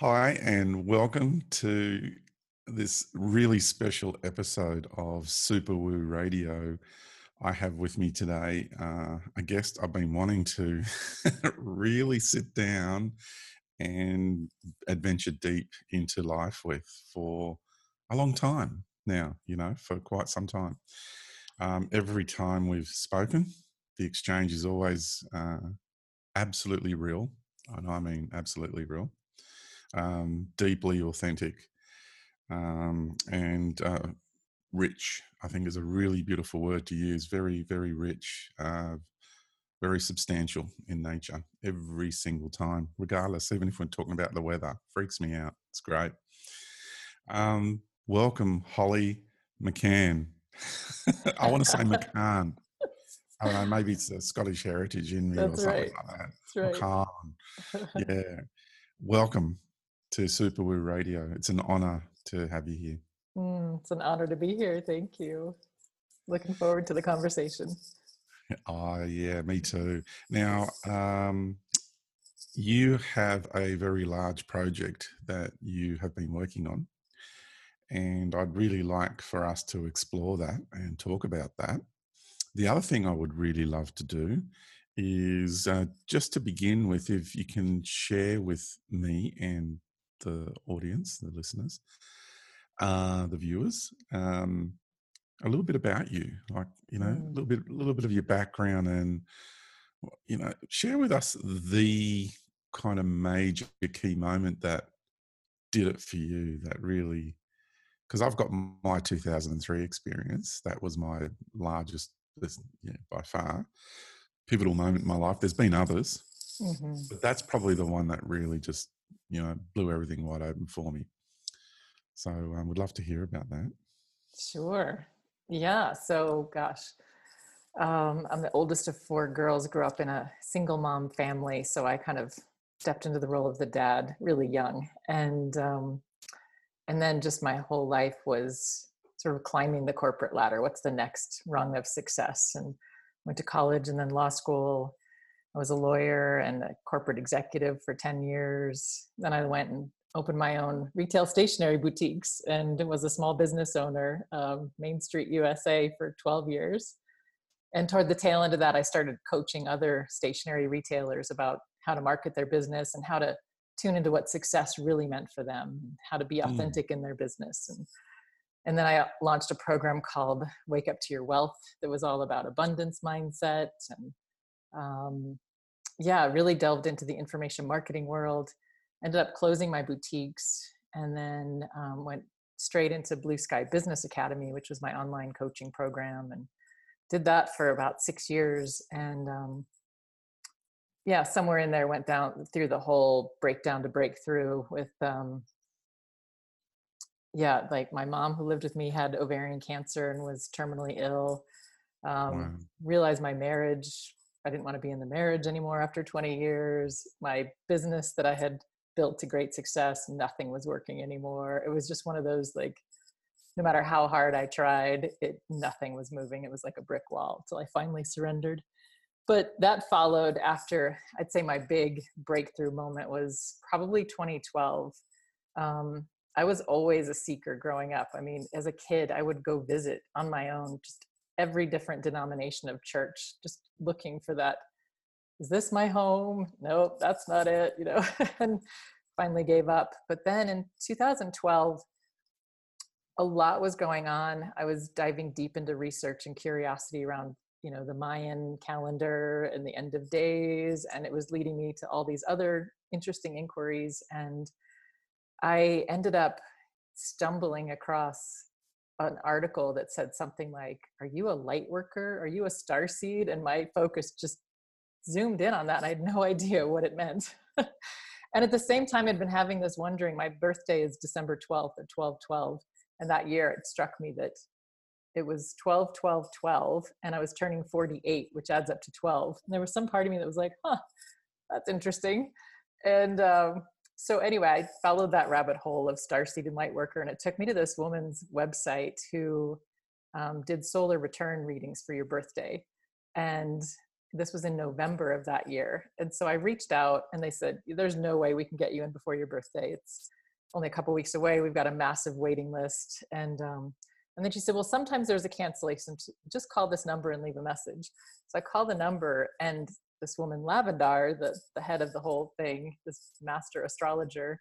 Hi, and welcome to this really special episode of Super Woo Radio. I have with me today uh, a guest I've been wanting to really sit down and adventure deep into life with for a long time now, you know, for quite some time. Um, every time we've spoken, the exchange is always uh, absolutely real. And I mean absolutely real um, deeply authentic um, and uh, rich. I think is a really beautiful word to use. Very, very rich, uh, very substantial in nature every single time, regardless. Even if we're talking about the weather, freaks me out. It's great. Um, welcome, Holly McCann. I want to say McCann. I don't know, maybe it's a Scottish heritage in me That's or something right. like that. That's right. McCann. Yeah. Welcome to Super Woo Radio. It's an honor to have you here. Mm, it's an honor to be here. Thank you. Looking forward to the conversation. Oh, yeah, me too. Now, um, you have a very large project that you have been working on, and I'd really like for us to explore that and talk about that. The other thing I would really love to do is uh, just to begin with, if you can share with me and the audience, the listeners, uh, the viewers, um, a little bit about you, like you know, a Mm. little bit, a little bit of your background, and you know, share with us the kind of major key moment that did it for you. That really, because I've got my 2003 experience. That was my largest, yeah, by far, pivotal moment in my life. There's been others, hmm but that's probably the one that really just you know blew everything wide open for me. So I um, would love to hear about that. Sure. Yeah. So, gosh, um, I'm the oldest of four girls, grew up in a single mom family. So I kind of stepped into the role of the dad really young. And, um, and then just my whole life was sort of climbing the corporate ladder. What's the next rung of success? And went to college and then law school. I was a lawyer and a corporate executive for 10 years. Then I went and opened my own retail stationery boutiques and was a small business owner, um, Main Street USA, for 12 years. And toward the tail end of that, I started coaching other stationery retailers about how to market their business and how to tune into what success really meant for them, how to be Mm. authentic in their business. And, and then I launched a program called Wake Up to Your Wealth that was all about abundance mindset and um, yeah, really delved into the information marketing world. Ended up closing my boutiques and then um, went straight into Blue Sky Business Academy, which was my online coaching program, and did that for about six years. And um, yeah, somewhere in there went down through the whole breakdown to breakthrough with um, yeah, like my mom who lived with me had ovarian cancer and was terminally ill. Um, Wow. realized my marriage, I didn't want to be in the marriage anymore after 20 years. My business that I had built to great success, nothing was working anymore. It was just one of those like, no matter how hard I tried, it nothing was moving. It was like a brick wall until I finally surrendered. But that followed after I'd say my big breakthrough moment was probably 2012. Um, I was always a seeker growing up. I mean, as a kid, I would go visit on my own just every different denomination of church, just looking for that. Is this my home? Nope, that's not it, you know, and finally gave up. But then in 2012, a lot was going on. I was diving deep into research and curiosity around, you know, the Mayan calendar and the end of days. And it was leading me to all these other interesting inquiries. And I ended up stumbling across an article that said something like, Are you a light worker? Are you a star seed? And my focus just zoomed in on that. I had no idea what it meant. and at the same time, I'd been having this wondering. My birthday is December 12th at 12 12. And that year, it struck me that it was 12 12 12 and i was turning 48 which adds up to 12 and there was some part of me that was like huh that's interesting and um, so anyway i followed that rabbit hole of starseed and lightworker and it took me to this woman's website who um, did solar return readings for your birthday and this was in November of that year. And so I reached out and they said, There's no way we can get you in before your birthday. It's only a couple weeks away. We've got a massive waiting list. And um, and then she said, Well, sometimes there's a cancellation. Just call this number and leave a message. So I called the number and this woman, Lavendar, the, the head of the whole thing, this master astrologer,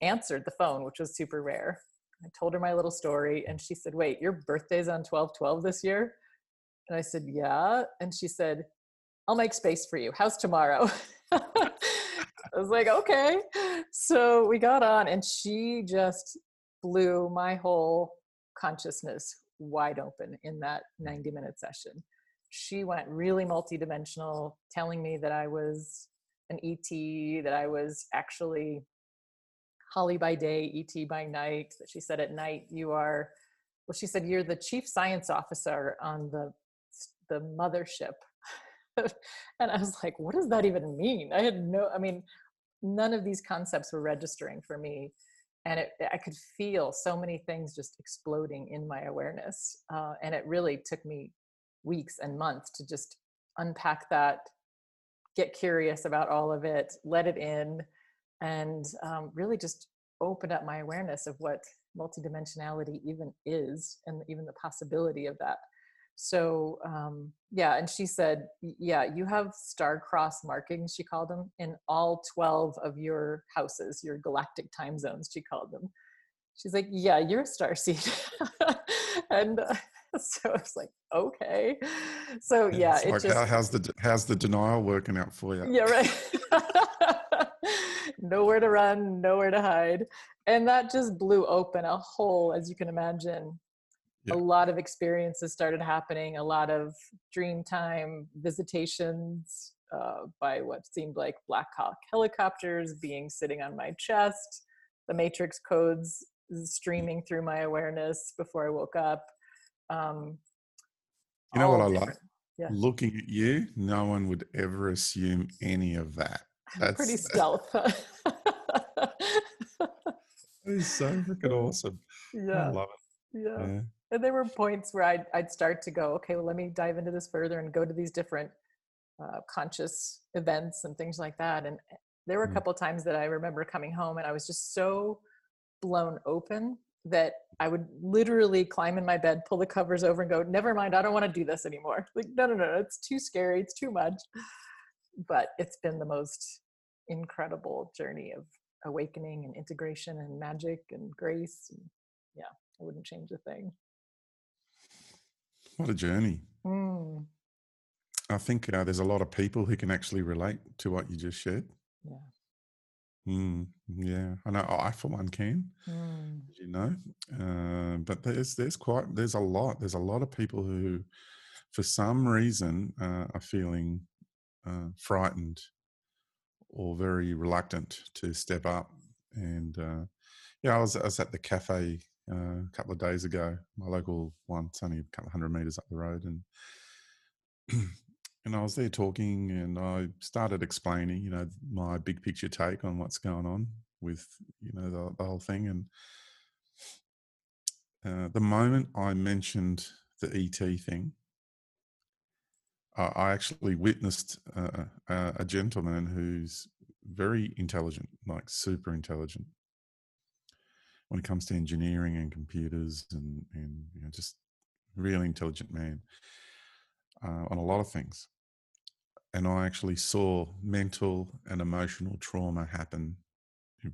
answered the phone, which was super rare. I told her my little story and she said, Wait, your birthday's on 12 12 this year? And I said, Yeah. And she said, I'll make space for you. How's tomorrow? I was like, okay. So we got on, and she just blew my whole consciousness wide open in that 90 minute session. She went really multidimensional, telling me that I was an ET, that I was actually Holly by day, ET by night. That she said at night you are, well, she said you're the chief science officer on the the mothership and I was like, what does that even mean? I had no, I mean, none of these concepts were registering for me. And it, I could feel so many things just exploding in my awareness. Uh, and it really took me weeks and months to just unpack that, get curious about all of it, let it in, and um, really just open up my awareness of what multidimensionality even is and even the possibility of that. So um, yeah and she said yeah you have star cross markings she called them in all 12 of your houses your galactic time zones she called them she's like yeah you're a star seed and uh, so I was like okay. So yeah, yeah like just, how, how's the how's the denial working out for you yeah right. Nowhere to run nowhere to hide and that just blew open a hole as you can imagine a lot of experiences started happening a lot of dream time visitations uh, by what seemed like black hawk helicopters being sitting on my chest the matrix codes streaming through my awareness before i woke up um, you know what i like yeah. looking at you no one would ever assume any of that that's pretty stealth it's so freaking awesome yeah i love it yeah. yeah and there were points where I'd, I'd start to go, okay, well, let me dive into this further and go to these different uh, conscious events and things like that. And eh, there were a mm. couple times that I remember coming home and I was just so blown open that I would literally climb in my bed, pull the covers over, and go, "Never mind, I don't want to do this anymore." Like, no, no, no, it's too scary, it's too much. But it's been the most incredible journey of awakening and integration and magic and grace. And yeah, I wouldn't change a thing. What a journey. Mm. I think uh, there's a lot of people who can actually relate to what you just shared. Yeah. Mm, yeah, I know. I for one can, mm. you know, uh, but there's there's quite there's a lot. There's a lot of people who, for some reason, uh, are feeling uh, frightened or very reluctant to step up. And uh, yeah, I was I was at the cafe uh, a couple of days ago. My local one, it's only a couple of hundred meters up the road, and and I was there talking, and I started explaining, you know, my big picture take on what's going on with you know the, the whole thing, and uh, the moment I mentioned the ET thing, I actually witnessed uh, a gentleman who's very intelligent, like super intelligent, when it comes to engineering and computers and and you know, just really intelligent man uh, on a lot of things. And I actually saw mental and emotional trauma happen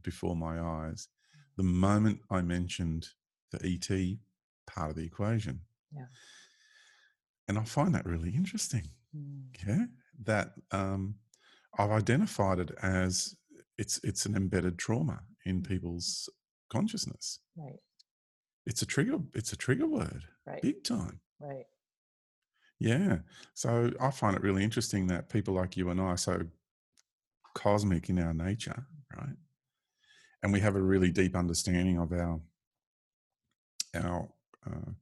before my eyes the moment I mentioned the ET part of the equation. Yeah. And I find that really interesting. Mm. Yeah. That um, I've identified it as it's it's an embedded trauma in mm. people's consciousness. Right. It's a trigger. It's a trigger word. Right. Big time. Right. Yeah. So I find it really interesting that people like you and I are so cosmic in our nature, right? And we have a really deep understanding of our our uh,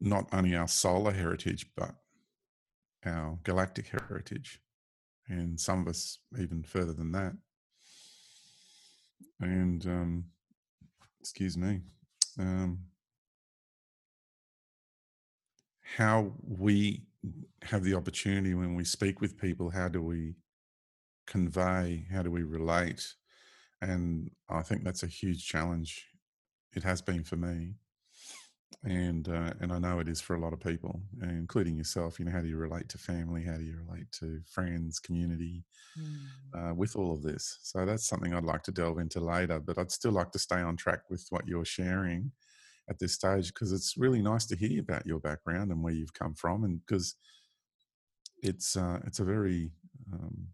not only our solar heritage but our galactic heritage, and some of us even further than that and um, excuse me, um, how we have the opportunity when we speak with people how do we convey how do we relate and i think that's a huge challenge it has been for me and uh, and I know it is for a lot of people, including yourself. You know, how do you relate to family? How do you relate to friends, community, mm. uh, with all of this? So that's something I'd like to delve into later. But I'd still like to stay on track with what you're sharing at this stage because it's really nice to hear about your background and where you've come from, and because it's uh, it's a very um,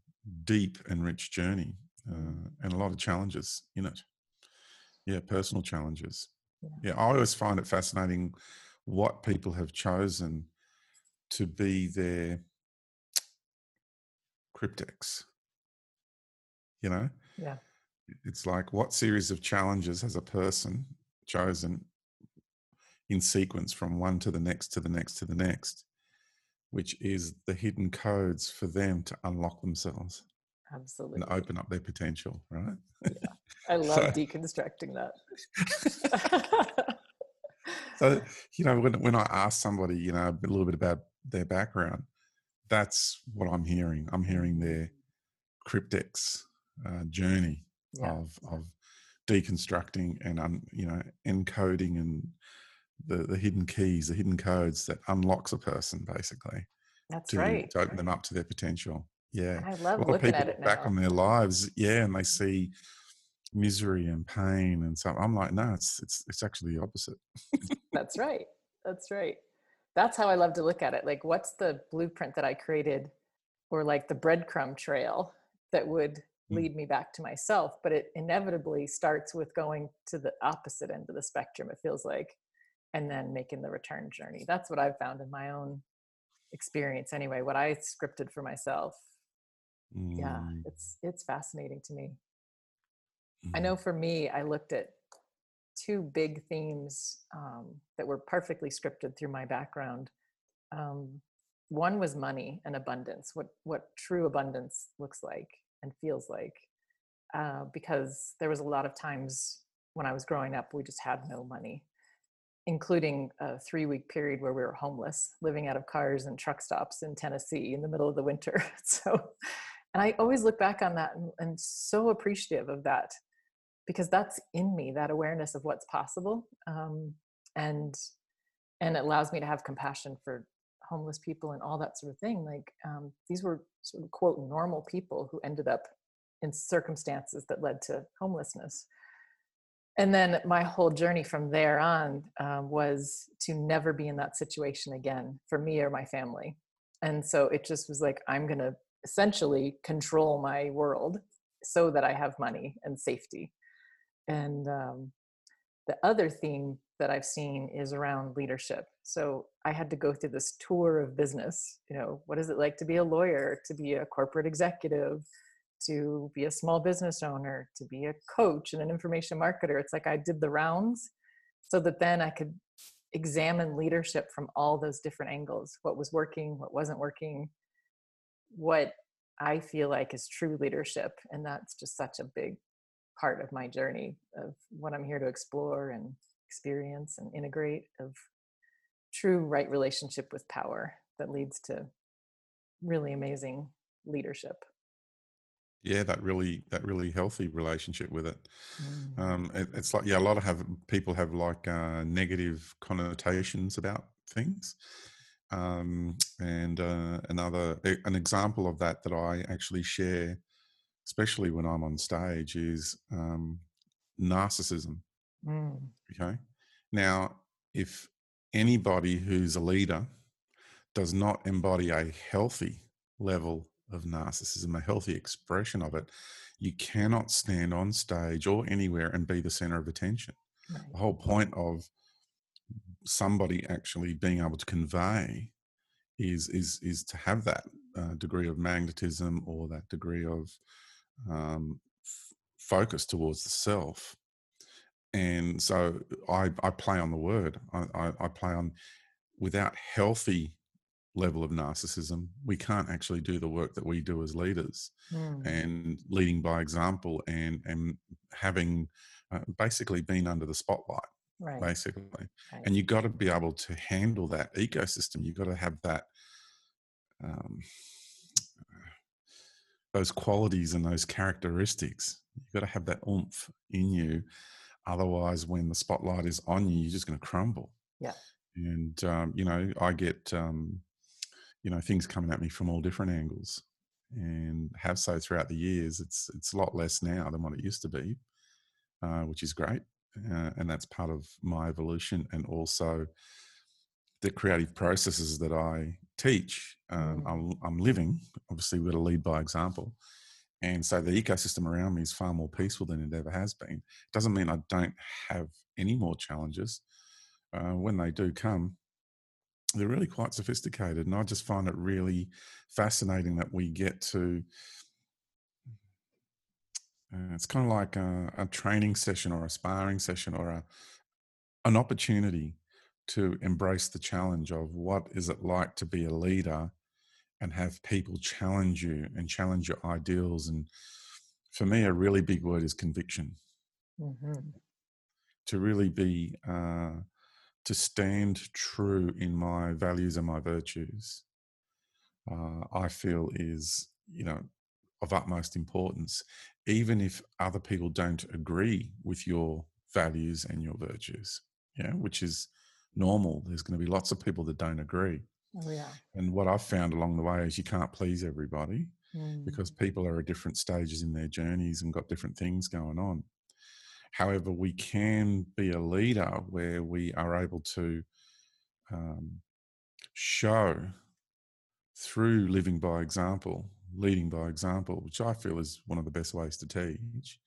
deep and rich journey uh, and a lot of challenges in it. Yeah, personal challenges. Yeah. I always find it fascinating what people have chosen to be their cryptics. You know? Yeah. It's like what series of challenges has a person chosen in sequence from one to the next to the next to the next, which is the hidden codes for them to unlock themselves. Absolutely. And open up their potential, right? Yeah. I love so, deconstructing that. so, you know, when, when I ask somebody, you know, a little bit about their background, that's what I'm hearing. I'm hearing their cryptics uh, journey yeah. of, of deconstructing and, un, you know, encoding and the, the hidden keys, the hidden codes that unlocks a person basically. That's to, right. To open them up to their potential. Yeah. I love a lot looking of people at it now. back on their lives, yeah, and they see misery and pain and so I'm like, no, it's it's it's actually the opposite. That's right. That's right. That's how I love to look at it. Like what's the blueprint that I created or like the breadcrumb trail that would mm. lead me back to myself, but it inevitably starts with going to the opposite end of the spectrum it feels like and then making the return journey. That's what I've found in my own experience anyway, what I scripted for myself mm. yeah it's it's fascinating to me mm. i know mm-hmm. for me i looked at two big themes um, that were perfectly scripted through my background um, one was money and abundance what what true abundance looks like and feels like uh, because there was a lot of times when i was growing up we just had no money including a three week period where we were homeless living out of cars and truck stops in tennessee in the middle of the winter. So and i always look back on that and, and so appreciative of that because that's in me that awareness of what's possible um, and and it allows me to have compassion for homeless people and all that sort of thing. Like um, these were sort of quote normal people who ended up in circumstances that led to homelessness and then my whole journey from there on um, was to never be in that situation again for me or my family and so it just was like i'm going to essentially control my world so that I have money and safety. And um, the other theme that I've seen is around leadership. So I had to go through this tour of business. You know, what is it like to be a lawyer, to be a corporate executive, to be a small business owner, to be a coach and an information marketer? It's like I did the rounds so that then I could examine leadership from all those different angles what was working, what wasn't working, what I feel like is true leadership. And that's just such a big part of my journey of what I'm here to explore and experience and integrate of true right relationship with power that leads to really amazing leadership yeah that really that really healthy relationship with it mm. um it, it's like yeah a lot of have people have like uh negative connotations about things um, and uh, another an example of that that I actually share, especially when I'm on stage, is um, narcissism. Mm. Okay, now if anybody who's a leader does not embody a healthy level of narcissism, a healthy expression of it, you cannot stand on stage or anywhere and be the center of attention. Right. The whole point of somebody actually being able to convey is is is to have that uh, degree of magnetism or that degree of um, f- focus towards the self and so I, I play on the word I, I, I play on without healthy level of narcissism we can't actually do the work that we do as leaders mm. and leading by example and and having uh, basically been under the spotlight right. basically. Right. And you've got to be able to handle that ecosystem. You've got to have that um, those qualities and those characteristics. You've got to have that oomph in you. Otherwise, when the spotlight is on you, you're just going to crumble. Yeah. And, um, you know, I get, um, you know, things coming at me from all different angles and have so throughout the years. It's, it's a lot less now than what it used to be, uh, which is great. Uh, and that's part of my evolution and also the creative processes that I teach. Um, mm. I'm, I'm, living, obviously, we're to lead by example. And so the ecosystem around me is far more peaceful than it ever has been. Doesn't mean I don't have any more challenges. Uh, when they do come, they're really quite sophisticated. And I just find it really fascinating that we get to. Uh, it's kind of like a, a, training session or a sparring session or a, an opportunity to embrace the challenge of what is it like to be a leader and have people challenge you and challenge your ideals and for me a really big word is conviction mm-hmm. to really be uh, to stand true in my values and my virtues uh, i feel is you know of utmost importance even if other people don't agree with your values and your virtues yeah which is normal. There's going to be lots of people that don't agree. Oh, yeah. And what I've found along the way is you can't please everybody mm. because people are at different stages in their journeys and got different things going on. However, we can be a leader where we are able to um, show through living by example, leading by example, which I feel is one of the best ways to teach,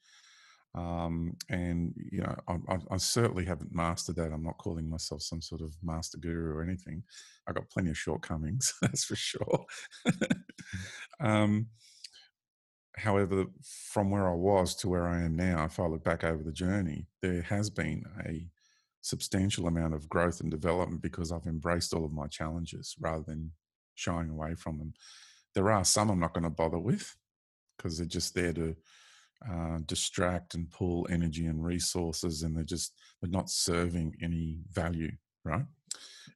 um, and you know, I, I, certainly haven't mastered that. I'm not calling myself some sort of master guru or anything. I've got plenty of shortcomings, that's for sure. um, however, from where I was to where I am now, if I look back over the journey, there has been a substantial amount of growth and development because I've embraced all of my challenges rather than shying away from them. There are some I'm not going to bother with because they're just there to uh, distract and pull energy and resources, and they're just they're not serving any value, right,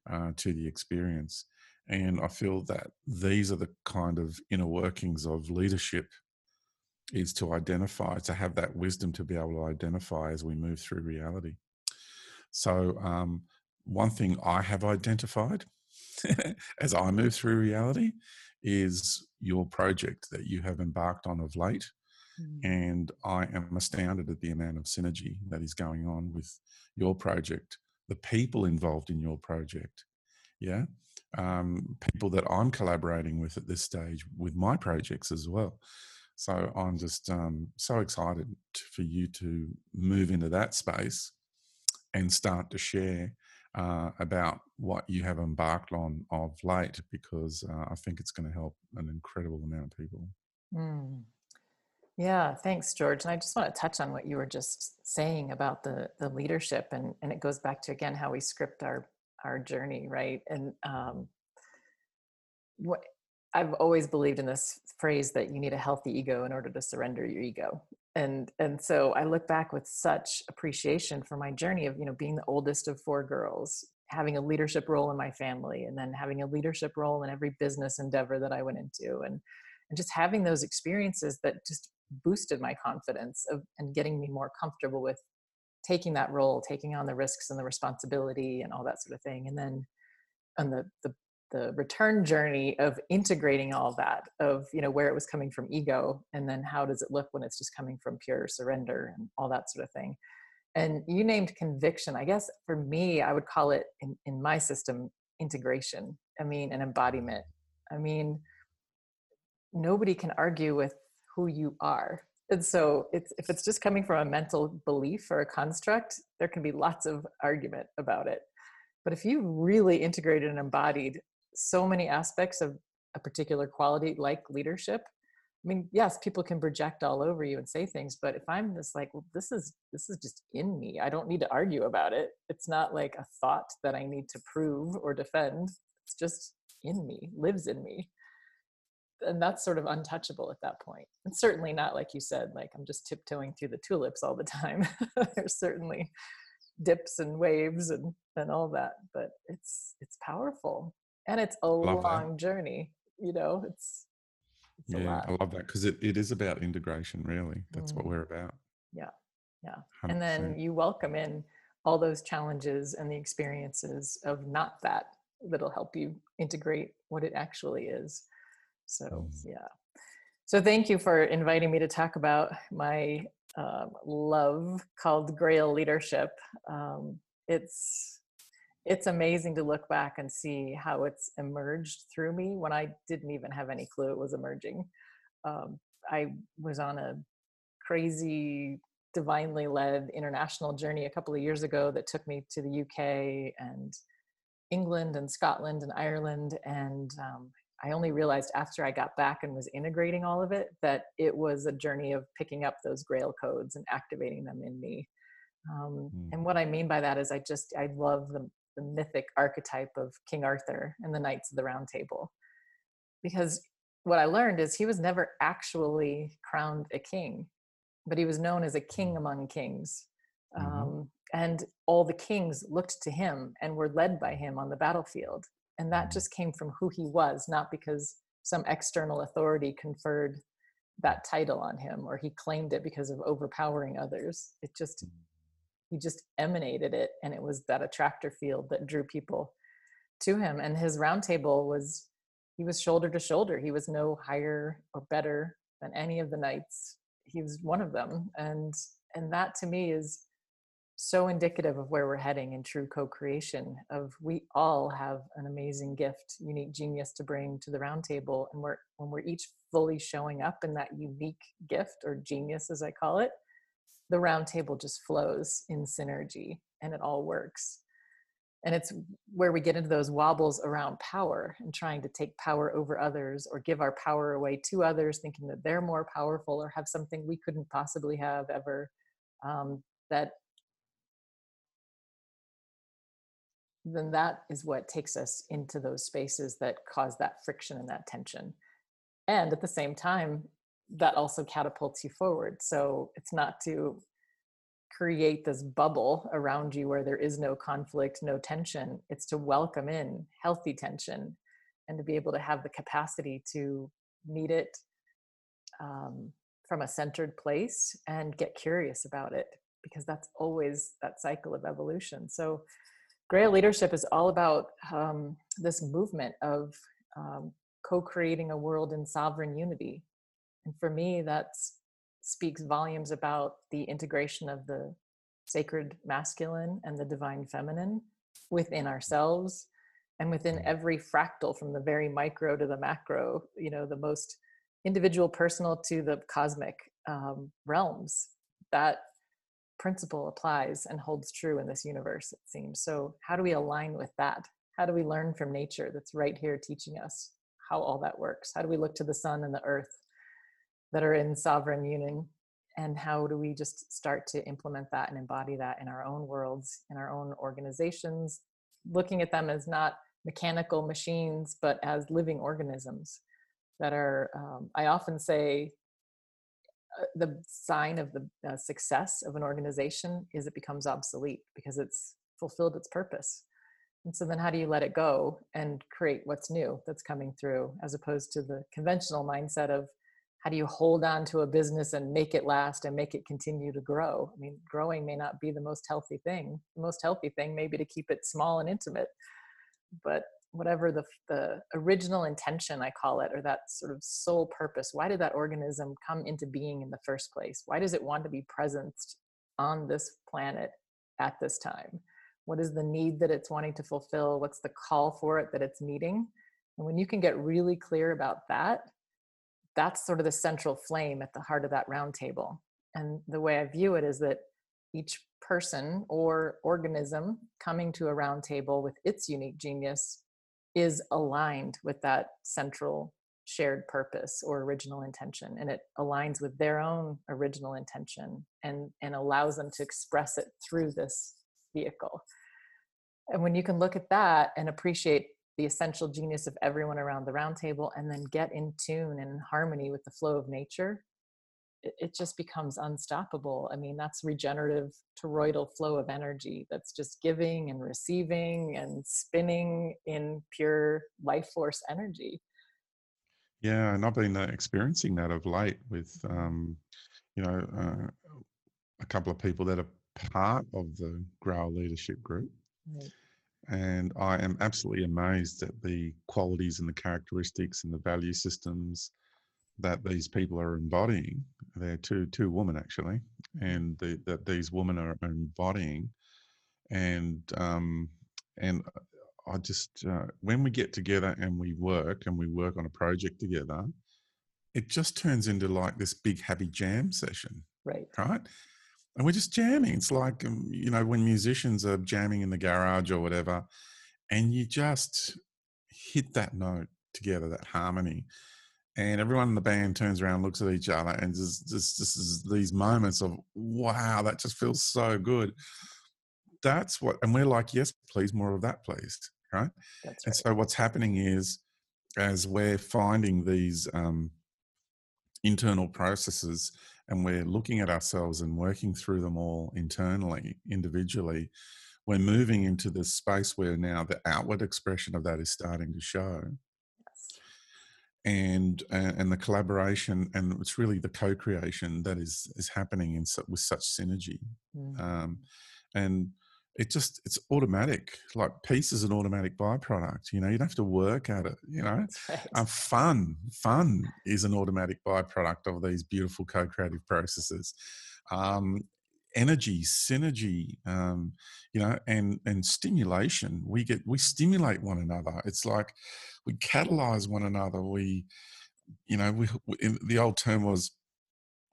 uh, to the experience. And I feel that these are the kind of inner workings of leadership is to identify, to have that wisdom to be able to identify as we move through reality. So, um, one thing I have identified as I move through reality is your project that you have embarked on of late Mm. And I am astounded at the amount of synergy that is going on with your project, the people involved in your project. Yeah. Um, people that I'm collaborating with at this stage with my projects as well. So I'm just um, so excited for you to move into that space and start to share uh, about what you have embarked on of late because uh, I think it's going to help an incredible amount of people. Mm. Yeah, thanks, George. And I just want to touch on what you were just saying about the the leadership, and and it goes back to again how we script our our journey, right? And um, what I've always believed in this phrase that you need a healthy ego in order to surrender your ego. And and so I look back with such appreciation for my journey of you know being the oldest of four girls, having a leadership role in my family, and then having a leadership role in every business endeavor that I went into, and and just having those experiences that just boosted my confidence of, and getting me more comfortable with taking that role, taking on the risks and the responsibility and all that sort of thing. And then on the, the, the return journey of integrating all that of, you know, where it was coming from ego and then how does it look when it's just coming from pure surrender and all that sort of thing. And you named conviction. I guess for me, I would call it in, in my system integration. I mean, an embodiment. I mean, nobody can argue with who you are. And so it's, if it's just coming from a mental belief or a construct, there can be lots of argument about it. But if you really integrated and embodied so many aspects of a particular quality like leadership, I mean, yes, people can project all over you and say things, but if I'm just like, well, this is this is just in me. I don't need to argue about it. It's not like a thought that I need to prove or defend. It's just in me, lives in me and that's sort of untouchable at that point. point and certainly not like you said like i'm just tiptoeing through the tulips all the time there's certainly dips and waves and and all that but it's it's powerful and it's a Love long that. journey you know, it's, it's yeah, I love that because it, it is about integration, really. That's mm. what we're about. Yeah. Yeah. 100%. And then you welcome in all those challenges and the experiences of not that that'll help you integrate what it actually is. So, mm. yeah. So, thank you for inviting me to talk about my um, love called Grail Leadership. Um, it's it's amazing to look back and see how it's emerged through me when I didn't even have any clue it was emerging. Um, I was on a crazy, divinely led international journey a couple of years ago that took me to the UK and England and Scotland and Ireland. And um, I only realized after I got back and was integrating all of it that it was a journey of picking up those grail codes and activating them in me. Um, mm. And what I mean by that is I just, I love the, the mythic archetype of King Arthur and the Knights of the Round Table. Because what I learned is he was never actually crowned a king, but he was known as a king among kings. Mm-hmm. Um, and all the kings looked to him and were led by him on the battlefield and that just came from who he was not because some external authority conferred that title on him or he claimed it because of overpowering others it just he just emanated it and it was that attractor field that drew people to him and his roundtable was he was shoulder to shoulder. He was no higher or better than any of the knights. He was one of them and and that to me is so indicative of where we're heading in true co-creation of we all have an amazing gift unique genius to bring to the roundtable and we're when we're each fully showing up in that unique gift or genius as i call it the roundtable just flows in synergy and it all works and it's where we get into those wobbles around power and trying to take power over others or give our power away to others thinking that they're more powerful or have something we couldn't possibly have ever um, that then that is what takes us into those spaces that cause that friction and that tension. And at the same time, that also catapults you forward. So it's not to create this bubble around you where there is no conflict, no tension. It's to welcome in healthy tension and to be able to have the capacity to meet it um, from a centered place and get curious about it because that's always that cycle of evolution. So Grail leadership is all about um, this movement of um, co-creating a world in sovereign unity, and for me, that speaks volumes about the integration of the sacred masculine and the divine feminine within ourselves and within every fractal from the very micro to the macro you know the most individual personal to the cosmic um, realms that principle applies and holds true in this universe, it seems. So, how do we align with that? How do we learn from nature that's right here teaching us how all that works? How do we look to the sun and the earth that are in sovereign union? And how do we just start to implement that and embody that in our own worlds, in our own organizations, looking at them as not mechanical machines, but as living organisms that are, um, I often say, uh, the sign of the uh, success of an organization is it becomes obsolete because it's fulfilled its purpose. And so then how do you let it go and create what's new that's coming through as opposed to the conventional mindset of how do you hold on to a business and make it last and make it continue to grow? I mean, growing may not be the most healthy thing. The most healthy thing maybe to keep it small and intimate. But whatever the, the original intention i call it or that sort of sole purpose why did that organism come into being in the first place why does it want to be present on this planet at this time what is the need that it's wanting to fulfill what's the call for it that it's meeting and when you can get really clear about that that's sort of the central flame at the heart of that round table. And the way i view it is that each person or organism coming to a round table with its unique genius is aligned with that central shared purpose or original intention and it aligns with their own original intention and and allows them to express it through this vehicle. And when you can look at that and appreciate the essential genius of everyone around the round table and then get in tune and harmony with the flow of nature it, just becomes unstoppable. I mean, that's regenerative toroidal flow of energy that's just giving and receiving and spinning in pure life force energy. Yeah, and I've been uh, experiencing that of late with, um, you know, uh, a couple of people that are part of the Grail Leadership Group. Right. And I am absolutely amazed at the qualities and the characteristics and the value systems that these people are embodying. They're two two women actually, Mhm. and the, that these women are embodying. And um, and I just uh, when we get together and we work and we work on a project together, it just turns into like this big happy jam session, Right. right? And we're just jamming. It's like um, you know when musicians are jamming in the garage or whatever, and you just hit that note together, that harmony, and everyone in the band turns around, looks at each other, and just just this is these moments of wow, that just feels so good. That's what, and we're like, yes, please, more of that, please, right? That's And so what's happening is, as we're finding these um, internal processes and we're looking at ourselves and working through them all internally, individually, we're moving into this space where now the outward expression of that is starting to show Yes. and and and the collaboration and it's really the co-creation that is is happening in with such synergy Mm. um and it just it's automatic like peace is an automatic byproduct you know you don't have to work at it you know right. um, fun fun is an automatic byproduct of these beautiful co-creative processes um energy synergy um you know and and stimulation we get we stimulate one another it's like we catalyze one another we you know we, we in- the old term was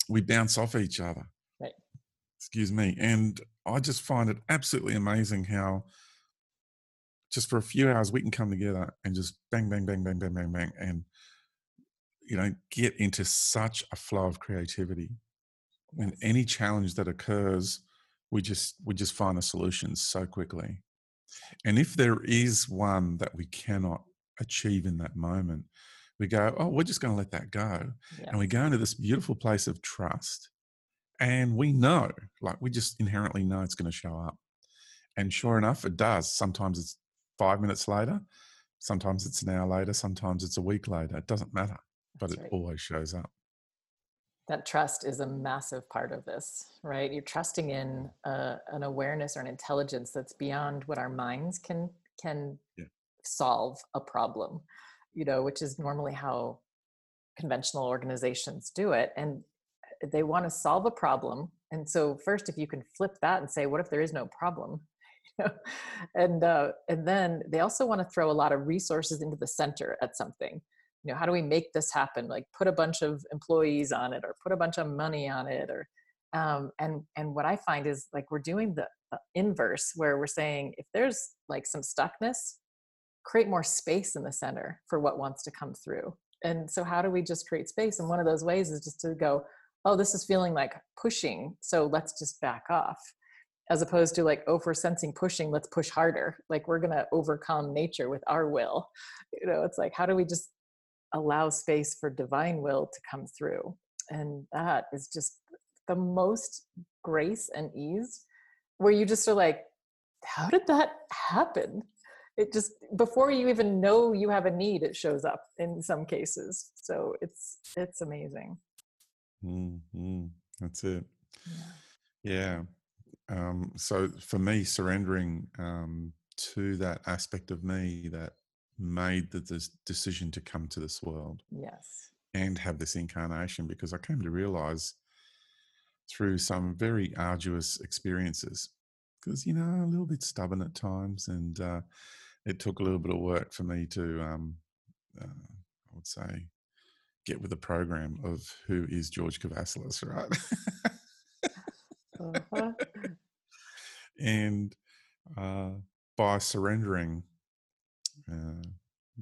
we bounce off each other. Excuse me and i just find it absolutely amazing how just for a few hours we can come together and just bang bang bang bang bang bang bang and you know get into such a flow of creativity. And any challenge that occurs we just we just find the solutions so quickly. And if there is one that we cannot achieve in that moment we go oh we're just going to let that go and we go into this beautiful place of trust and we know like we just inherently know it's going to show up and sure enough it does sometimes it's five minutes later sometimes it's an hour later sometimes it's a week later it doesn't matter but That's it right. always shows up that trust is a massive part of this right you're trusting in uh, an awareness or an intelligence that's beyond what our minds can can Yeah. solve a problem you know which is normally how conventional organizations do it and they want to solve a problem and so first if you can flip that and say what if there is no problem? You know? And uh, and then they also want to throw a lot of resources into the center at something. You know how do we make this happen? Like put a bunch of employees on it or put a bunch of money on it or um, and and what i find is like we're doing the uh, inverse where we're saying if there's like some stuckness create more space in the center for what wants to come through. And so how do we just create space? And one of those ways is just to go oh this is feeling like pushing so let's just back off as opposed to like oh we're sensing pushing let's push harder. Like we're to overcome nature with our will. You know it's like how do we just allow space for divine will to come through? And that is just the most grace and ease where you just are like how did that happen? It just before you even know you have a need it shows up in some cases. So it's it's amazing mm that's it yeah. Um, so for me, surrendering um, to that aspect of me that made the decision to come to this world yes and have this incarnation, because I came to realize through some very arduous experiences, because, you know, a little bit stubborn at times. And uh, it took a little bit of work for me to, um, uh, I would say, get with the program of who is George Kavasilis, right? uh-huh. and uh, by surrendering uh,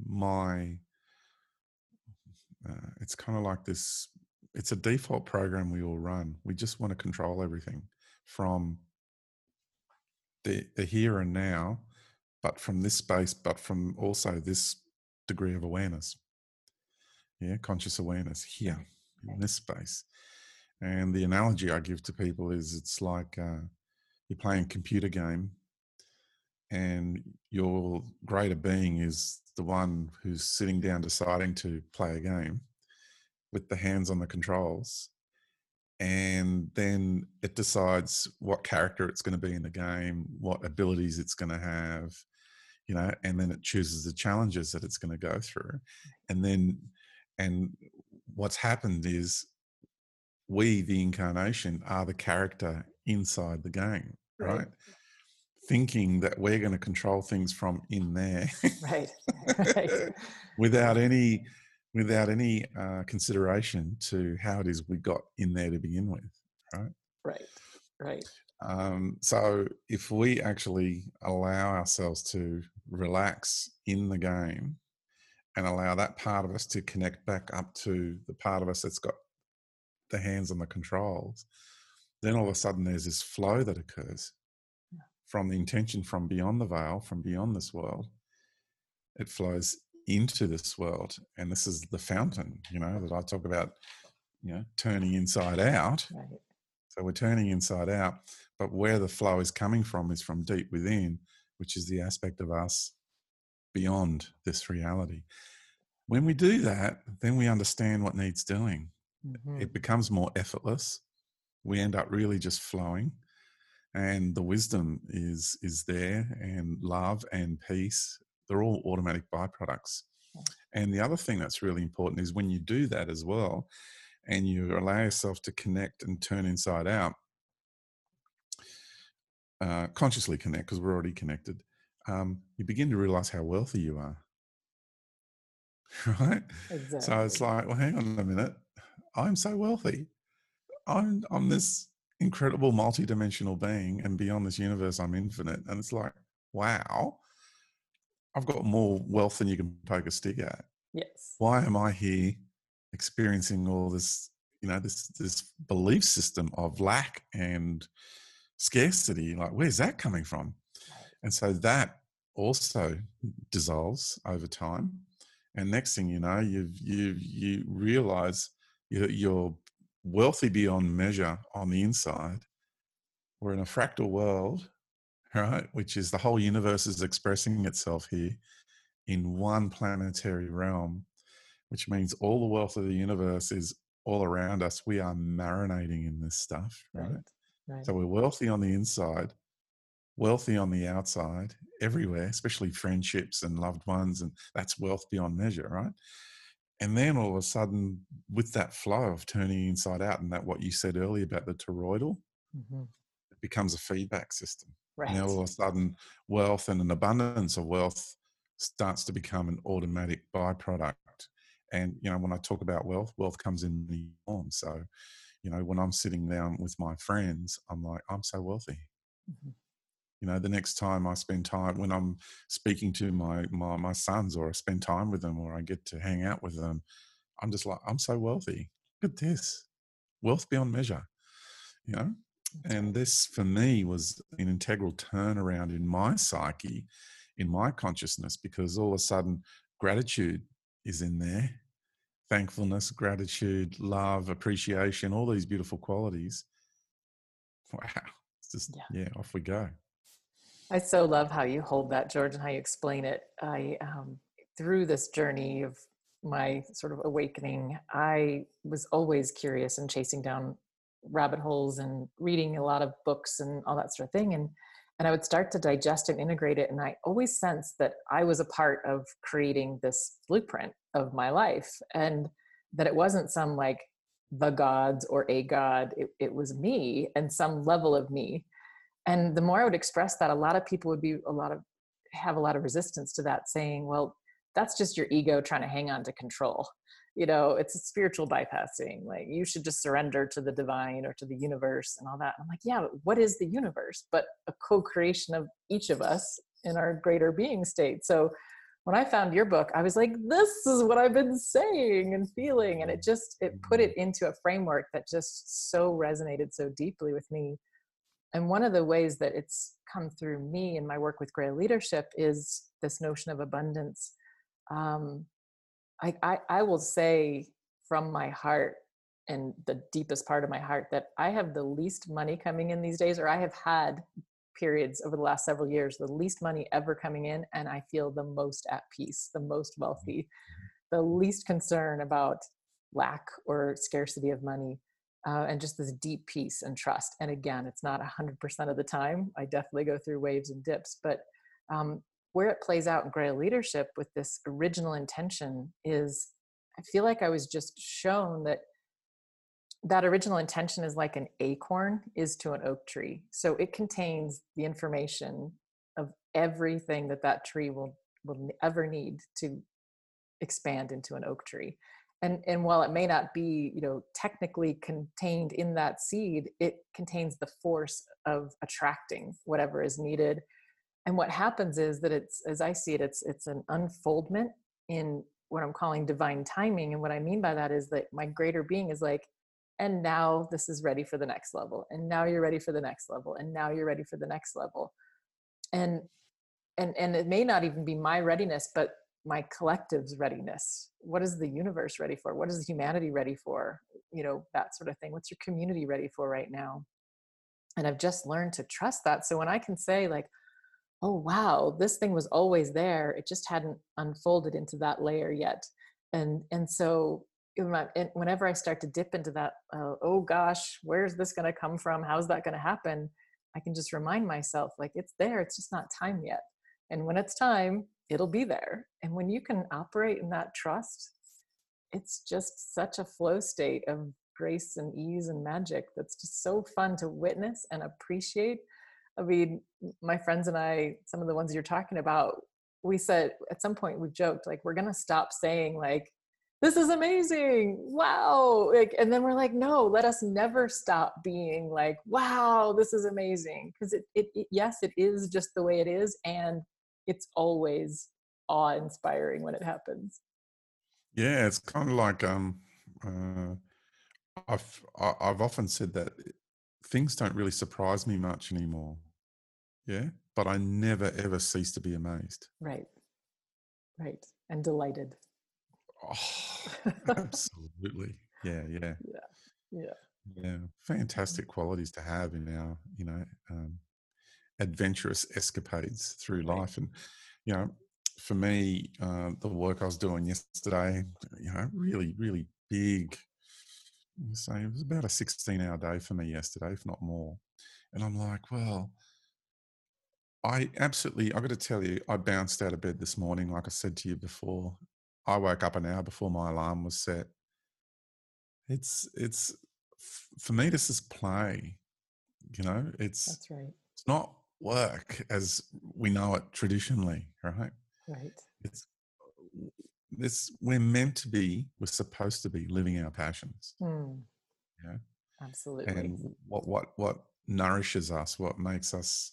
my uh, it's kind of like this it's a default program we all run we just want to control everything from the, the here and now but from this space but from also this degree of awareness yeah conscious awareness here in this space. And the analogy i give to people is it's like uh, you're playing a computer game and your greater being is the one who's sitting down deciding to play a game with the hands on the controls and then it decides what character it's going to be in the game what abilities it's going to have you know and then it chooses the challenges that it's going to go through. And then and what's happened is we the incarnation are the character inside the game right, right? thinking that we're going to control things from in there right, right. without any without any uh, consideration to how it is we got in there to begin with right? Right. Right. Um, so if we actually allow ourselves to relax in the game and allow that part of us to connect back up to the part of us that's got the hands on the controls then all of a sudden there's this flow that occurs from the intention from beyond the veil from beyond this world. It flows into this world and this is the fountain you know that i talk about you know turning inside out. Right. so we're turning inside out but where the flow is coming from is from deep within which is the aspect of us beyond this reality. When we do that then we understand what needs doing. Mm-hmm. it becomes more effortless. We end up really just flowing. And the wisdom is is there and love and peace they're all automatic byproducts. And the other thing that's really important is when you do that as well, and you allow yourself to connect and turn inside out, uh, consciously connect because we're already connected, um, you begin to realize how wealthy you are. Right? Exactly. So it's like, well, hang on a minute. I'm so wealthy. I'm I'm this incredible multidimensional being, and beyond this universe, I'm infinite. And it's like, wow I've got more wealth than you can poke a stick at. Yes. Why am I here experiencing all this, you know, this this belief system of lack and scarcity? Like, where's that coming from? And so that also dissolves over time. And next thing you know, you you you realize you're, you're wealthy beyond measure on the inside. We're in a fractal world right? Which is the whole universe is expressing itself here in one planetary realm, which means all the wealth of the universe is all around us. We are marinating in this stuff, right? right. right. So we're wealthy on the inside, wealthy on the outside, everywhere, especially friendships and loved ones, and that's wealth beyond measure, right? And then all of a sudden, with that flow of turning inside out, and that what you said earlier about the toroidal, mm-hmm. it becomes a feedback system. Right. Now all of a sudden, wealth and an abundance of wealth starts to become an automatic byproduct. And you know, when I talk about wealth, wealth comes in the form. So, you know, when I'm sitting down with my friends, I'm like, I'm so wealthy. Mm-hmm. You know, the next time I spend time when I'm speaking to my, my my sons, or I spend time with them, or I get to hang out with them, I'm just like, I'm so wealthy. Look at this, wealth beyond measure. You know, and this, for me, was an integral turnaround in my psyche, in my consciousness, because all of a sudden gratitude is in there thankfulness, gratitude, love, appreciation, all these beautiful qualities. Wow. It's just, yeah, yeah off we go. I so love how you hold that, George, and how you explain it. I, um, through this journey of my sort of awakening, I was always curious and chasing down rabbit holes and reading a lot of books and all that sort of thing and and I would start to digest and integrate it and I always sensed that I was a part of creating this blueprint of my life and that it wasn't some like the gods or a god it, it was me and some level of me and the more I would express that a lot of people would be a lot of have a lot of resistance to that saying well that's just your ego trying to hang on to control. You know it's a spiritual bypassing like you should just surrender to the divine or to the universe and all that. I'm like yeah but what is the universe but a co-creation of each of us in our greater being state? So when i found your book i was like this is what i've been saying and feeling and it just it put it into a framework that just so resonated so deeply with me and one of the ways that it's come through me in my work with grail leadership is this notion of abundance um, I, I, I will say from my heart and the deepest part of my heart that I have the least money coming in these days, or I have had periods over the last several years, the least money ever coming in, and I feel the most at peace, the most Mm-hmm. wealthy, the least concern about lack or scarcity of money. Uh, and just this deep peace and trust. And again, it's not 100% of the time. I definitely go through waves and dips, but um, where it plays out in Grail leadership with this original intention is I feel like I was just shown that that original intention is like an acorn is to an oak tree. So it contains the information of everything that that tree will will ever need to expand into an oak tree. And and while it may not be, you know, technically contained in that seed, it contains the force of attracting whatever is needed. And what happens is that it's as I see it, it's it's an unfoldment in what I'm calling divine timing. And what I mean by that is that my greater being is like, and now this is ready for the next level. And now you're ready for the next level. And now you're ready for the next level. And and and it may not even be my readiness, but my collective's readiness. What is the universe ready for? What is humanity ready for? You know, that sort of thing. What's your community ready for right now? And I've just learned to trust that. So when I can say, like, oh wow this thing was always there it just hadn't unfolded into that layer yet and and so whenever i start to dip into that uh, oh gosh where's this going to come from how's that going to happen i can just remind myself like it's there it's just not time yet and when it's time it'll be there and when you can operate in that trust it's just such a flow state of grace and ease and magic that's just so fun to witness and appreciate. I mean, my friends and I, some of the ones you're talking about, we said at some point we've joked like we're gonna stop saying like this is amazing! Wow like and then we're like no let us never stop being like wow this is amazing because it, it, it yes it is just the way it is and it's always awe inspiring when it happens. Yeah it's kind of like um uh i've i've often said that things don't really surprise me much anymore. Yeah? But i never ever cease to be amazed. Right. Right and delighted. Oh, absolutely. Yeah yeah. Yeah yeah. Yeah fantastic qualities to have in our you know um, adventurous escapades through life and you know for me uh, the work i was doing yesterday you know really really big so it was about a 16 hour day for me yesterday if not more and i'm like well I absolutely, I've got to tell you, I bounced out of bed this morning, like I said to you before. I woke up an hour before my alarm was set. It's, it's, for me, this is play. You know, it's, that's right. It's not work as we know it traditionally, right? Right. It's, this, we're meant to be, we're supposed to be living our passions. Mm. Yeah. Absolutely. And what, what, what nourishes us, what makes us,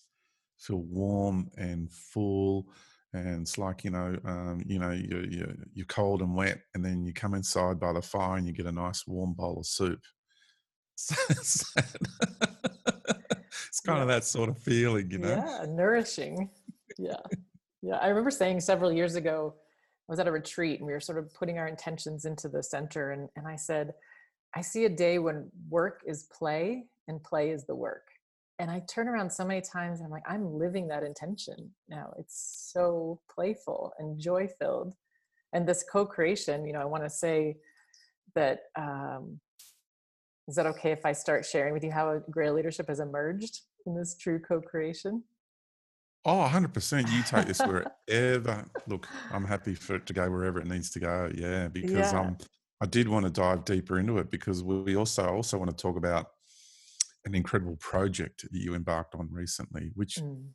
feel warm and full and it's like you know um, you know you're, you're, you're cold and wet and then you come inside by the fire and you get a nice warm bowl of soup it's kind yeah. of that sort of feeling you know yeah nourishing yeah yeah i remember saying several years ago i was at a retreat and we were sort of putting our intentions into the center and, and i said i see a day when work is play and play is the work and I turn around so many times and I'm like, I'm living that intention now. It's so playful and joy filled. And this co creation, you know, I want to say that um, is that okay if I start sharing with you how Grail leadership has emerged in this true co creation? Oh, 100%. You take this wherever. Look, I'm happy for it to go wherever it needs to go. Yeah, because yeah. um, I did want to dive deeper into it because we also also want to talk about an incredible project that you embarked on recently, which mm.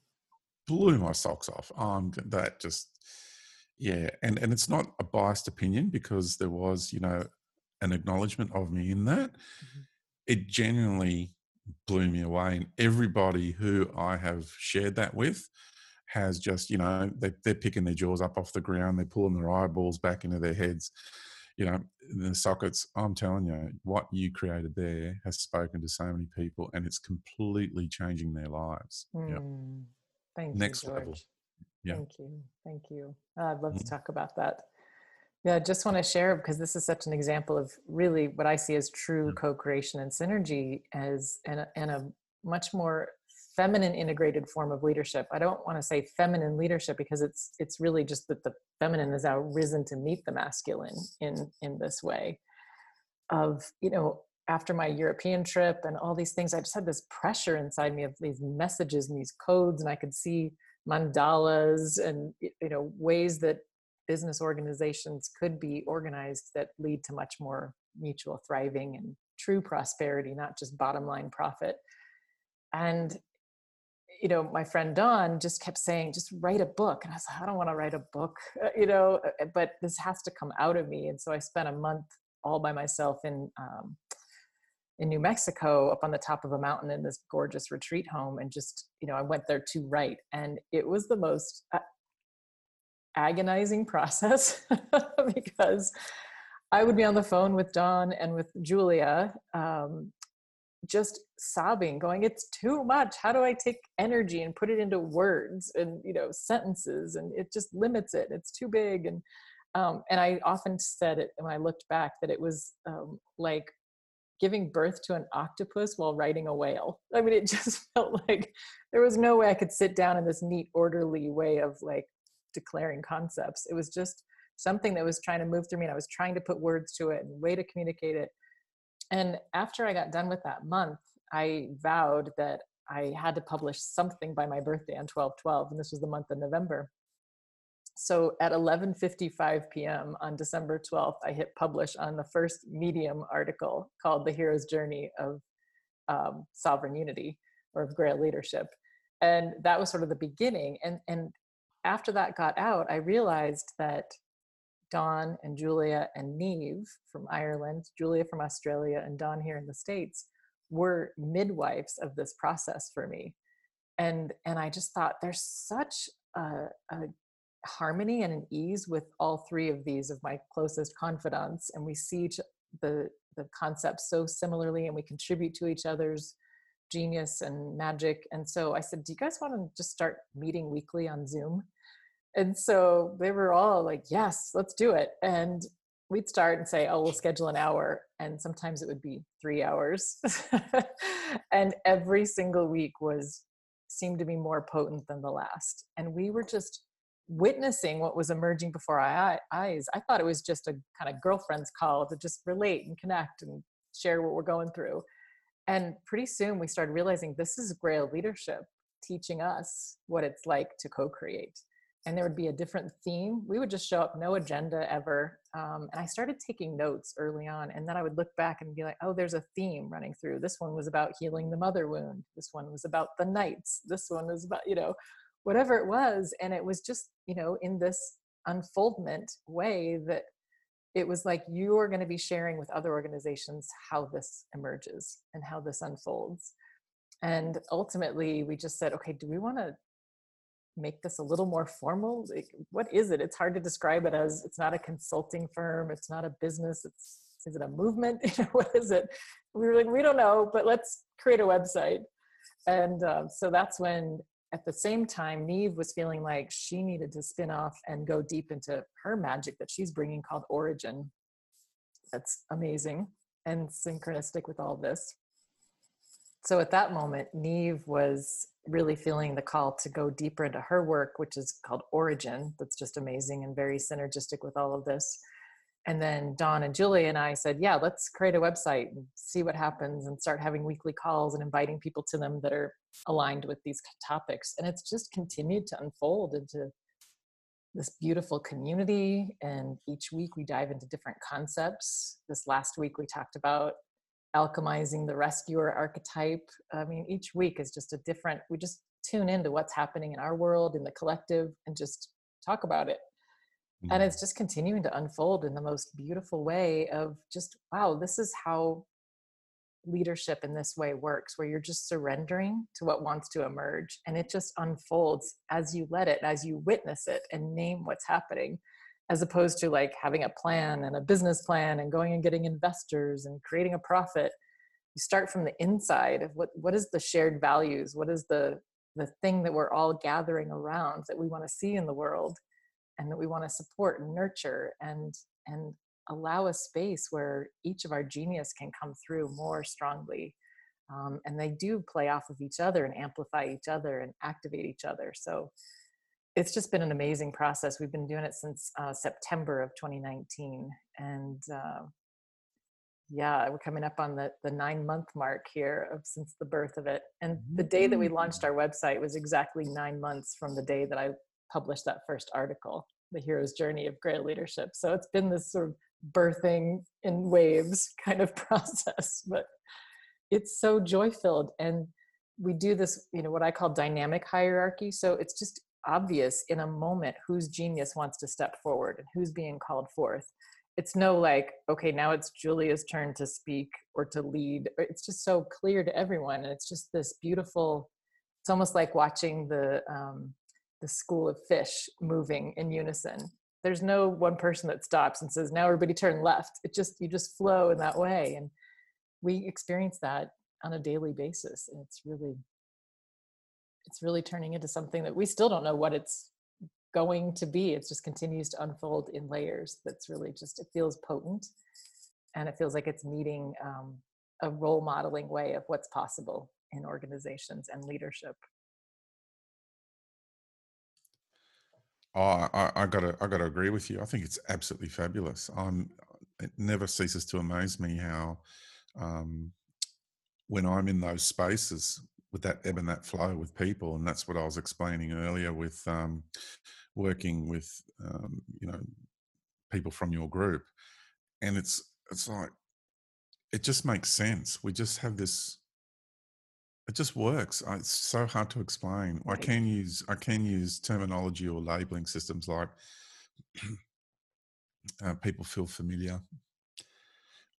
blew my socks off. Um, that just, yeah, and and it's not a biased opinion because there was, you know, an acknowledgement of me in that. Mm-hmm. It genuinely blew me away, and everybody who I have shared that with has just, you know, they, they're picking their jaws up off the ground, they're pulling their eyeballs back into their heads you know, the sockets, I'm telling you, what you created there has spoken to so many people and it's completely changing their lives. Mm. Yep. Thank Next you, level. Yeah. Thank you. Thank you. I'd love mm-hmm. to talk about that. Yeah, I just want to share because this is such an example of really what I see as true mm-hmm. co-creation and synergy as and a, and a much more feminine integrated form of leadership i don't want to say feminine leadership because it's it's really just that the feminine has now risen to meet the masculine in in this way of you know after my european trip and all these things i just had this pressure inside me of these messages and these codes and i could see mandalas and you know ways that business organizations could be organized that lead to much more mutual thriving and true prosperity not just bottom line profit. And you know my friend don just kept saying just write a book. And i was like i don't want to write a book uh, you know uh, but this has to come out of me. And so i spent a month all by myself in um, in New Mexico up on the top of a mountain in this gorgeous retreat home and just you know I went there to write. And it was the most uh, agonizing process because I would be on the phone with Don and with Julia um, just sobbing going it's too much. How do i take energy and put it into words and you know sentences? And it just limits it. It's too big. And um, and i often said it when i looked back that it was um, like giving birth to an octopus while riding a whale. I mean it just felt like there was no way i could sit down in this neat orderly way of like declaring concepts it was just something that was trying to move through me and i was trying to put words to it and way to communicate it and after I got done with that month, I vowed that I had to publish something by my birthday on 1212, and this was the month of November. So at 11:55 p.m. on December 12th, I hit publish on the first Medium article called "The Hero's Journey of um, Sovereign Unity" or of Grail Leadership, and that was sort of the beginning. And and after that got out, I realized that Don and Julia and Neve from Ireland, Julia from Australia, and Don here in the States were midwives of this process for me. And, and I just thought there's such a, a harmony and an ease with all three of these of my closest confidants. And we see each, the, the concepts so similarly and we contribute to each other's genius and magic. And so I said, Do you guys want to just start meeting weekly on Zoom? And so they were all like, yes, let's do it. And we'd start and say, oh, we'll schedule an hour. And sometimes it would be three hours. and every single week was seemed to be more potent than the last. And we were just witnessing what was emerging before our eyes. I thought it was just a kind of girlfriend's call to just relate and connect and share what we're going through. And pretty soon we started realizing this is Grail leadership teaching us what it's like to co create and there would be a different theme. We would just show up, no agenda ever. Um, and I started taking notes early on, and then I would look back and be like, oh, there's a theme running through. This one was about healing the mother wound. This one was about the knights. This one was about, you know, whatever it was. And it was just, you know, in this unfoldment way that it was like you're going to be sharing with other organizations how this emerges and how this unfolds. And ultimately, we just said, okay, do we want to make this a little more formal? Like, what is it? It's hard to describe it as it's not a consulting firm it's not a business it's is it a movement? What is it? We were like we don't know but let's create a website. And uh, so that's when at the same time neve was feeling like she needed to spin off and go deep into her magic that she's bringing called origin that's amazing and synchronistic with all this so at that moment, Neve was really feeling the call to go deeper into her work, which is called Origin. That's just amazing and very synergistic with all of this. And then Don and Julie and I said, yeah, let's create a website and see what happens and start having weekly calls and inviting people to them that are aligned with these topics. And it's just continued to unfold into this beautiful community. And each week we dive into different concepts. This last week we talked about alchemizing the rescuer archetype. I mean, each week is just a different, we just tune into what's happening in our world, in the collective, and just talk about it. Mm-hmm. And it's just continuing to unfold in the most beautiful way of just, wow, this is how leadership in this way works, where you're just surrendering to what wants to emerge. And it just unfolds as you let it, as you witness it and name what's happening as opposed to like having a plan and a business plan and going and getting investors and creating a profit you start from the inside of what what is the shared values what is the the thing that we're all gathering around that we want to see in the world and that we want to support and nurture and and allow a space where each of our genius can come through more strongly um, and they do play off of each other and amplify each other and activate each other. So it's just been an amazing process. We've been doing it since uh, september of 2019 and uh, yeah we're coming up on the the nine month mark here of since the birth of it and the day that we launched our website was exactly nine months from the day that i published that first article the hero's journey of grail leadership. So it's been this sort of birthing in waves kind of process but it's so joy filled and we do this you know what i call dynamic hierarchy so it's just obvious in a moment whose genius wants to step forward and who's being called forth. It's no like okay now it's julia's turn to speak or to lead. It's just so clear to everyone and it's just this beautiful it's almost like watching the um, the school of fish moving in unison there's no one person that stops and says now everybody turn left. It just you just flow in that way and we experience that on a daily basis and it's really it's really turning into something that we still don't know what it's going to be. It just continues to unfold in layers. That's really just it feels potent and it feels like it's meeting um, a role modeling way of what's possible in organizations and leadership Oh, I, I gotta, I gotta agree with you. I think it's absolutely fabulous. I'm, it never ceases to amaze me how, um, when I'm in those spaces with that ebb and that flow with people, and that's what I was explaining earlier with um, working with, um, you know, people from your group, and it's, it's like, it just makes sense. We just have this it just works. It's so hard to explain. I can use I can use terminology or labeling systems like uh, people feel familiar.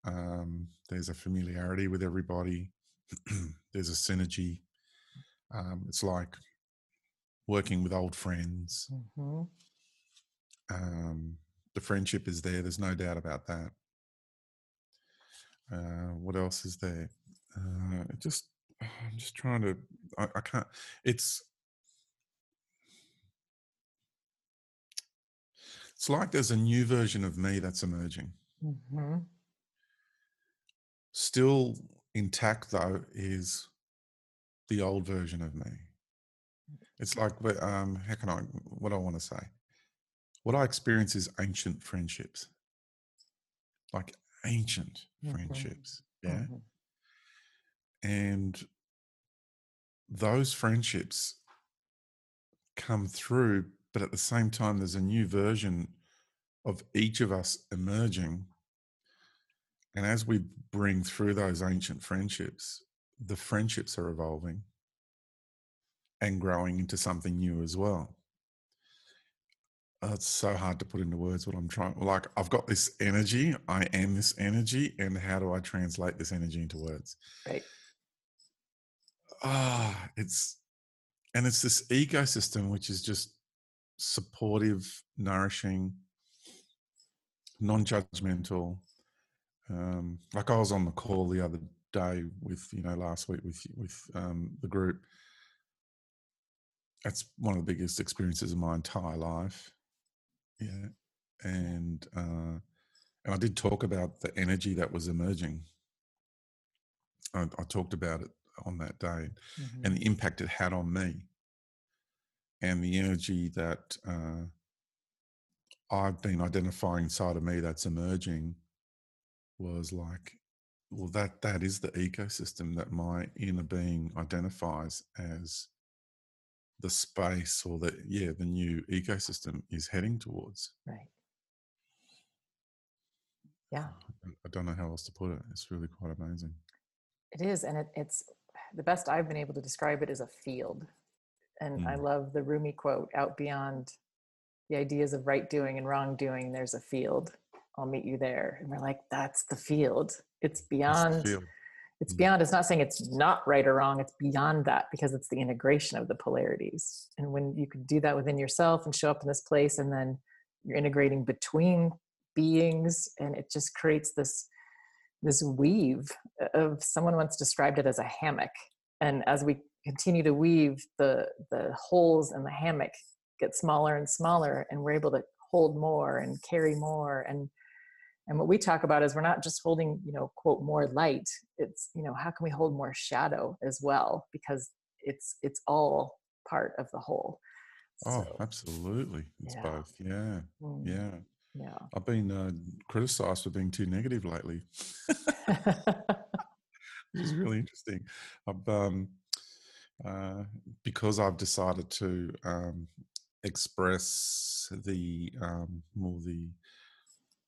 Um, there's a familiarity with everybody. there's a synergy. Um, it's like working with old friends. Mm-hmm. Um, the friendship is there. There's no doubt about that. Uh, what else is there? Uh, it just I'm just trying to. I, I can't. It's. It's like there's a new version of me that's emerging. Mm-hmm. Still intact, though, is the old version of me. It's like, um, how can I, what I want to say? What I experience is ancient friendships, like ancient friendships. Yeah. Mm-hmm. And those friendships come through, but at the same time, there's a new version of each of us emerging. And as we bring through those ancient friendships, the friendships are evolving and growing into something new as well. Oh, it's so hard to put into words what I'm trying. Like, I've got this energy, I am this energy, and how do I translate this energy into words? Right ah, it's and it's this ecosystem which is just supportive, nourishing, non-judgmental. Um, like I was on the call the other day with you know last week with with um, the group. That's one of the biggest experiences of my entire life. Yeah, and uh, and I did talk about the energy that was emerging. I, I talked about it on that day mm-hmm. and the impact it had on me and the energy that uh, I've been identifying inside of me that's emerging was like, well, that that is the ecosystem that my inner being identifies as the space or the yeah the new ecosystem is heading towards. Right. Yeah. I don't know how else to put it. It's really quite amazing. It is, and it, it's the best I've been able to describe it is a field. And mm. I love the Rumi quote out beyond the ideas of right doing and wrong doing, there's a field. I'll meet you there. And we're like, that's the field. It's beyond field. it's mm. beyond it's not saying it's not right or wrong it's beyond that because it's the integration of the polarities and when you can do that within yourself and show up in this place and then you're integrating between beings and it just creates this this weave of someone once described it as a hammock and as we continue to weave the the holes in the hammock get smaller and smaller and we're able to hold more and carry more and and what we talk about is we're not just holding you know quote more light it's you know how can we hold more shadow as well because it's it's all part of the whole oh absolutely it's yeah. both yeah mm. yeah yeah i've been uh, criticized for being too negative lately which is really interesting i've um uh, because I've decided to um, express the um, more the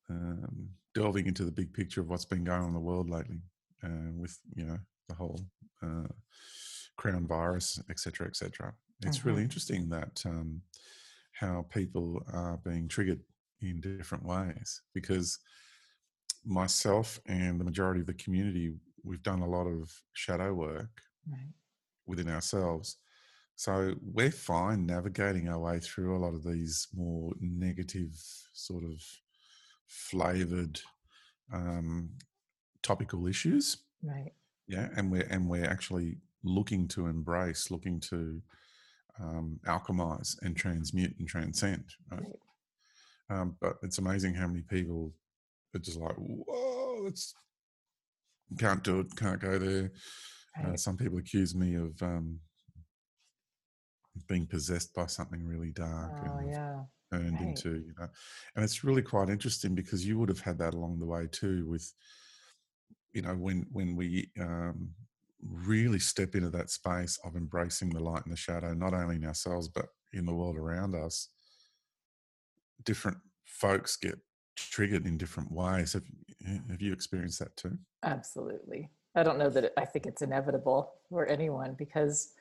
um, delving into the big picture of what's been going on in the world lately, uh, with you know the whole uh, crown virus, etc., etc. It's mm-hmm. really interesting that um, how people are being triggered in different ways because myself and the majority of the community we've done a lot of shadow work right. within ourselves so we're fine navigating our way through a lot of these more negative sort of flavored um, topical issues. Right. Yeah, and we're and we're actually looking to embrace, looking to um, alchemize and transmute and transcend. Right? right. Um, but it's amazing how many people are just like, whoa, it's can't do it, can't go there. Uh, right. Uh, some people accuse me of um, being possessed by something really dark. Oh, and, yeah turned right. into you know and it's really quite interesting because you would have had that along the way too with you know when when we um, really step into that space of embracing the light and the shadow not only in ourselves but in the world around us different folks get triggered in different ways. Have, have you experienced that too? Absolutely. I don't know that it, i think it's inevitable for anyone because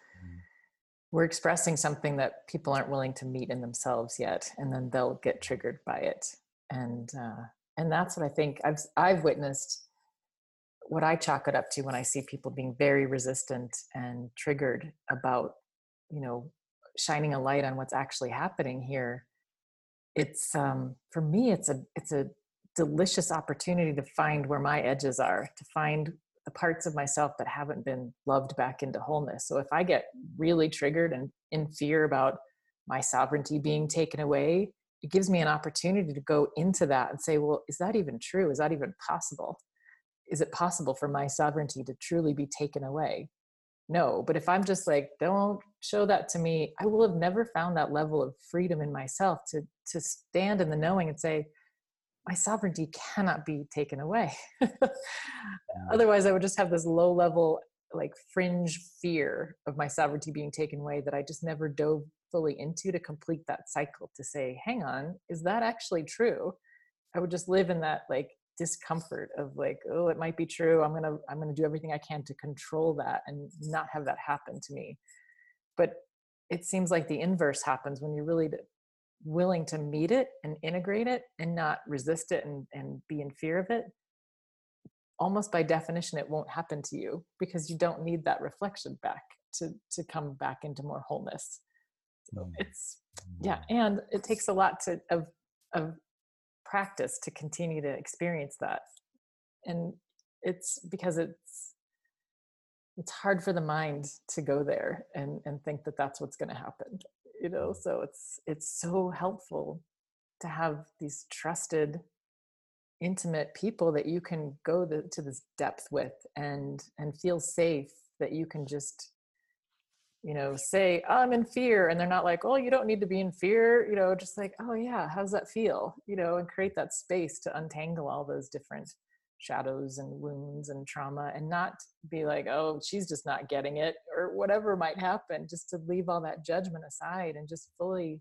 we're expressing something that people aren't willing to meet in themselves yet and then they'll get triggered by it. And uh, and that's what i think i've i've witnessed what i chalk it up to when i see people being very resistant and triggered about you know shining a light on what's actually happening here it's um for me it's a it's a delicious opportunity to find where my edges are to find the parts of myself that haven't been loved back into wholeness. So if I get really triggered and in fear about my sovereignty being taken away, it gives me an opportunity to go into that and say, well, is that even true? Is that even possible? Is it possible for my sovereignty to truly be taken away? No, but if I'm just like, don't show that to me, I will have never found that level of freedom in myself to to stand in the knowing and say, my sovereignty cannot be taken away. Otherwise, I would just have this low level, like fringe fear of my sovereignty being taken away that I just never dove fully into to complete that cycle to say, hang on, is that actually true? I would just live in that like discomfort of like, oh, it might be true. I'm gonna I'm gonna do everything I can to control that and not have that happen to me. But it seems like the inverse happens when you're really willing to meet it and integrate it and not resist it and, and be in fear of it, almost by definition, it won't happen to you because you don't need that reflection back to, to come back into more wholeness. So it's, yeah, and it takes a lot to, of, of practice to continue to experience that. And it's because it's, it's hard for the mind to go there and, and think that that's what's going to happen you know mm. so it's it's so helpful to have these trusted intimate people that you can go the, to this depth with and and feel safe that you can just you know say oh, i'm in fear and they're not like oh you don't need to be in fear you know just like oh yeah how's that feel? you know and create that space to untangle all those different shadows and wounds and trauma and not be like oh she's just not getting it or whatever might happen just to leave all that judgment aside and just fully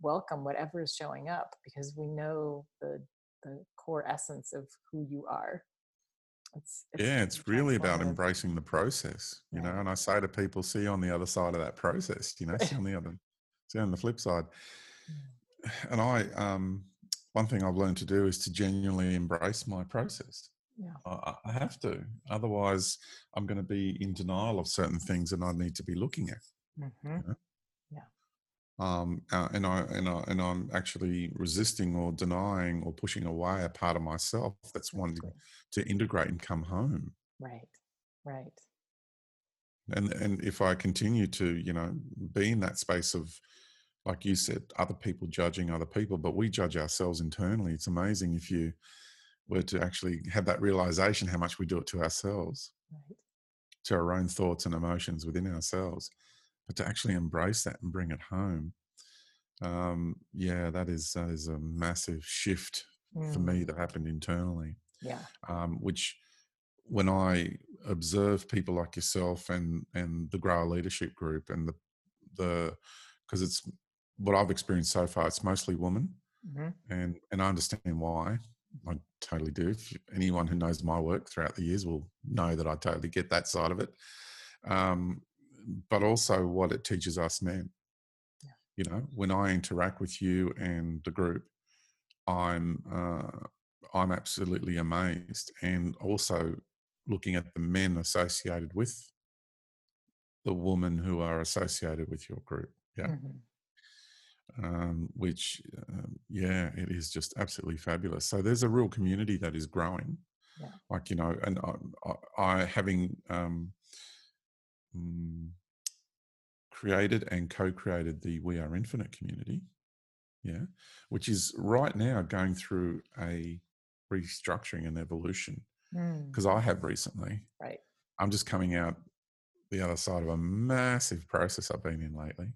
welcome whatever is showing up because we know the the core essence of who you are it's, it's yeah it's really about embracing the process you right. know and i say to people see on the other side of that process you know see on the other see on the flip side yeah. and i um one thing I've learned to do is to genuinely embrace my process. Yeah. I, I have to. Otherwise, I'm going to be in denial of certain things that I need to be looking at. Mm-hmm. You know? Um, uh, and I and I and I'm actually resisting or denying or pushing away a part of myself that's, that's wanting to integrate and come home. Right. Right. And and if I continue to, you know, be in that space of like you said, other people judging other people, but we judge ourselves internally. It's amazing if you were to actually have that realization how much we do it to ourselves, right. to our own thoughts and emotions within ourselves, but to actually embrace that and bring it home. Um, yeah, that is that is a massive shift mm. for me mm. that happened internally. Yeah, um, which when I observe people like yourself and and the Grail Leadership Group and the the because it's what I've experienced so far, it's mostly women, mm-hmm. and and I understand why. I totally do. If anyone who knows my work throughout the years will know that I totally get that side of it. Um, but also what it teaches us men. Yeah. You know, when I interact with you and the group, I'm uh, I'm absolutely amazed, and also looking at the men associated with the women who are associated with your group. Yeah. Mm-hmm. Um, which, um, yeah, it is just absolutely fabulous. So there's a real community that is growing. Yeah. Like, you know, and I, I, I having um, mm, created and co created the We Are Infinite community, yeah, which is right now going through a restructuring and evolution because mm. I have recently. Right. I'm just coming out the other side of a massive process I've been in lately,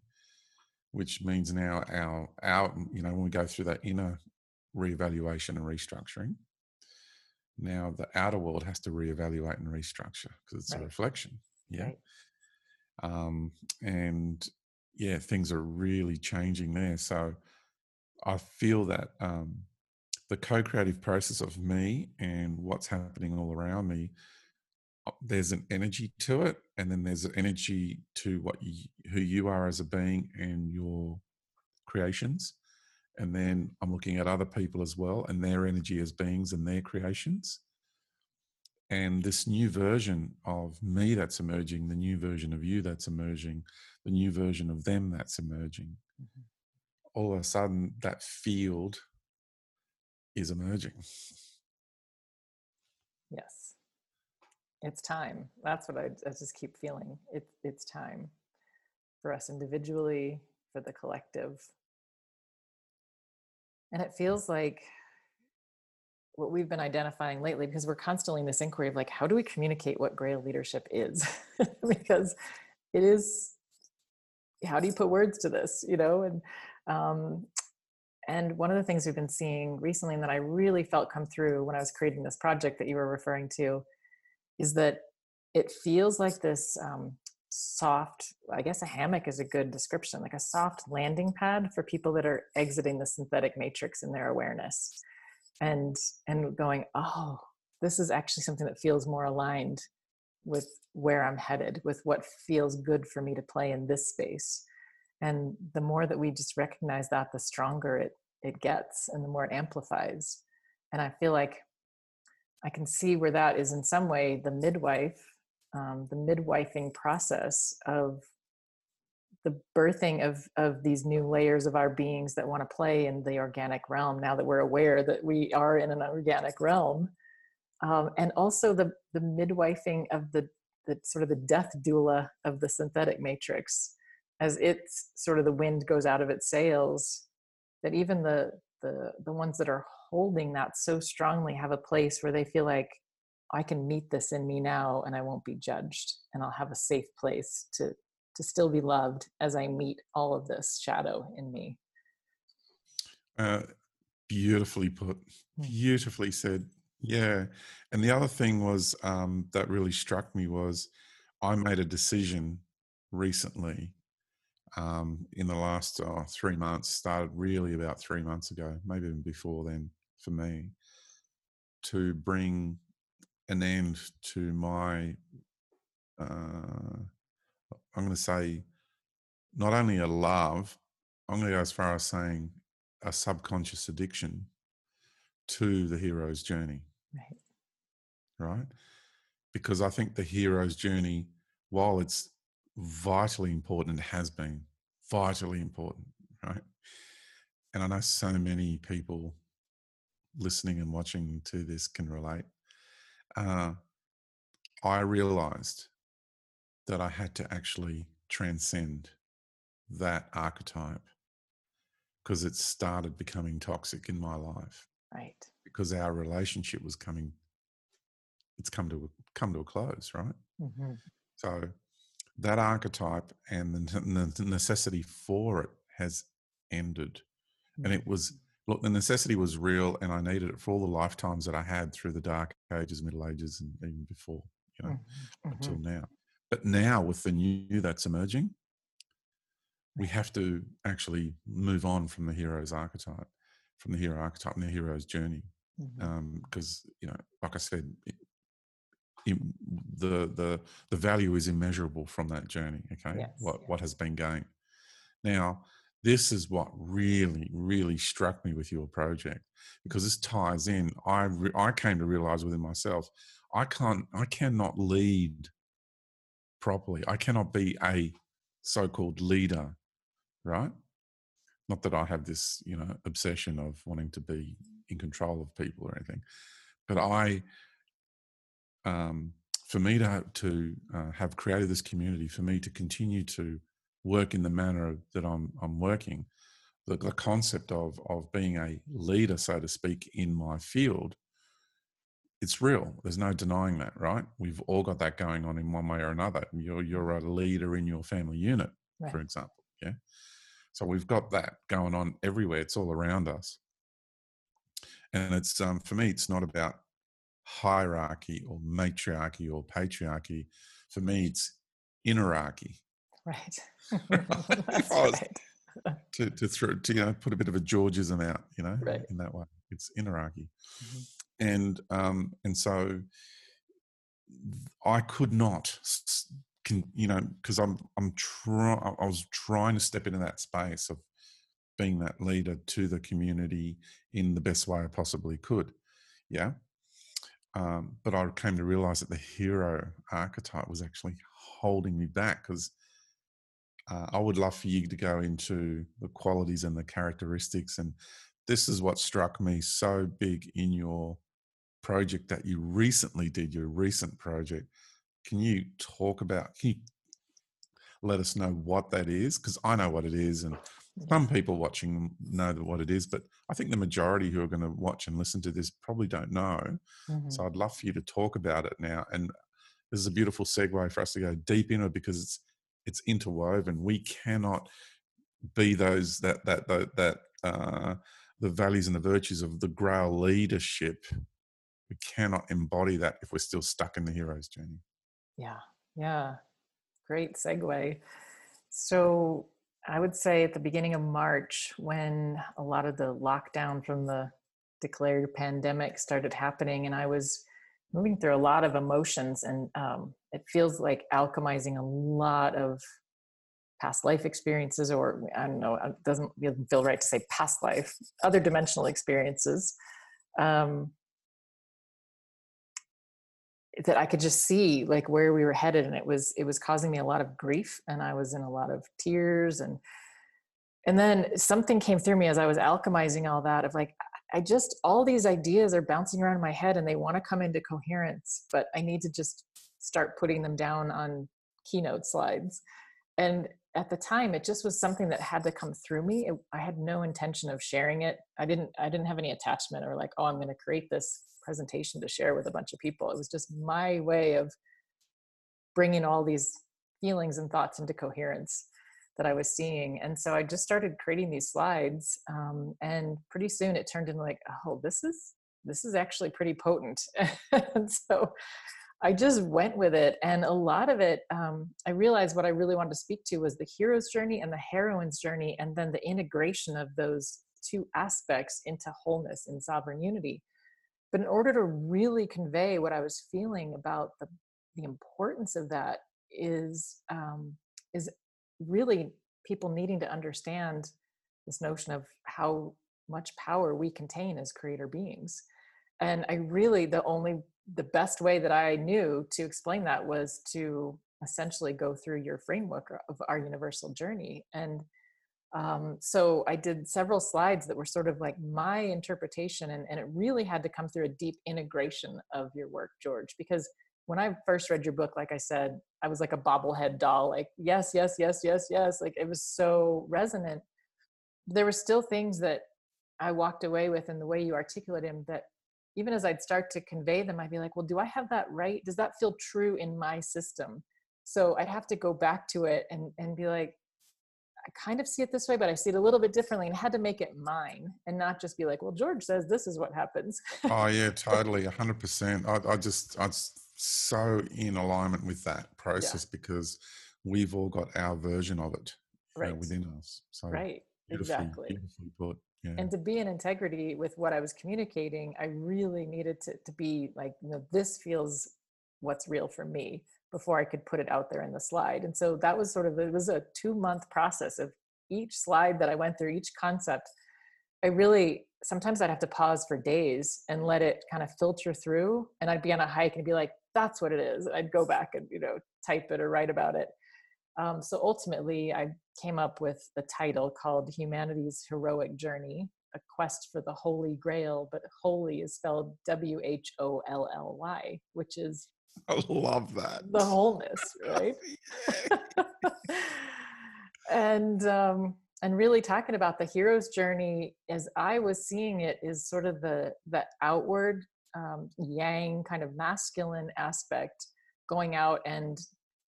which means now our our you know when we go through that inner reevaluation and restructuring, now the outer world has to reevaluate and restructure because it's right. a reflection. Yeah. Right. Um, and yeah, things are really changing there. So I feel that um, the co-creative process of me and what's happening all around me uh, there's an energy to it and then there's an energy to what you, who you are as a being and your creations and then i'm looking at other people as well and their energy as beings and their creations and this new version of me that's emerging the new version of you that's emerging the new version of them that's emerging mm-hmm. all of a sudden that field is emerging. Yes. It's time. That's what I, I just keep feeling. It, it's time for us individually, for the collective. And it feels like what we've been identifying lately, because we're constantly in this inquiry of like, how do we communicate what Grail leadership is? because it is, how do you put words to this, you know? And um, and one of the things we've been seeing recently and that I really felt come through when I was creating this project that you were referring to is that it feels like this um, soft, I guess a hammock is a good description, like a soft landing pad for people that are exiting the synthetic matrix in their awareness and and going, oh, this is actually something that feels more aligned with where I'm headed, with what feels good for me to play in this space. And the more that we just recognize that the stronger it it gets and the more it amplifies. And i feel like i can see where that is in some way the midwife um, the midwifing process of the birthing of of these new layers of our beings that want to play in the organic realm now that we're aware that we are in an organic realm um, and also the the midwifing of the the sort of the death doula of the synthetic matrix as it's sort of the wind goes out of its sails that even the the the ones that are holding that so strongly have a place where they feel like I can meet this in me now and I won't be judged and I'll have a safe place to to still be loved as I meet all of this shadow in me. Uh, beautifully put, hmm. beautifully said. Yeah, and the other thing was um, that really struck me was I made a decision recently um, in the last uh, three months started really about three months ago, maybe even before then for me, to bring an end to my, uh, I'm going to say, not only a love, I'm going to go as far as saying a subconscious addiction to the hero's journey. Right. Right. Because I think the hero's journey, while it's vitally important has been vitally important right and i know so many people listening and watching to this can relate uh, i realized that i had to actually transcend that archetype because it started becoming toxic in my life. Right. Because our relationship was coming, it's come to come to a close, right? Mm-hmm. So that archetype and the, the necessity for it has ended, mm-hmm. and it was mm-hmm. look the necessity was real, and I needed it for all the lifetimes that I had through the dark ages, middle ages, and even before, you know, mm-hmm. until mm-hmm. now. But now with the new that's emerging, we have to actually move on from the hero's archetype, from the hero archetype and the hero's journey. Because mm-hmm. um, you know, like I said, it, it, the the the value is immeasurable from that journey. Okay, yes, what yes. what has been gained. Now, this is what really really struck me with your project because this ties in. I re- I came to realize within myself, I can't I cannot lead properly. I cannot be a so-called leader right? Not that I have this, you know, obsession of wanting to be in control of people or anything, but I, um, for me to to uh, have created this community, for me to continue to work in the manner that I'm I'm working, the, the concept of of being a leader, so to speak, in my field, it's real. There's no denying that, right? We've all got that going on in one way or another. You're you're a leader in your family unit, right. for example. Yeah. So we've got that going on everywhere. It's all around us. And it's um, for me, it's not about hierarchy or matriarchy or patriarchy. For me, it's innerarchy. Right. right. to to throw to you know put a bit of a Georgism out, you know, right. in that way. It's innerarchy. Mm-hmm. And um and so I could not can you know because i'm i'm trying i was trying to step into that space of being that leader to the community in the best way i possibly could yeah? Um, but i came to realize that the hero archetype was actually holding me back because uh, i would love for you to go into the qualities and the characteristics and this is what struck me so big in your project that you recently did your recent project can you talk about, can you let us know what that is? Because I know what it is, and some people watching know what it is, but I think the majority who are going to watch and listen to this probably don't know. Mm-hmm. So I'd love for you to talk about it now. And this is a beautiful segue for us to go deep into it because it's it's interwoven. We cannot be those that that that, that uh, the values and the virtues of the Grail leadership. We cannot embody that if we're still stuck in the hero's journey. Yeah, yeah. Great segue. So I would say at the beginning of March, when a lot of the lockdown from the declared pandemic started happening, and I was moving through a lot of emotions, and um, it feels like alchemizing a lot of past life experiences, or I don't know, it doesn't feel right to say past life, other dimensional experiences. Um, that I could just see like where we were headed and it was it was causing me a lot of grief and I was in a lot of tears and and then something came through me as I was alchemizing all that of like I just all these ideas are bouncing around my head and they want to come into coherence but I need to just start putting them down on keynote slides and at the time it just was something that had to come through me it, I had no intention of sharing it I didn't I didn't have any attachment or like oh I'm going to create this presentation to share with a bunch of people. It was just my way of bringing all these feelings and thoughts into coherence that I was seeing. And so I just started creating these slides. Um, and pretty soon it turned into like, oh, this is this is actually pretty potent. and so I just went with it. And a lot of it, um, I realized what I really wanted to speak to was the hero's journey and the heroine's journey, and then the integration of those two aspects into wholeness and sovereign unity. But in order to really convey what I was feeling about the, the importance of that is um, is really people needing to understand this notion of how much power we contain as creator beings. And I really the only the best way that I knew to explain that was to essentially go through your framework of our universal journey and um, so I did several slides that were sort of like my interpretation, and, and it really had to come through a deep integration of your work, George, because when I first read your book, like I said, I was like a bobblehead doll, like, yes, yes, yes, yes, yes. Like it was so resonant. there were still things that I walked away with in the way you articulate him that even as I'd start to convey them, I'd be like, well, do I have that right? Does that feel true in my system? So I'd have to go back to it and, and be like, I kind of see it this way, but I see it a little bit differently and had to make it mine and not just be like, well, George says this is what happens. oh yeah, totally. hundred percent. I, I just, I'm so in alignment with that process yeah. because we've all got our version of it right. within us. So right. Beautifully, exactly. Beautifully. Yeah. And to be in integrity with what I was communicating, I really needed to, to be like, you know, this feels what's real for me before I could put it out there in the slide. And so that was sort of, it was a two month process of each slide that I went through, each concept. I really, sometimes I'd have to pause for days and let it kind of filter through. And I'd be on a hike and be like, that's what it is. And I'd go back and, you know, type it or write about it. Um, so ultimately, I came up with a title called Humanity's Heroic Journey A Quest for the Holy Grail, but holy is spelled W H O L L Y, which is I love that. The wholeness, right? and um, and really talking about the hero's journey as I was seeing it is sort of the the outward um, yang kind of masculine aspect going out and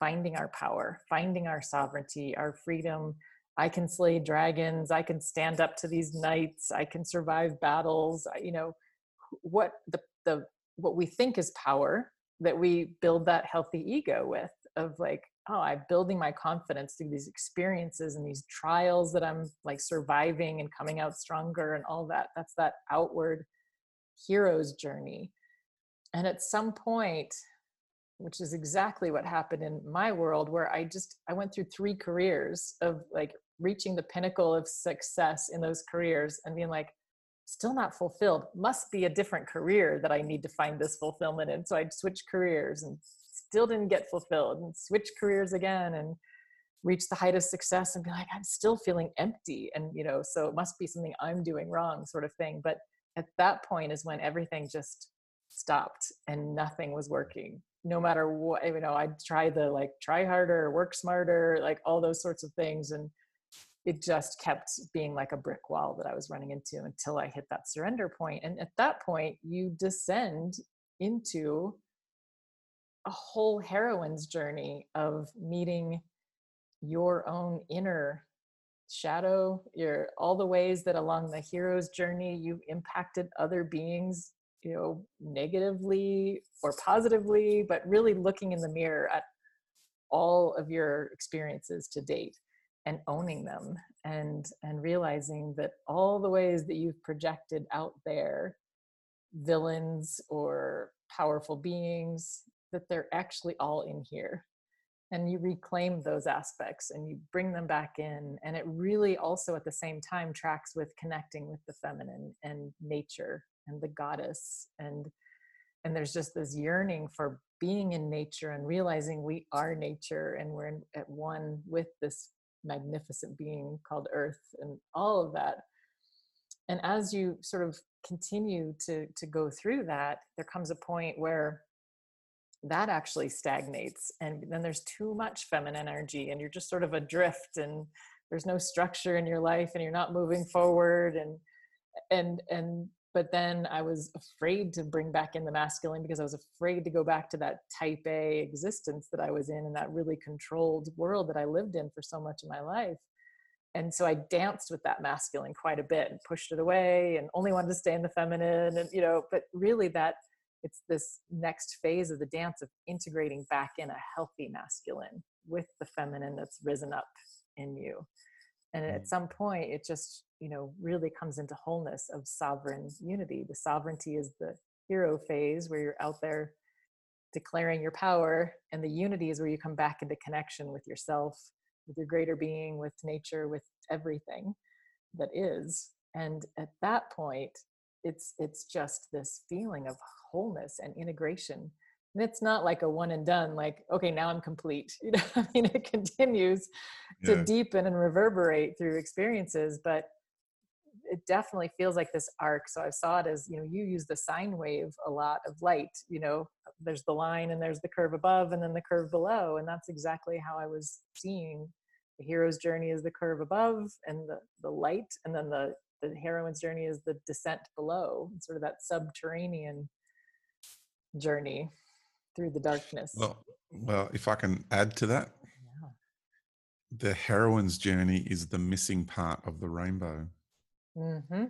finding our power finding our sovereignty our freedom. I can slay dragons i can stand up to these knights i can survive battles you know what the the what we think is power that we build that healthy ego with of like oh i'm building my confidence through these experiences and these trials that i'm like surviving and coming out stronger and all that. That's that outward hero's journey. And at some point which is exactly what happened in my world where i just i went through three careers of like reaching the pinnacle of success in those careers and being like still not fulfilled. Must be a different career that i need to find this fulfillment in. So i'd switch careers and still didn't get fulfilled and switch careers again and reach the height of success and be like i'm still feeling empty and you know so it must be something i'm doing wrong sort of thing. But at that point is when everything just stopped and nothing was working no matter what you know i'd try the like try harder work smarter like all those sorts of things and it just kept being like a brick wall that I was running into until I hit that surrender point. And at that point, you descend into a whole heroine's journey of meeting your own inner shadow your all the ways that along the hero's journey you've impacted other beings you know negatively or positively but really looking in the mirror at all of your experiences to date and owning them and and realizing that all the ways that you've projected out there villains or powerful beings that they're actually all in here. And you reclaim those aspects and you bring them back in and it really also at the same time tracks with connecting with the feminine and nature and the goddess and and there's just this yearning for being in nature and realizing we are nature and we're at one with this magnificent being called earth and all of that. And as you sort of continue to to go through that there comes a point where that actually stagnates and then there's too much feminine energy and you're just sort of adrift and there's no structure in your life and you're not moving forward and and and but then I was afraid to bring back in the masculine because I was afraid to go back to that type A existence that I was in and that really controlled world that I lived in for so much of my life. And so I danced with that masculine quite a bit and pushed it away and only wanted to stay in the feminine and you know, but really that it's this next phase of the dance of integrating back in a healthy masculine with the feminine that's risen up in you and at mm. some point it just you know really comes into wholeness of sovereign unity. The sovereignty is the hero phase where you're out there declaring your power and the unity is where you come back into connection with yourself with your greater being with nature with everything that is. And at that point it's it's just this feeling of wholeness and integration. And it's not like a one and done like okay now i'm complete. You know i mean? It continues yeah. to deepen and reverberate through experiences but it definitely feels like this arc so i saw it as you know you use the sine wave a lot of light you know there's the line and there's the curve above and then the curve below and that's exactly how i was seeing the hero's journey is the curve above and the, the light and then the the heroine's journey is the descent below sort of that subterranean journey through the darkness. Well well if i can add to that the heroine's journey is the missing part of the rainbow mm-hmm.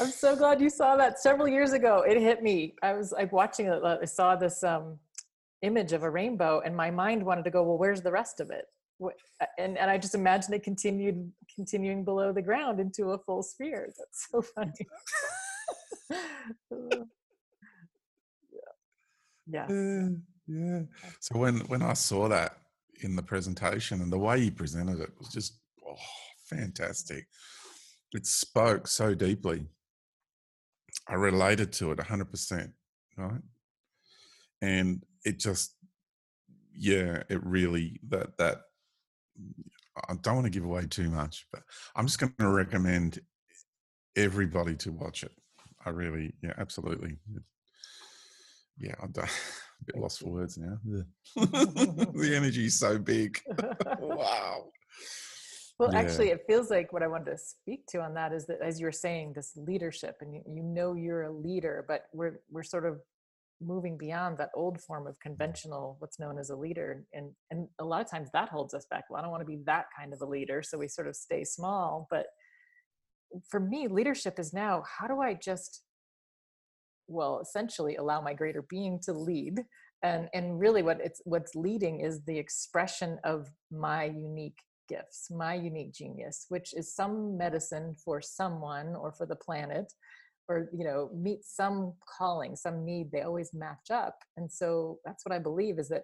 i'm so glad you saw that several years ago it hit me i was like watching it i saw this um image of a rainbow and my mind wanted to go well where's the rest of it and and I just imagined it continued continuing below the ground into a full sphere. That's so funny. yeah. yeah. Yeah. So when when I saw that in the presentation and the way you presented it was just oh, fantastic. It spoke so deeply. I related to it 100%, right? And it just yeah, it really that that I don't want to give away too much, but I'm just going to recommend everybody to watch it. I really, yeah, absolutely. Yeah, I'm a bit lost for words now. the energy is so big. wow. Well, yeah. actually, it feels like what I wanted to speak to on that is that, as you're saying, this leadership, and you, you know you're a leader, but we're we're sort of moving beyond that old form of mm-hmm. conventional what's known as a leader and and a lot of times that holds us back. Well i don't want to be that kind of a leader so we sort of stay small but for me leadership is now how do i just well essentially allow my greater being to lead? And and really what it's what's leading is the expression of my unique gifts my unique genius which is some medicine for someone or for the planet or you know meet some calling some need they always match up. And so that's what i believe is that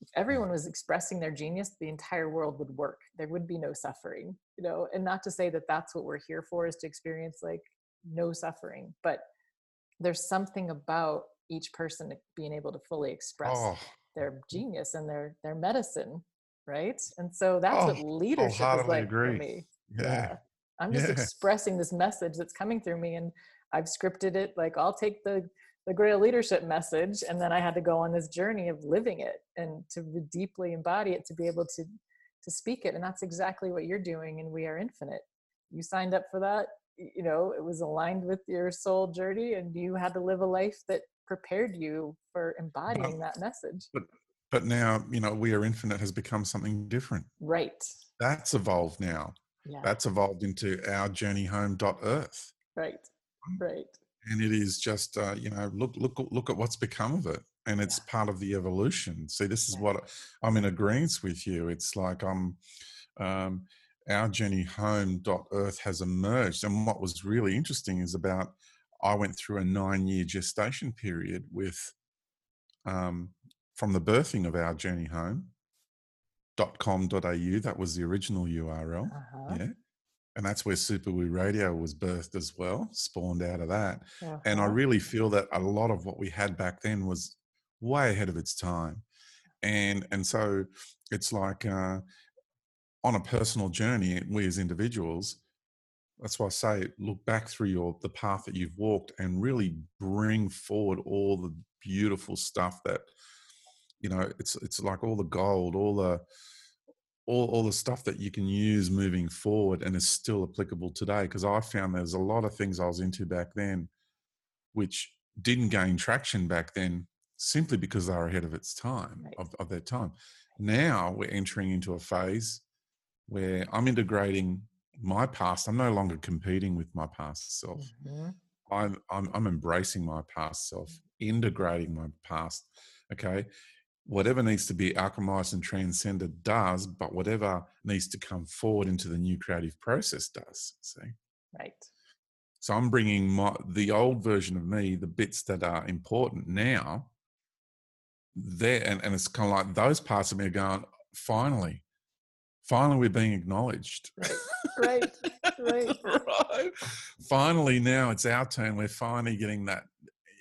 if everyone was expressing their genius the entire world would work. There would be no suffering you know? And not to say that that's what we're here for is to experience like no suffering but there's something about each person being able to fully express oh. their genius and their their medicine right and so that's oh, what leadership is like agree. for me yeah. yeah. i'm just yeah. expressing this message that's coming through me and I've scripted it like I'll take the the Grail leadership message and then I had to go on this journey of living it and to deeply embody it to be able to to speak it and that's exactly what you're doing and we are infinite. You signed up for that, you know, it was aligned with your soul journey and you had to live a life that prepared you for embodying that message. But but now, you know, we are infinite has become something different. Right. That's evolved now. Yeah. That's evolved into our journey home dot earth. Right right and it is just uh, you know look look look at what's become of it and it's yeah. part of the evolution see this is yeah. what i'm in agreement with you it's like i'm um, our journey home dot earth has emerged and what was really interesting is about i went through a nine year gestation period with um, from the birthing of our journey home dot com.au that was the original url uh-huh. yeah and that's where Super Woo Radio was birthed as well, spawned out of that. Uh-huh. And I uh-huh. really feel that a lot of what we had back then was way ahead of its time. And and so it's like uh, on a personal journey, we as individuals, that's why I say look back through your the path that you've walked and really bring forward all the beautiful stuff that you know it's it's like all the gold, all the all, all the stuff that you can use moving forward and is still applicable today. Because I found there's a lot of things I was into back then which didn't gain traction back then simply because they were ahead of its time, right. of, of their time. Now we're entering into a phase where I'm integrating my past. I'm no longer competing with my past self. Mm-hmm. I'm, I'm, I'm embracing my past self, integrating my past. Okay whatever needs to be alchemized and transcended does, but whatever needs to come forward into the new creative process does. See? Right. So I'm bringing my the old version of me, the bits that are important now, there, and, and it's kind of like those parts of me are going, finally, finally we're being acknowledged. Right, right, right. right. Finally, now it's our turn. We're finally getting that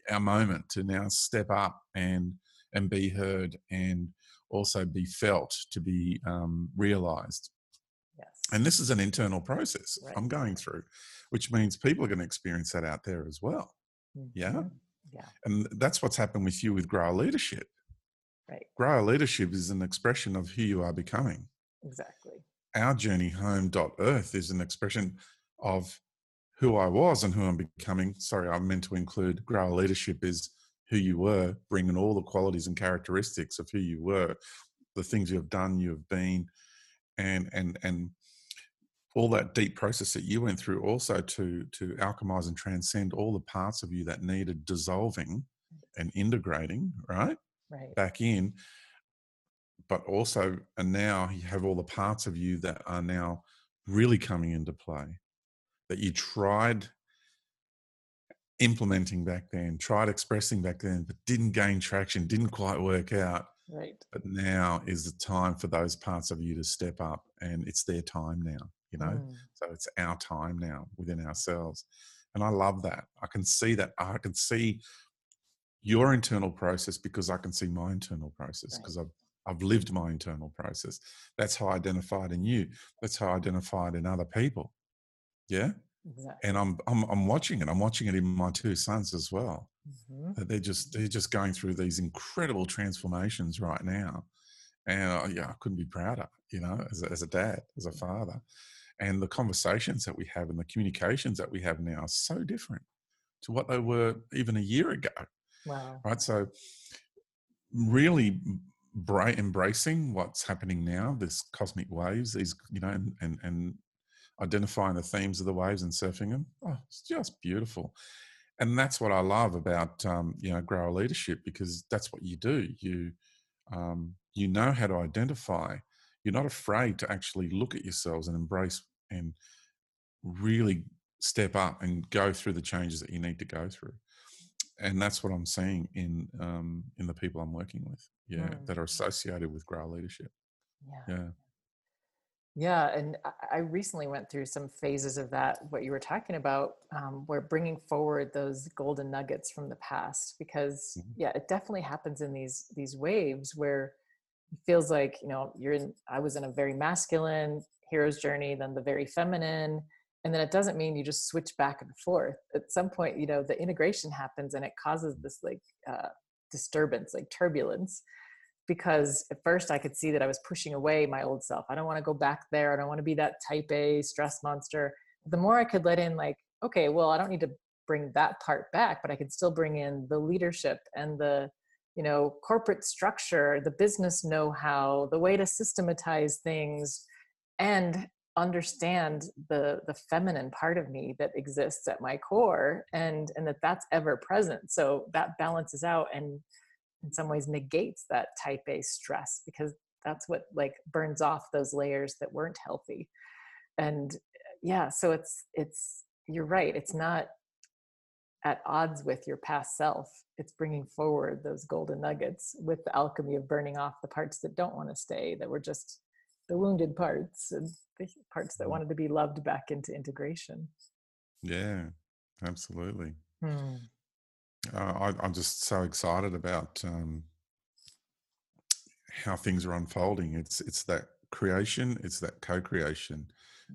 our moment to now step up and and be heard and also be felt to be um, realized. Yes. And this is an internal process right. I'm going through, which means people are going to experience that out there as well. Mm-hmm. Yeah. Yeah. And that's what's happened with you with Grail Leadership. Right. Grail Leadership is an expression of who you are becoming. exactly our journey home dot earth is an expression of who I was and who I'm becoming. Sorry, I meant to include Grail leadership is who you were, bringing all the qualities and characteristics of who you were, the things you have done, you have been, and and and all that deep process that you went through also to to alchemize and transcend all the parts of you that needed dissolving and integrating right right. back in but also and now you have all the parts of you that are now really coming into play that you tried implementing back then tried expressing back then but didn't gain traction didn't quite work out. Right. But now is the time for those parts of you to step up and it's their time now you know? Mm, so it's our time now within ourselves. And i love that. I can see that i can see your internal process because i can see my internal process Right. because i've i've lived my internal process. That's how i identified in you. That's how i identified in other people. Yeah exactly. And i'm i'm, I'm watching it. I'm watching it in my two sons as well. Mhm. they're just they're just going through these incredible transformations right now. And uh, yeah i couldn't be prouder you know as a, as a dad as a father. And the conversations that we have and the communications that we have now are so different to what they were even a year ago wow. right? So really bra- embracing what's happening now this cosmic waves these you know and, and and identifying the themes of the waves and surfing them oh it's just beautiful. And that's what i love about um, you know Grail leadership because that's what you do. You um, you know how to identify. You're not afraid to actually look at yourselves and embrace and really step up and go through the changes that you need to go through. And that's what i'm seeing in um, in the people i'm working with yeah Mm. that are associated with Grail leadership. Yeah. Yeah Yeah, and I recently went through some phases of that, what you were talking about, um, where bringing forward those golden nuggets from the past, because Mhm. yeah, it definitely happens in these these waves where it feels like you know you're in. I was in a very masculine hero's journey, then the very feminine, and then it doesn't mean you just switch back and forth. At some point, you know, the integration happens, and it causes this like uh, disturbance, like turbulence because at first I could see that I was pushing away my old self. I don't want to go back there. I don't want to be that type A stress monster. The more I could let in, like, okay, well, I don't need to bring that part back, but I can still bring in the leadership and the, you know, corporate structure, the business know how, the way to systematize things, and understand the the feminine part of me that exists at my core and and that that's ever present so that balances out and in some ways negates that type A stress because that's what like burns off those layers that weren't healthy. And yeah, so it's it's you're right. It's not at odds with your past self. It's bringing forward those golden nuggets with the alchemy of burning off the parts that don't want to stay, that were just the wounded parts and the parts that Mhm. wanted to be loved back into integration. yeah absolutely Hmm. Uh, I, i'm just so excited about um, how things are unfolding it's it's that creation it's that co-creation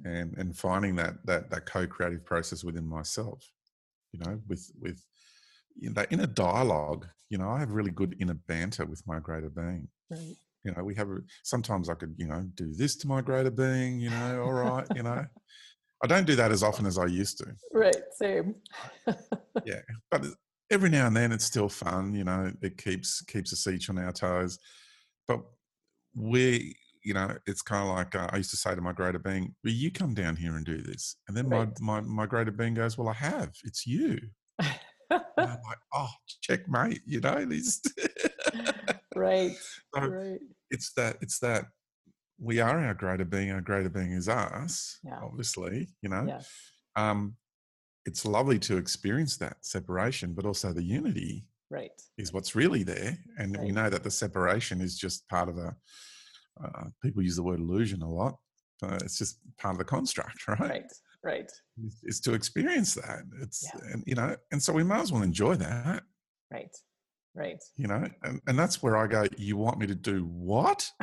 and and finding that that that co-creative process within myself you know with with you know, that inner dialogue you know i have really good inner banter with my greater being Right. you know we have a, sometimes i could you know do this to my greater being you know all right you know i don't do that as often as i used to Right. Same. yeah but every now and then it's still fun you know it keeps keeps us each on our toes but we you know it's kind of like uh, i used to say to my greater being will you come down here and do this and then Right. my, my my greater being goes well i have it's you and i'm like oh checkmate you know these right. so Right. it's that it's that we are our greater being our greater being is us Yeah. obviously you know Yes. um it's lovely to experience that separation but also the unity Right. is what's really there and we know that the separation is just part of a uh, people use the word illusion a lot but it's just part of the construct right, Right. Right. Is, is to experience that it's Yeah. and you know and so we might as well enjoy that Right. Right. you know and, and that's where i go you want me to do what.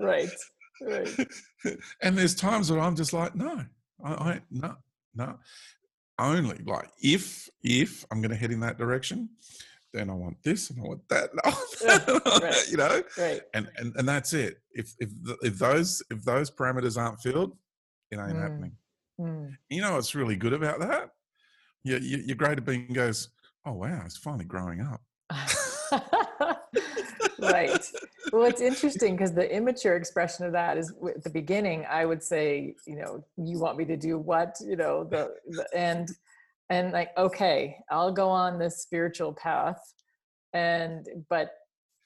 Right. Right. and there's times that i'm just like no i, I no no only like if if i'm going to head in that direction then I want this and I want that, right. you know, right. and, and and that's it. If if if those if those parameters aren't filled, it ain't Mm. happening. Mm. You know what's really good about that? Your your, your greater being goes, oh wow, it's finally growing up. right. Well, it's interesting because the immature expression of that is at the beginning. I would say, you know, you want me to do what, you know, the, the and and like, okay, I'll go on this spiritual path, and but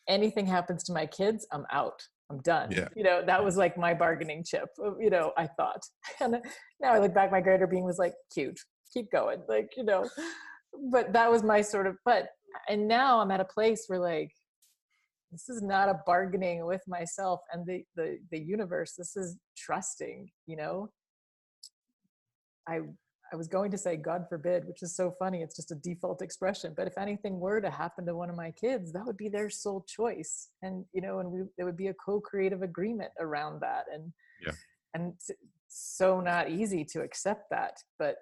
anything happens to my kids, I'm out. I'm done. Yeah. You know, that was like my bargaining chip. uh, You know, I thought, and now I look back, my greater being was like, cute, keep going, like you know. But that was my sort of. But and now I'm at a place where like this is not a bargaining with myself and the the the universe. This is trusting you know? I i was going to say god forbid which is so funny. It's just a default expression. But if anything were to happen to one of my kids that would be their sole choice. And you know and we there would be a co-creative agreement around that. And Yeah. and so not easy to accept that. But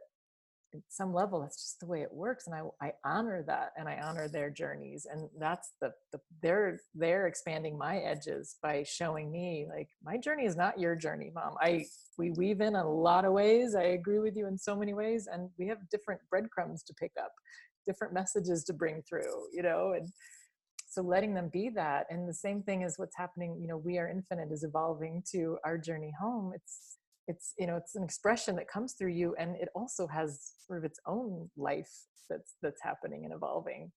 at some level that's just the way it works and I, I honor that and i honor their journeys and that's the, the they're they're expanding my edges by showing me like my journey is not your journey mom. I we weave in a lot of ways i agree with you in so many ways and we have different breadcrumbs to pick up different messages to bring through you know and so letting them be that and the same thing is what's happening you know we are infinite is evolving to our journey home it's it's you know it's an expression that comes through you and it also has sort of its own life that's that's happening and evolving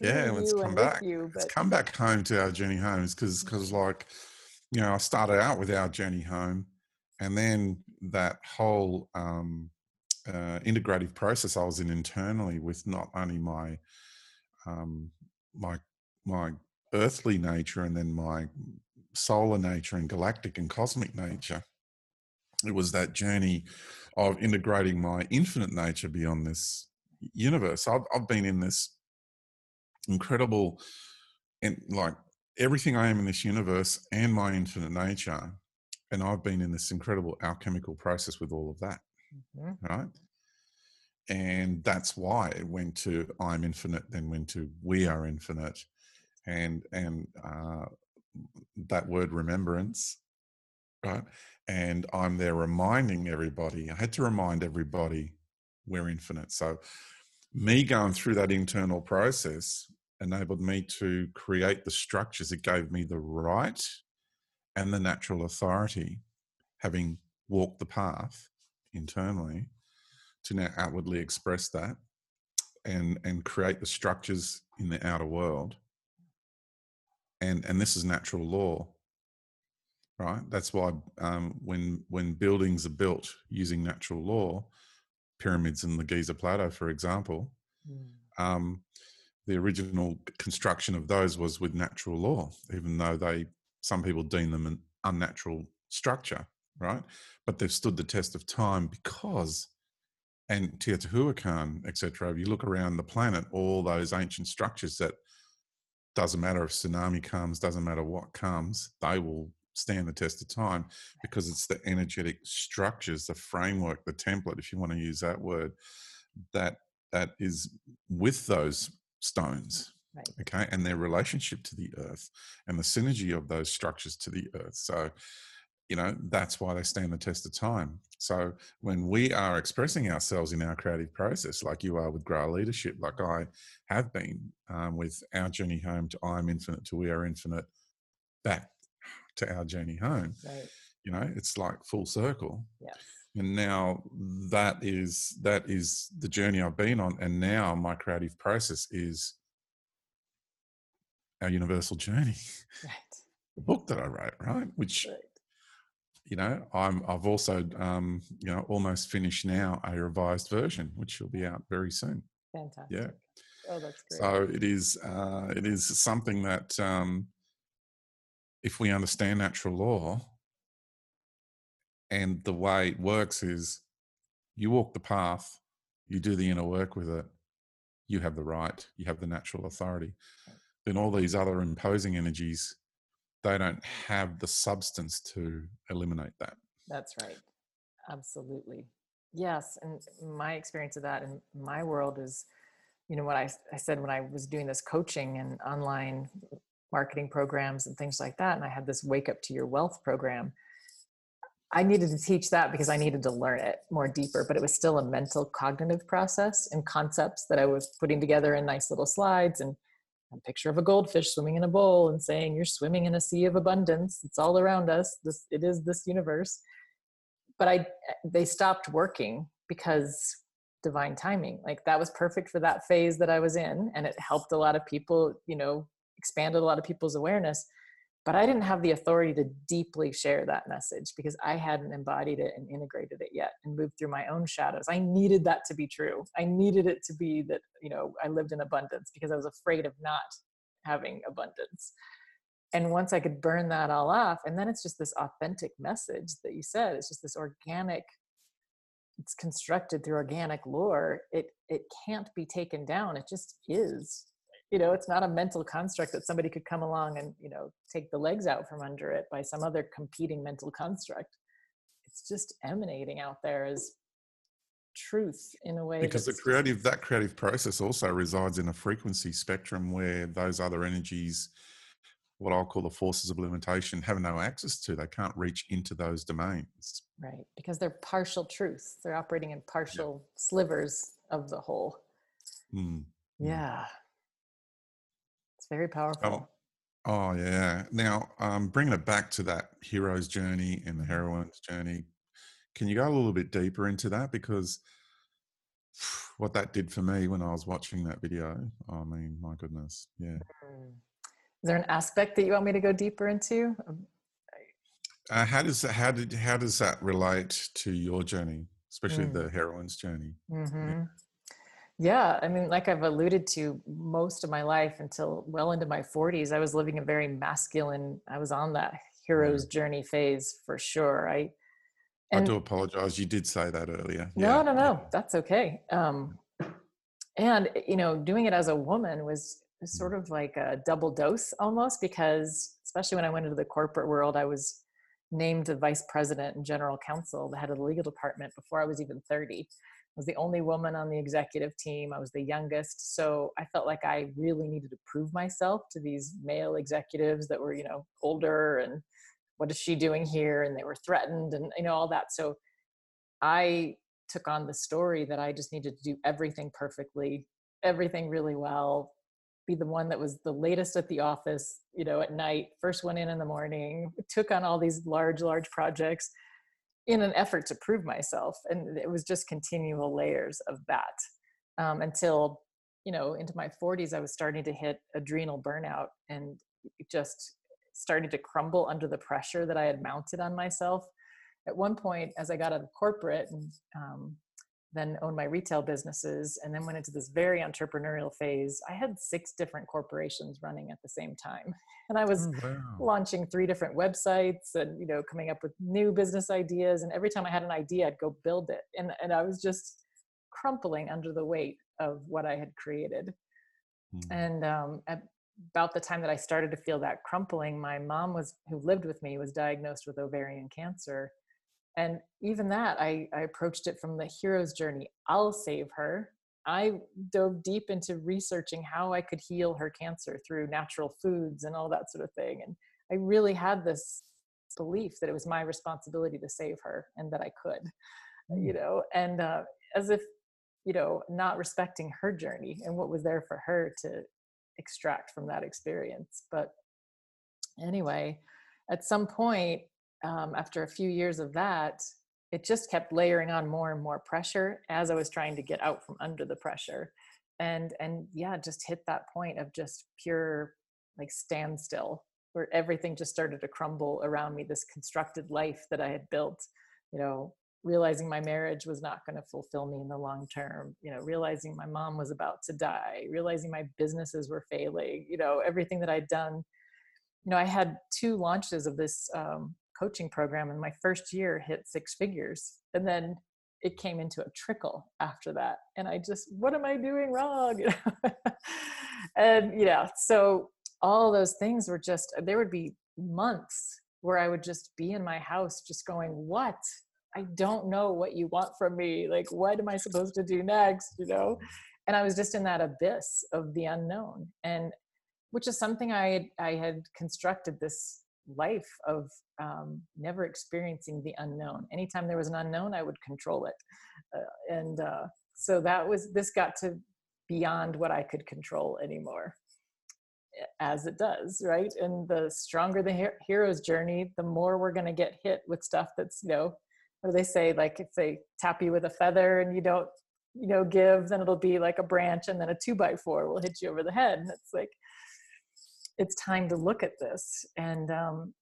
Yeah, you come back. you It's but come back home to our journey homes because because like you know I started out with our journey home, and then that whole um, uh, integrative process I was in internally with not only my um, my my earthly nature and then my solar nature and galactic and cosmic nature. It was that journey of integrating my infinite nature beyond this universe. I've, I've been in this incredible and like everything I am in this universe and my infinite nature. And I've been in this incredible alchemical process with all of that, Mhm. right? And that's why it went to I'm infinite, then went to we are infinite. And and uh, that word remembrance, right? And I'm there reminding everybody. I had to remind everybody we're infinite. So me going through that internal process enabled me to create the structures. It gave me the right and the natural authority, having walked the path internally, to now outwardly express that and and create the structures in the outer world. And and this is natural law, right? That's why um, when when buildings are built using natural law, pyramids in the Giza Plateau, for example, Mm. um, the original construction of those was with natural law, even though they some people deem them an unnatural structure, right? But they've stood the test of time because, and Teotihuacan, etc. If you look around the planet, all those ancient structures that doesn't matter if tsunami comes, doesn't matter what comes, they will stand the test of time because it's the energetic structures, the framework, the template, if you want to use that word, that that is with those stones Right. okay and their relationship to the earth and the synergy of those structures to the earth. So you know that's why they stand the test of time. So when we are expressing ourselves in our creative process like you are with Grail leadership like i have been um, with our journey home to i'm infinite to we are infinite back to our journey home right. you know it's like full circle. Yes. And now that is that is the journey i've been on and now my creative process is our universal journey. Right. The book that i wrote right? Which right. you know i'm i've also um you know almost finished now a revised version which will be out very soon. Fantastic. Yeah. oh that's great. So it is uh it is something that um if we understand natural law and the way it works is you walk the path you do the inner work with it you have the right you have the natural authority then all these other imposing energies they don't have the substance to eliminate that That's right. Absolutely. Yes. And my experience of that in my world is you know what I, I said when I was doing this coaching and online marketing programs and things like that, and I had this wake up to your wealth program. I needed to teach that because I needed to learn it more deeper, but it was still a mental cognitive process and concepts that I was putting together in nice little slides and a picture of a goldfish swimming in a bowl and saying you're swimming in a sea of abundance. It's all around us. This it is this universe. But I they stopped working because divine timing. Like that was perfect for that phase that I was in and it helped a lot of people, you know, expanded a lot of people's awareness but I didn't have the authority to deeply share that message because I hadn't embodied it and integrated it yet and moved through my own shadows. I needed that to be true. I needed it to be that, you know, I lived in abundance because I was afraid of not having abundance. And once I could burn that all off, and then it's just this authentic message that you said, it's just this organic, it's constructed through organic lore. It it can't be taken down. It just is you know it's not a mental construct that somebody could come along and you know take the legs out from under it by some other competing mental construct. It's just emanating out there as truth in a way because the creative that creative process also resides in a frequency spectrum where those other energies what i'll call the forces of limitation have no access to. They can't reach into those domains. Right because they're partial truths. They're operating in partial yeah. slivers of the whole. Mm. yeah very powerful. Oh, oh yeah. Now, um, bringing it back to that hero's journey and the mm-hmm. heroine's journey, can you go a little bit deeper into that? Because what that did for me when I was watching that video, I mean, my goodness, yeah. Mm. Is there an aspect that you want me to go deeper into? Um, uh, how does that, how did how does that relate to your journey, especially mm. the heroine's journey? Mm-hmm. Yeah. Yeah, I mean, like I've alluded to, most of my life until well into my 40s, I was living a very masculine. I was on that hero's journey phase for sure. I and, I do apologize. You did say that earlier. No, yeah. no, no, that's okay. Um, and you know, doing it as a woman was mm. sort of like a double dose almost because, especially when I went into the corporate world, I was named the vice president and general counsel, the head of the legal department before I was even 30 was the only woman on the executive team. I was the youngest. So I felt like I really needed to prove myself to these male executives that were, you know, older and what is she doing here? And they were threatened and, you know, all that. So I took on the story that I just needed to do everything perfectly, everything really well, be the one that was the latest at the office, you know, at night, first one in in the morning, took on all these large, large projects in an effort to prove myself and it was just continual layers of that um, until you know into my 40s i was starting to hit adrenal burnout and just started to crumble under the pressure that i had mounted on myself. At one point as i got out of corporate and um, then owned my retail businesses and then went into this very entrepreneurial phase i had six different corporations running at the same time and i was oh, wow. launching three different websites and you know coming up with new business ideas and every time i had an idea i'd go build it and, and i was just crumpling under the weight of what i had created mm. and um, at about the time that i started to feel that crumpling my mom was who lived with me was diagnosed with ovarian cancer and even that I, I approached it from the hero's journey i'll save her i dove deep into researching how i could heal her cancer through natural foods and all that sort of thing and i really had this belief that it was my responsibility to save her and that i could mm. you know and uh, as if you know not respecting her journey and what was there for her to extract from that experience but anyway at some point um, after a few years of that, it just kept layering on more and more pressure as I was trying to get out from under the pressure. And and yeah, just hit that point of just pure like standstill where everything just started to crumble around me, this constructed life that I had built, you know, realizing my marriage was not going to fulfill me in the long term, you know, realizing my mom was about to die, realizing my businesses were failing, you know, everything that I'd done. You know, I had two launches of this um, coaching program and my first year hit six figures and then it came into a trickle after that and i just what am i doing wrong? And yeah so all those things were just there would be months where i would just be in my house just going what? I don't know what you want from me. Like what am i supposed to do next? You know? And i was just in that abyss of the unknown and which is something i had, i had constructed this life of um, never experiencing the unknown. Anytime there was an unknown i would control it uh, and uh, so that was this got to beyond what i could control anymore as it does right? And the stronger the her- hero's journey the more we're going to get hit with stuff that's you know what do they say? Like if they tap you with a feather and you don't you know give then it'll be like a branch and then a two by four will hit you over the head and it's like it's time to look at this and um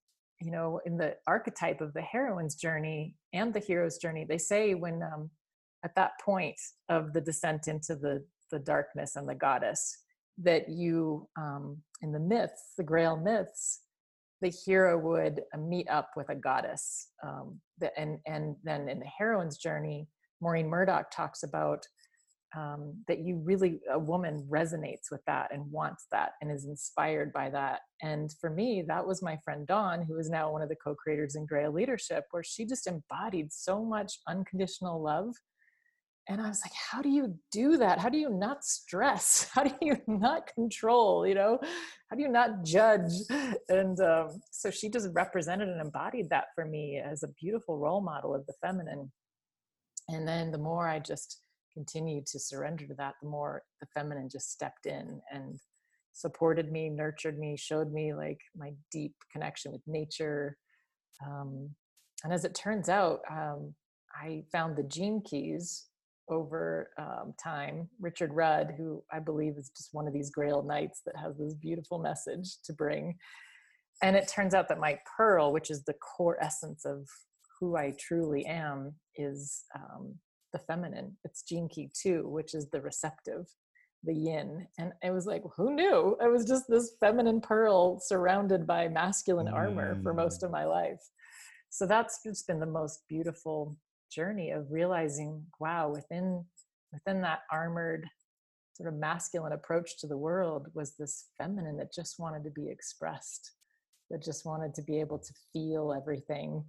you know in the archetype of the heroine's journey and the hero's journey they say when um at that point of the descent into the the darkness and the goddess that you um, in the myths the grail myths the hero would uh, meet up with a goddess um, and and then in the heroine's journey maureen murdock talks about um, that you really a woman resonates with that and wants that and is inspired by that. And for me that was my friend dawn who is now one of the co-creators in grail leadership where she just embodied so much unconditional love. And i was like how do you do that? How do you not stress? How do you not control you know? How do you not judge? And um, so she just represented and embodied that for me as a beautiful role model of the feminine. And then the more i just continued to surrender to that the more the feminine just stepped in and supported me nurtured me showed me like my deep connection with nature um, and as it turns out um, i found the gene keys over um, time. Richard Rudd, who I believe is just one of these Grail Knights that has this beautiful message to bring. And it turns out that my pearl, which is the core essence of who I truly am, is um, the feminine. It's gene key two, which is the receptive, the yin. And I was like, who knew? I was just this feminine pearl surrounded by masculine mm. armor for most of mm. my life. So that's just been the most beautiful journey of realizing wow within within that armored sort of masculine approach to the world was this feminine that just wanted to be expressed that just wanted to be able to feel everything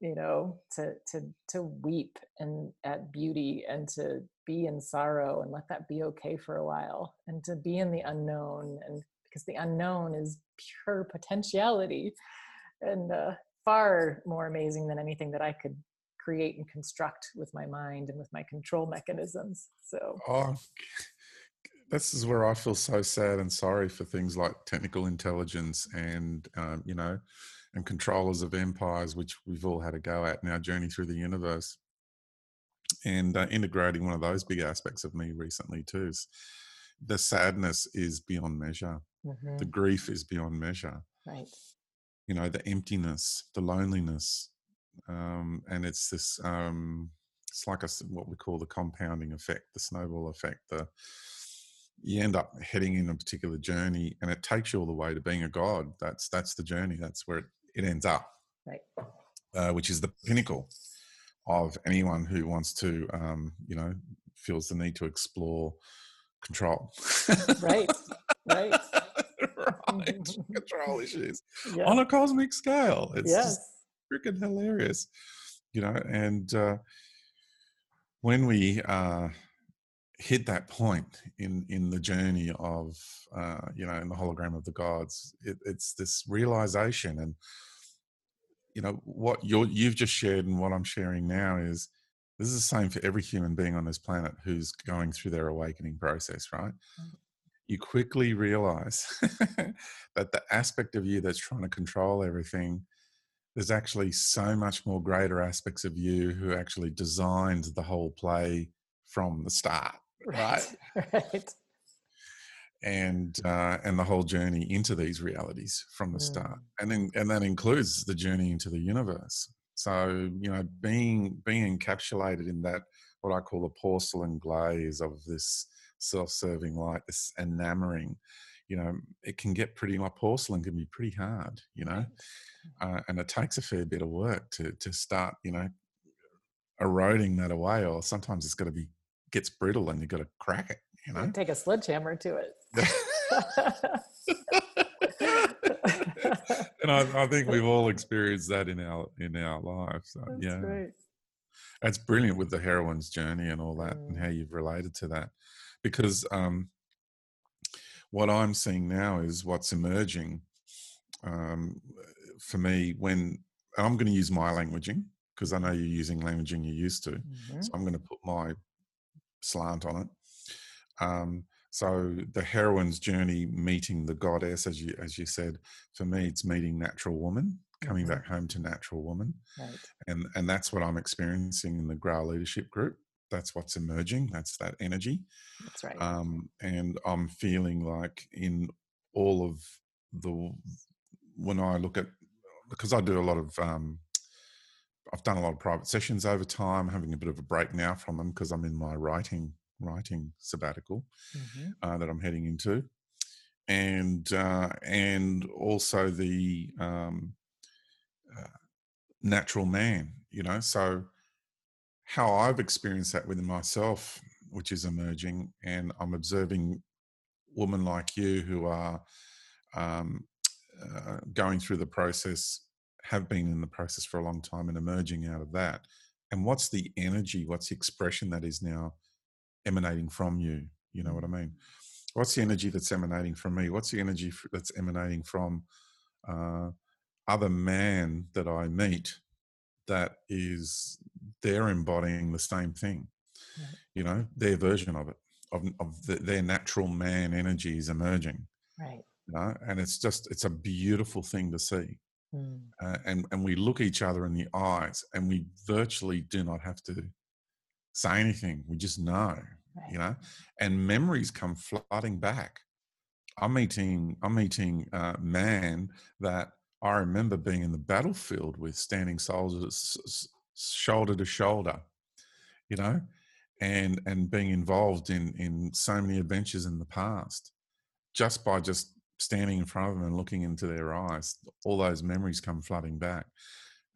you know to to to weep and at beauty and to be in sorrow and let that be okay for a while and to be in the unknown and because the unknown is pure potentiality and uh, far more amazing than anything that i could create and construct with my mind and with my control mechanisms. So, oh, this is where I feel so sad and sorry for things like technical intelligence and, um, you know, and controllers of empires, which we've all had a go at in our journey through the universe. And uh, integrating one of those big aspects of me recently, too, is the sadness is beyond measure. Mm-hmm. The grief is beyond measure. Right. You know, the emptiness, the loneliness, um, and it's this um, it's like a what we call the compounding effect, the snowball effect. The you end up heading in a particular journey, and it takes you all the way to being a god. That's that's the journey. That's where it, it ends up, right? Uh, which is the pinnacle of anyone who wants to, um, you know, feels the need to explore control. right, right. right. control issues yeah. on a cosmic scale. It's yes. just freaking hilarious, you know. And uh, when we uh, hit that point in in the journey of uh, you know in the hologram of the gods, it, it's this realization, and you know what you're, you've just shared and what I'm sharing now is this is the same for every human being on this planet who's going through their awakening process, right? Mm-hmm. You quickly realize that the aspect of you that's trying to control everything there's actually so much more greater aspects of you who actually designed the whole play from the start right right, and uh, and the whole journey into these realities from the mm. start and then and that includes the journey into the universe. So you know being being encapsulated in that what i call the porcelain glaze of this self-serving light this enamoring you know it can get pretty like porcelain can be pretty hard you know? Uh, and it takes a fair bit of work to to start you know eroding that away or sometimes it's got to be gets brittle and you've got to crack it you know? take a sledgehammer to it and I, I, think we've all experienced that in our in our lives so, That's yeah great. that's brilliant with the heroine's journey and all that mm. and how you've related to that because um, what I'm seeing now is what's emerging um, for me when I'm going to use my languaging because I know you're using languaging you're used to. Mm-hmm. So I'm going to put my slant on it. Um, so the heroine's journey meeting the goddess, as you as you said, for me it's meeting natural woman, coming mm-hmm. back home to natural woman, right. and and that's what I'm experiencing in the Grail Leadership Group. That's what's emerging. That's that energy. That's right. Um, and I'm feeling like in all of the when I look at because I do a lot of um, I've done a lot of private sessions over time. Having a bit of a break now from them because I'm in my writing writing sabbatical mm-hmm. uh, that I'm heading into, and uh, and also the um, uh, natural man. You know, so how I've experienced that within myself, which is emerging, and I'm observing women like you who are um, uh, going through the process, have been in the process for a long time, and emerging out of that. And what's the energy? What's the expression that is now emanating from you. You know what I mean? What's the energy that's emanating from me? What's the energy that's emanating from uh, other man that I meet that is they're embodying the same thing? You know, their version of it, of, of the, their natural man energy is emerging. Right. You know? And it's just, it's a beautiful thing to see. Mm. Uh, and, and we look each other in the eyes and we virtually do not have to say anything. We just know, right. you know, and memories come flooding back. I'm meeting, I'm meeting a man that I remember being in the battlefield with, standing soldiers shoulder to shoulder, you know, and and being involved in in so many adventures in the past, just by just standing in front of them and looking into their eyes, all those memories come flooding back,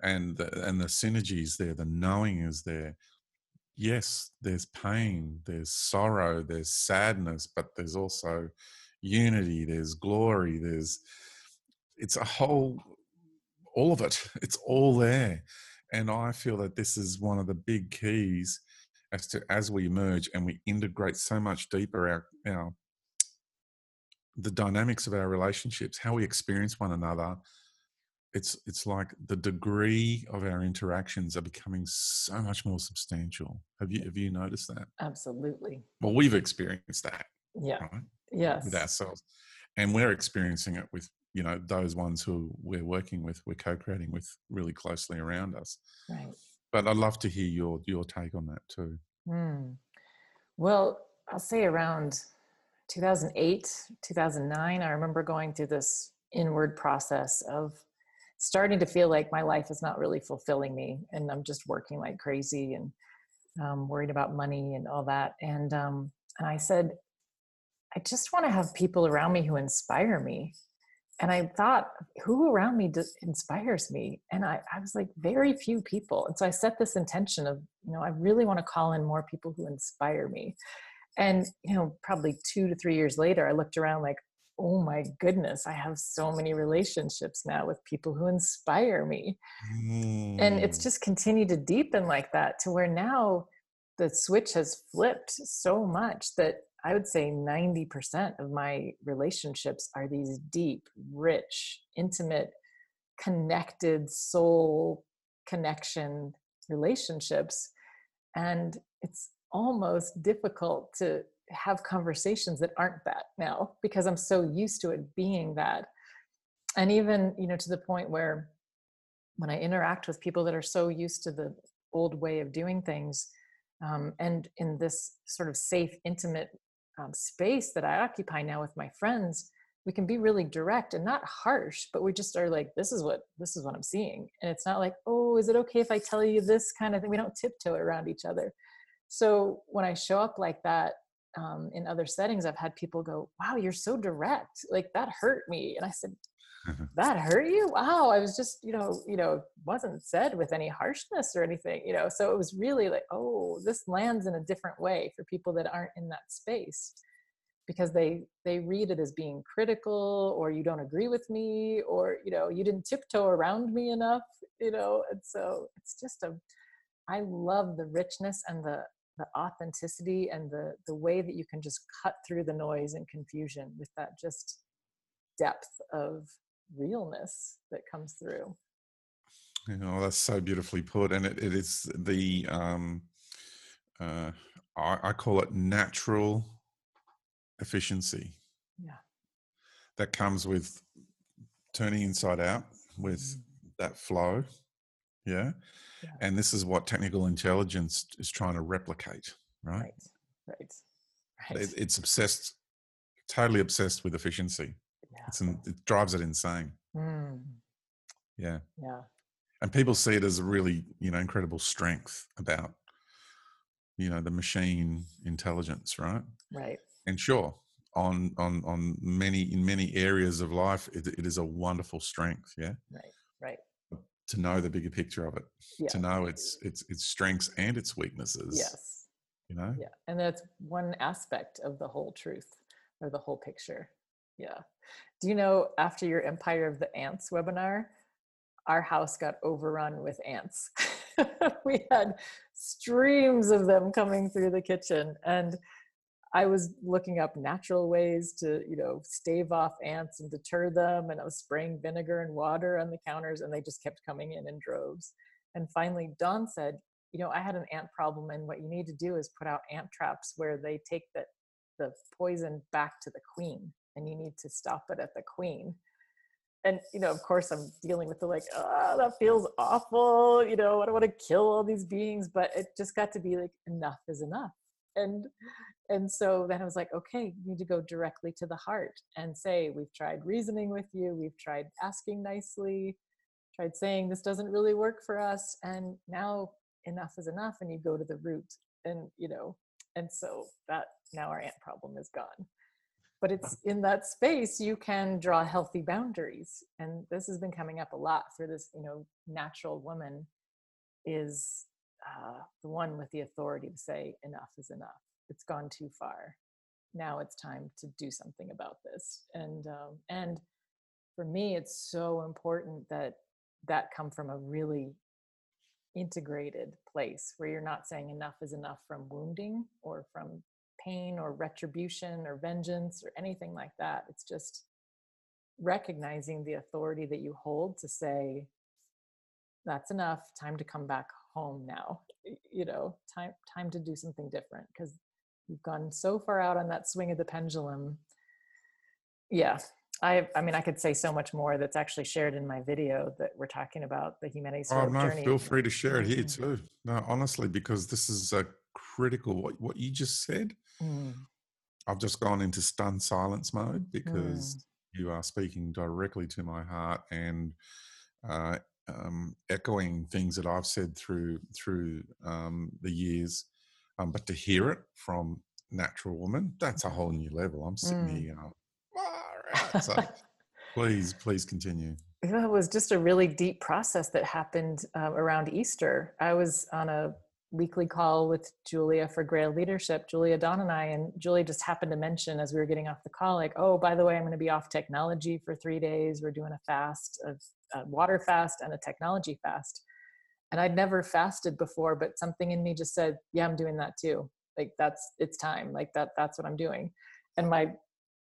and the, and the synergies there, the knowing is there, yes, there's pain, there's sorrow, there's sadness, but there's also unity, there's glory, there's it's a whole all of it. It's all there. And I feel that this is one of the big keys as to as we merge and we integrate so much deeper our, our the dynamics of our relationships, how we experience one another, it's it's like the degree of our interactions are becoming so much more substantial. Have you have you noticed that? Absolutely. Well, we've experienced that. Yeah. Right? Yes. With ourselves, and we're experiencing it with you know those ones who we're working with, we're co-creating with really closely around us. Right. But I'd love to hear your your take on that too. Hmm. Well, I'll say around 2008, 2009, I remember going through this inward process of starting to feel like my life is not really fulfilling me and i'm just working like crazy and um, worried about money and all that and um, and i said i just want to have people around me who inspire me. And i thought who around me does, inspires me? And I, I was like very few people. And so i set this intention of you know i really want to call in more people who inspire me. And you know probably two to three years later i looked around like oh my goodness, I have so many relationships now with people who inspire me. Mm. And it's mm. just continued to deepen like that to where now the switch has flipped so much that I would say 90% of my relationships are these deep, rich, intimate, connected soul connection relationships. And it's almost difficult to have conversations that aren't that now because I'm so used to it being that. And even, you know, to the point where when I interact with people that are so used to the old way of doing things, um, and in this sort of safe, intimate um, space that I occupy now with my friends, we can be really direct and not harsh, but we just are like, this is what this is what I'm seeing. And it's not like, oh, is it okay if I tell you this kind of thing? We don't tiptoe around each other. So when I show up like that, um, in other settings, I've had people go, "Wow, you're so direct. Like that hurt me." And I said, "That hurt you? Wow, I was just, you know, you know, wasn't said with any harshness or anything, you know." So it was really like, "Oh, this lands in a different way for people that aren't in that space." because they they read it as being critical or you don't agree with me or you know you didn't tiptoe around me enough you know and so it's just a i love the richness and the the authenticity and the the way that you can just cut through the noise and confusion with that just depth of realness that comes through you know that's so beautifully put and it, it is the um uh I, I call it natural efficiency yeah that comes with turning inside out with mm. that flow yeah? Yeah? and this is what technical intelligence is trying to replicate right? Right right, right. It, it's obsessed totally obsessed with efficiency. Yeah. it's in, it drives it insane. Mm. yeah. Yeah. And people see it as a really you know incredible strength about you know the machine intelligence right? Right. And sure on on on many in many areas of life it, it is a wonderful strength yeah? Right right to know the bigger picture of it yeah. to know its its its strengths and its weaknesses yes. you know? Yeah and that's one aspect of the whole truth or the whole picture yeah. Do you know after your empire of the ants webinar our house got overrun with ants. We had streams of them coming through the kitchen and I was looking up natural ways to, you know, stave off ants and deter them. And I was spraying vinegar and water on the counters, and they just kept coming in in droves. And finally, Dawn said, you know, I had an ant problem, and what you need to do is put out ant traps where they take the, the poison back to the queen, and you need to stop it at the queen. And, you know, of course, I'm dealing with the like, oh, that feels awful. You know, I don't want to kill all these beings, but it just got to be like, enough is enough. And and so then I was like, okay, you need to go directly to the heart and say, we've tried reasoning with you, we've tried asking nicely, tried saying this doesn't really work for us, and now enough is enough, and you go to the root. And you know, and so that now our ant problem is gone. But it's in that space you can draw healthy boundaries. And this has been coming up a lot for this, you know, natural woman is uh, the one with the authority to say enough is enough it's gone too far now it's time to do something about this and um, and for me it's so important that that come from a really integrated place where you're not saying enough is enough from wounding or from pain or retribution or vengeance or anything like that. It's just recognizing the authority that you hold to say that's enough time to come back home now you know time time to do something different because you've gone so far out on that swing of the pendulum yeah I, I mean, I could say so much more that's actually shared in my video that we're talking about the humanity. Oh no, journey. feel free to share it here too. No, honestly, because this is a critical. What what you just said, mm. I've just gone into stunned silence mode because mm. you are speaking directly to my heart and uh, um, echoing things that I've said through through um, the years um, but to hear it from natural woman, that's a whole new level. I'm sitting mm. here going, right. so please, please continue. It was just a really deep process that happened uh, around Easter. I was on a weekly call with Julia for Grail Leadership, Julia Dawn and I, and Julia just happened to mention as we were getting off the call, like, oh, by the way, I'm going to be off technology for three days. We're doing a fast, a, a water fast, and a technology fast and I'd never fasted before, but something in me just said, yeah, I'm doing that too. Like that's, it's time. Like that, that's what I'm doing. And my,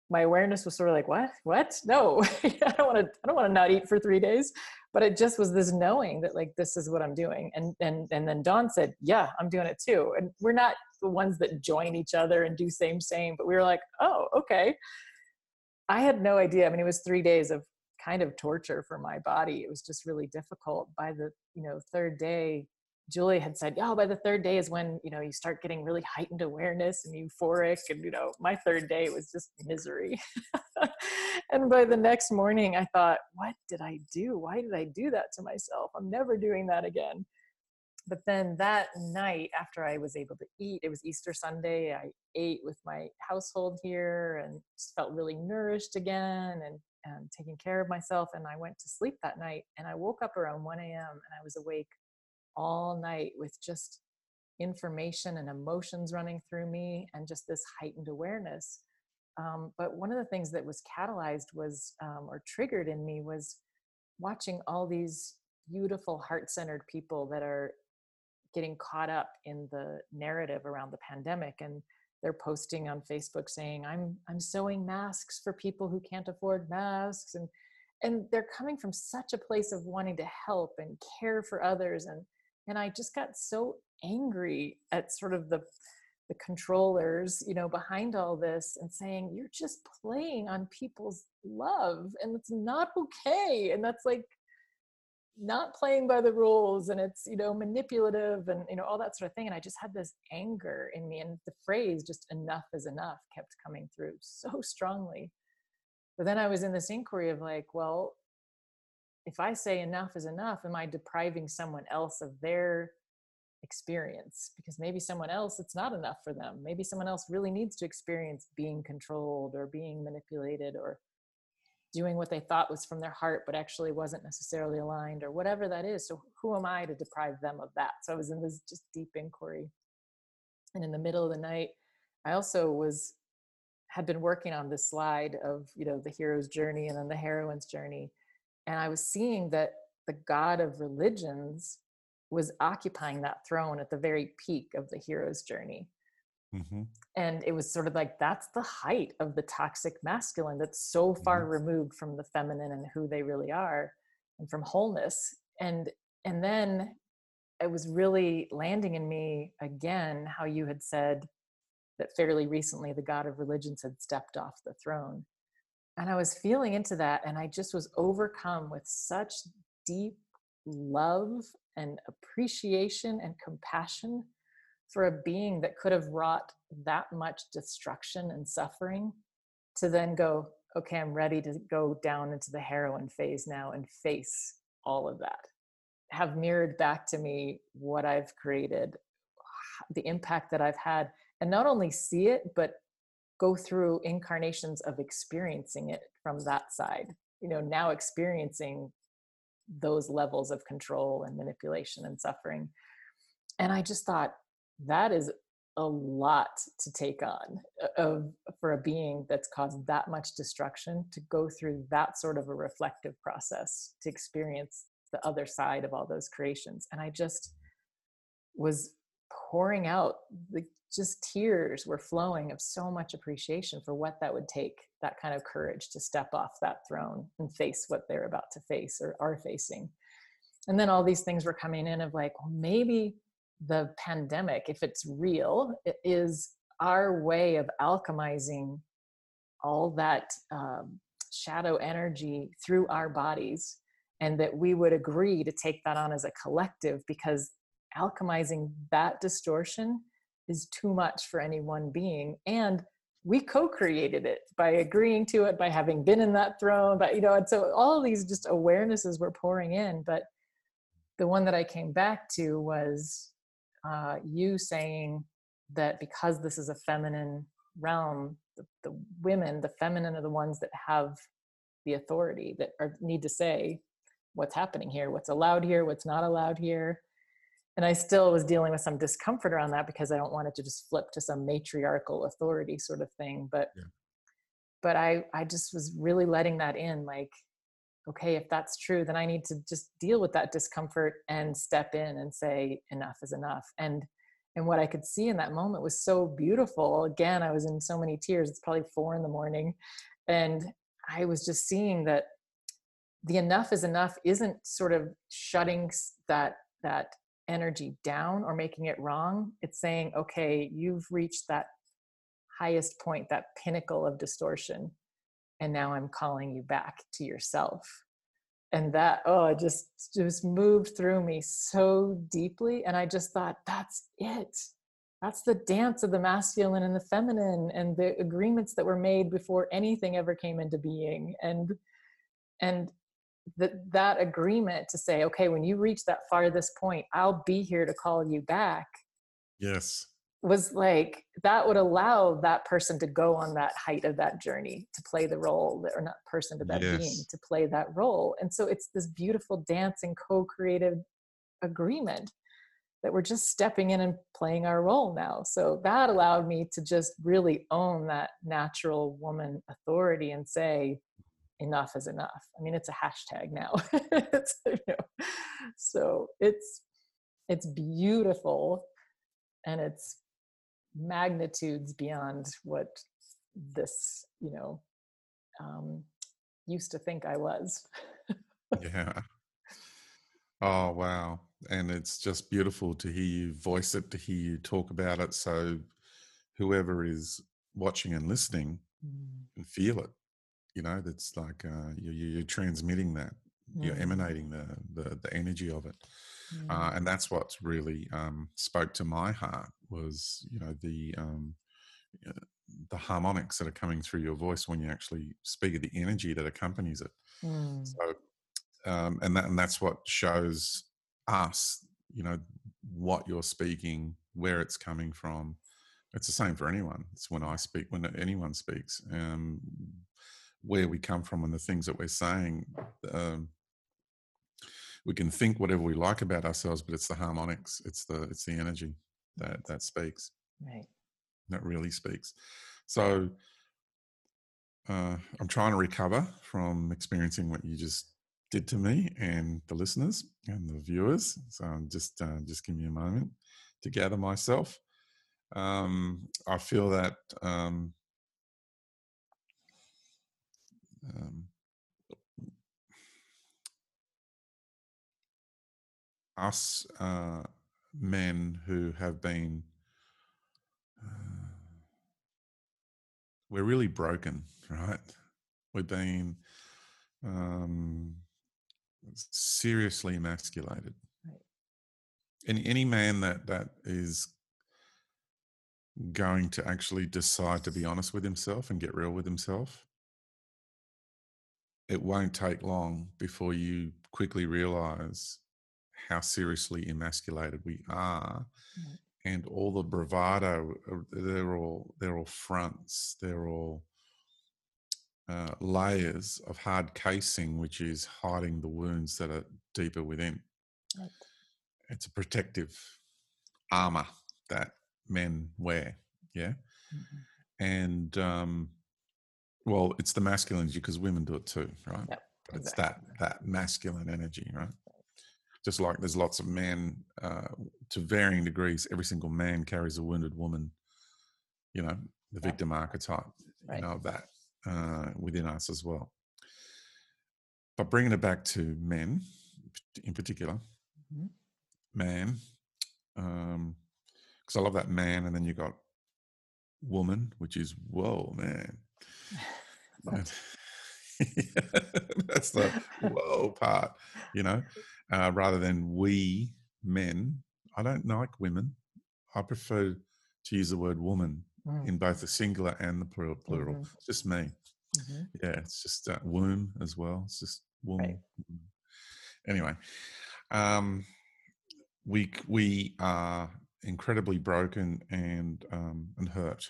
my awareness was sort of like, what, what? No, I don't want to, I don't want to not eat for three days. But it just was this knowing that like, this is what I'm doing. And, and, and then Dawn said, yeah, I'm doing it too. And we're not the ones that join each other and do same, same, but we were like, oh, okay. I had no idea. I mean, it was three days of kind of torture for my body. It was just really difficult. By the you know third day, Julie had said, "Oh, by the third day is when you know you start getting really heightened awareness and euphoric." And you know, my third day was just misery. and by the next morning, I thought, "What did I do? Why did I do that to myself? I'm never doing that again." But then that night, after I was able to eat, it was Easter Sunday. I ate with my household here and felt really nourished again and and taking care of myself. And I went to sleep that night and I woke up around 1 a.m. and I was awake all night with just information and emotions running through me and just this heightened awareness. Um, but one of the things that was catalyzed was um, or triggered in me was watching all these beautiful heart centered people that are getting caught up in the narrative around the pandemic and they're posting on Facebook saying, I'm I'm sewing masks for people who can't afford masks and and they're coming from such a place of wanting to help and care for others and and I just got so angry at sort of the the controllers you know behind all this and saying you're just playing on people's love and it's not okay and that's like not playing by the rules and it's you know manipulative and you know all that sort of thing and i just had this anger in me and the phrase just enough is enough kept coming through so strongly. But then i was in this inquiry of like well if i say enough is enough am i depriving someone else of their experience? Because maybe someone else it's not enough for them. Maybe someone else really needs to experience being controlled or being manipulated or doing what they thought was from their heart but actually wasn't necessarily aligned or whatever that is so who am i to deprive them of that? So i was in this just deep inquiry. And in the middle of the night i also was had been working on this slide of you know the hero's journey and then the heroine's journey and i was seeing that the god of religions was occupying that throne at the very peak of the hero's journey Mm-hmm. And it was sort of like that's the height of the toxic masculine that's so far mm-hmm. removed from the feminine and who they really are and from wholeness. And and then it was really landing in me again how you had said that fairly recently the god of religions had stepped off the throne. And I was feeling into that and I just was overcome with such deep love and appreciation and compassion for a being that could have wrought that much destruction and suffering to then go, okay, I'm ready to go down into the heroine phase now and face all of that. Have mirrored back to me what I've created, the impact that I've had, and not only see it, but go through incarnations of experiencing it from that side. You know, now experiencing those levels of control and manipulation and suffering. And I just thought, that is a lot to take on uh, of for a being that's caused that much destruction to go through that sort of a reflective process to experience the other side of all those creations. And i just was pouring out the just tears were flowing of so much appreciation for what that would take that kind of courage to step off that throne and face what they're about to face or are facing. And then all these things were coming in of like well maybe the pandemic, if it's real, it is our way of alchemizing all that um, shadow energy through our bodies, and that we would agree to take that on as a collective because alchemizing that distortion is too much for any one being. And we co-created it by agreeing to it, by having been in that throne, but you know, and so all these just awarenesses were pouring in. But the one that I came back to was uh, you saying that because this is a feminine realm, the, the, women, the feminine, are the ones that have the authority that are, need to say what's happening here, what's allowed here, what's not allowed here. And I still was dealing with some discomfort around that because I don't want it to just flip to some matriarchal authority sort of thing. But yeah. but I I just was really letting that in, like okay, if that's true, then I need to just deal with that discomfort and step in and say, enough is enough. And and what I could see in that moment was so beautiful. Again, I was in so many tears. It's probably four in the morning. And I was just seeing that the enough is enough isn't sort of shutting that that energy down or making it wrong. It's saying, okay, you've reached that highest point, that pinnacle of distortion and now i'm calling you back to yourself. And that oh it just just moved through me so deeply and i just thought that's it. That's the dance of the masculine and the feminine and the agreements that were made before anything ever came into being. And and that that agreement to say okay when you reach that farthest point i'll be here to call you back. Yes was like that would allow that person to go on that height of that journey to play the role or not person but that yes. being to play that role. And so it's this beautiful dance and co-creative agreement that we're just stepping in and playing our role now. So that allowed me to just really own that natural woman authority and say enough is enough. I mean it's a hashtag now. It's, you know, so it's it's beautiful and it's magnitudes beyond what this you know um, used to think i was yeah oh wow and it's just beautiful to hear you voice it to hear you talk about it so whoever is watching and listening mm. can feel it you know that's like uh, you're, you're transmitting that mm. you're emanating the, the, the energy of it mm. uh, and that's what really um, spoke to my heart was you know the um, uh, the harmonics that are coming through your voice when you actually speak of the energy that accompanies it mm. so um, and that and that's what shows us you know what you're speaking where it's coming from it's the same for anyone it's when i speak when anyone speaks um, where we come from and the things that we're saying. Um, we can think whatever we like about ourselves, but it's the harmonics, it's the it's the energy that that speaks. Right. That really speaks. So uh, I'm trying to recover from experiencing what you just did to me and the listeners and the viewers. So I'm just uh, just give me a moment to gather myself. Um, I feel that um, um, us uh, men who have been uh, we're really broken right we've been um, seriously emasculated right. any any man that that is going to actually decide to be honest with himself and get real with himself it won't take long before you quickly realize how seriously emasculated we are mm-hmm. and all the bravado uh, they're all they're all fronts they're all uh, layers of hard casing which is hiding the wounds that are deeper within right. it's a protective armor that men wear yeah mm-hmm. and um well, it's the masculine energy because women do it too, right? Yep, but it's exactly. that that masculine energy, right? Just like there's lots of men uh, to varying degrees. Every single man carries a wounded woman. You know, the victim archetype. Right. You know of that uh, within us as well. But bringing it back to men, in particular, mm-hmm. man, because um, I love that man, and then you got woman, which is whoa, man. That's the whoa part, you know, uh, rather than we men. I don't like women. I prefer to use the word woman mm. in both the singular and the plural. plural. Mm-hmm. It's just me. Mm-hmm. Yeah, it's just uh, womb as well. It's just woman. Right. Anyway, um, we we are incredibly broken and um, and hurt.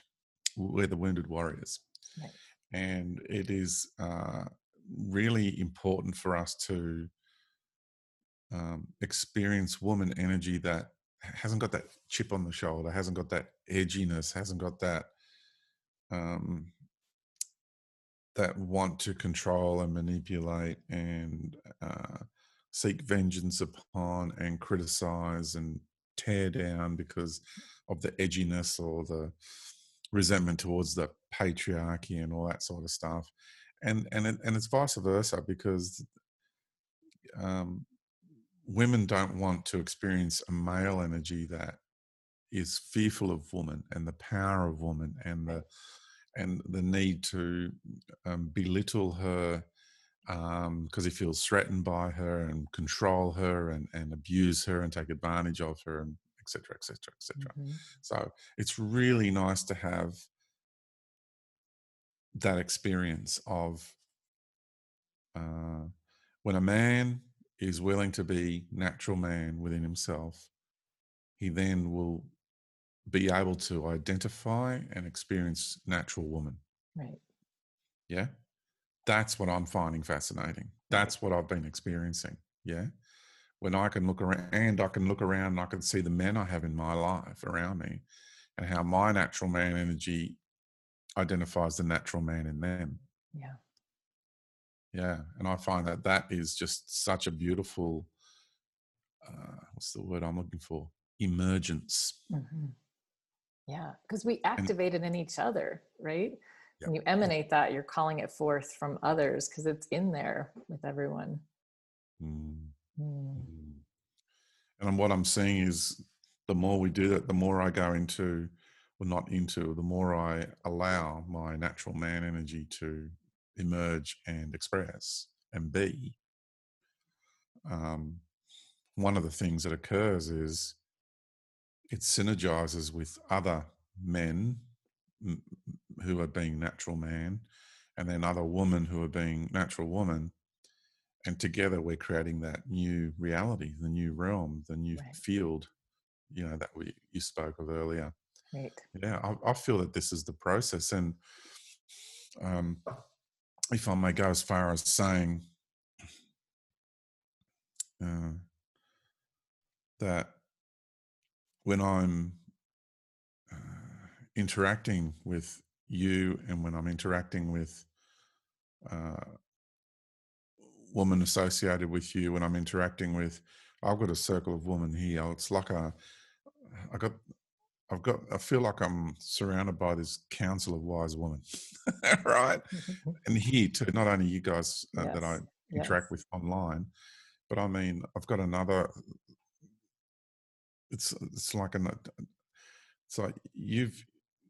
We're the wounded warriors. Right and it is uh, really important for us to um, experience woman energy that hasn't got that chip on the shoulder, hasn't got that edginess, hasn't got that um, that want to control and manipulate and uh, seek vengeance upon and criticize and tear down because of the edginess or the resentment towards the patriarchy and all that sort of stuff. And and and it's vice versa because um, women don't want to experience a male energy that is fearful of woman and the power of woman and the and the need to um, belittle her because um, he feels threatened by her and control her and, and abuse her and take advantage of her and etc etc etc so it's really nice to have that experience of uh, when a man is willing to be natural man within himself, he then will be able to identify and experience natural woman. Right. Yeah. That's what I'm finding fascinating. That's what I've been experiencing. Yeah. When I can look around and I can look around and I can see the men I have in my life around me and how my natural man energy identifies the natural man in them. Yeah. Yeah. And I find that that is just such a beautiful uh, what's the word I'm looking for? Emergence. Mm-hmm. Yeah, because we activate and, it in each other, right? Yep. When you emanate that, you're calling it forth from others because it's in there with everyone. Mm. Mm. And what I'm seeing is the more we do that, the more I go into, well, not into, the more I allow my natural man energy to emerge and express and be. Um, one of the things that occurs is it synergizes with other men who are being natural man and then other women who are being natural woman and together we're creating that new reality the new realm the new right. field you know that we you spoke of earlier right yeah I, I feel that this is the process and um if i may go as far as saying uh, that when I'm uh, interacting with you and when I'm interacting with uh, associated with you, when I'm interacting with, I've got a circle of women here. It's like a, I got, I've got, I feel like I'm surrounded by this council of wise women, right? and here too, not only you guys uh, yes. that I interact yes. with online, but I mean, I've got another it's it's like an it's like you've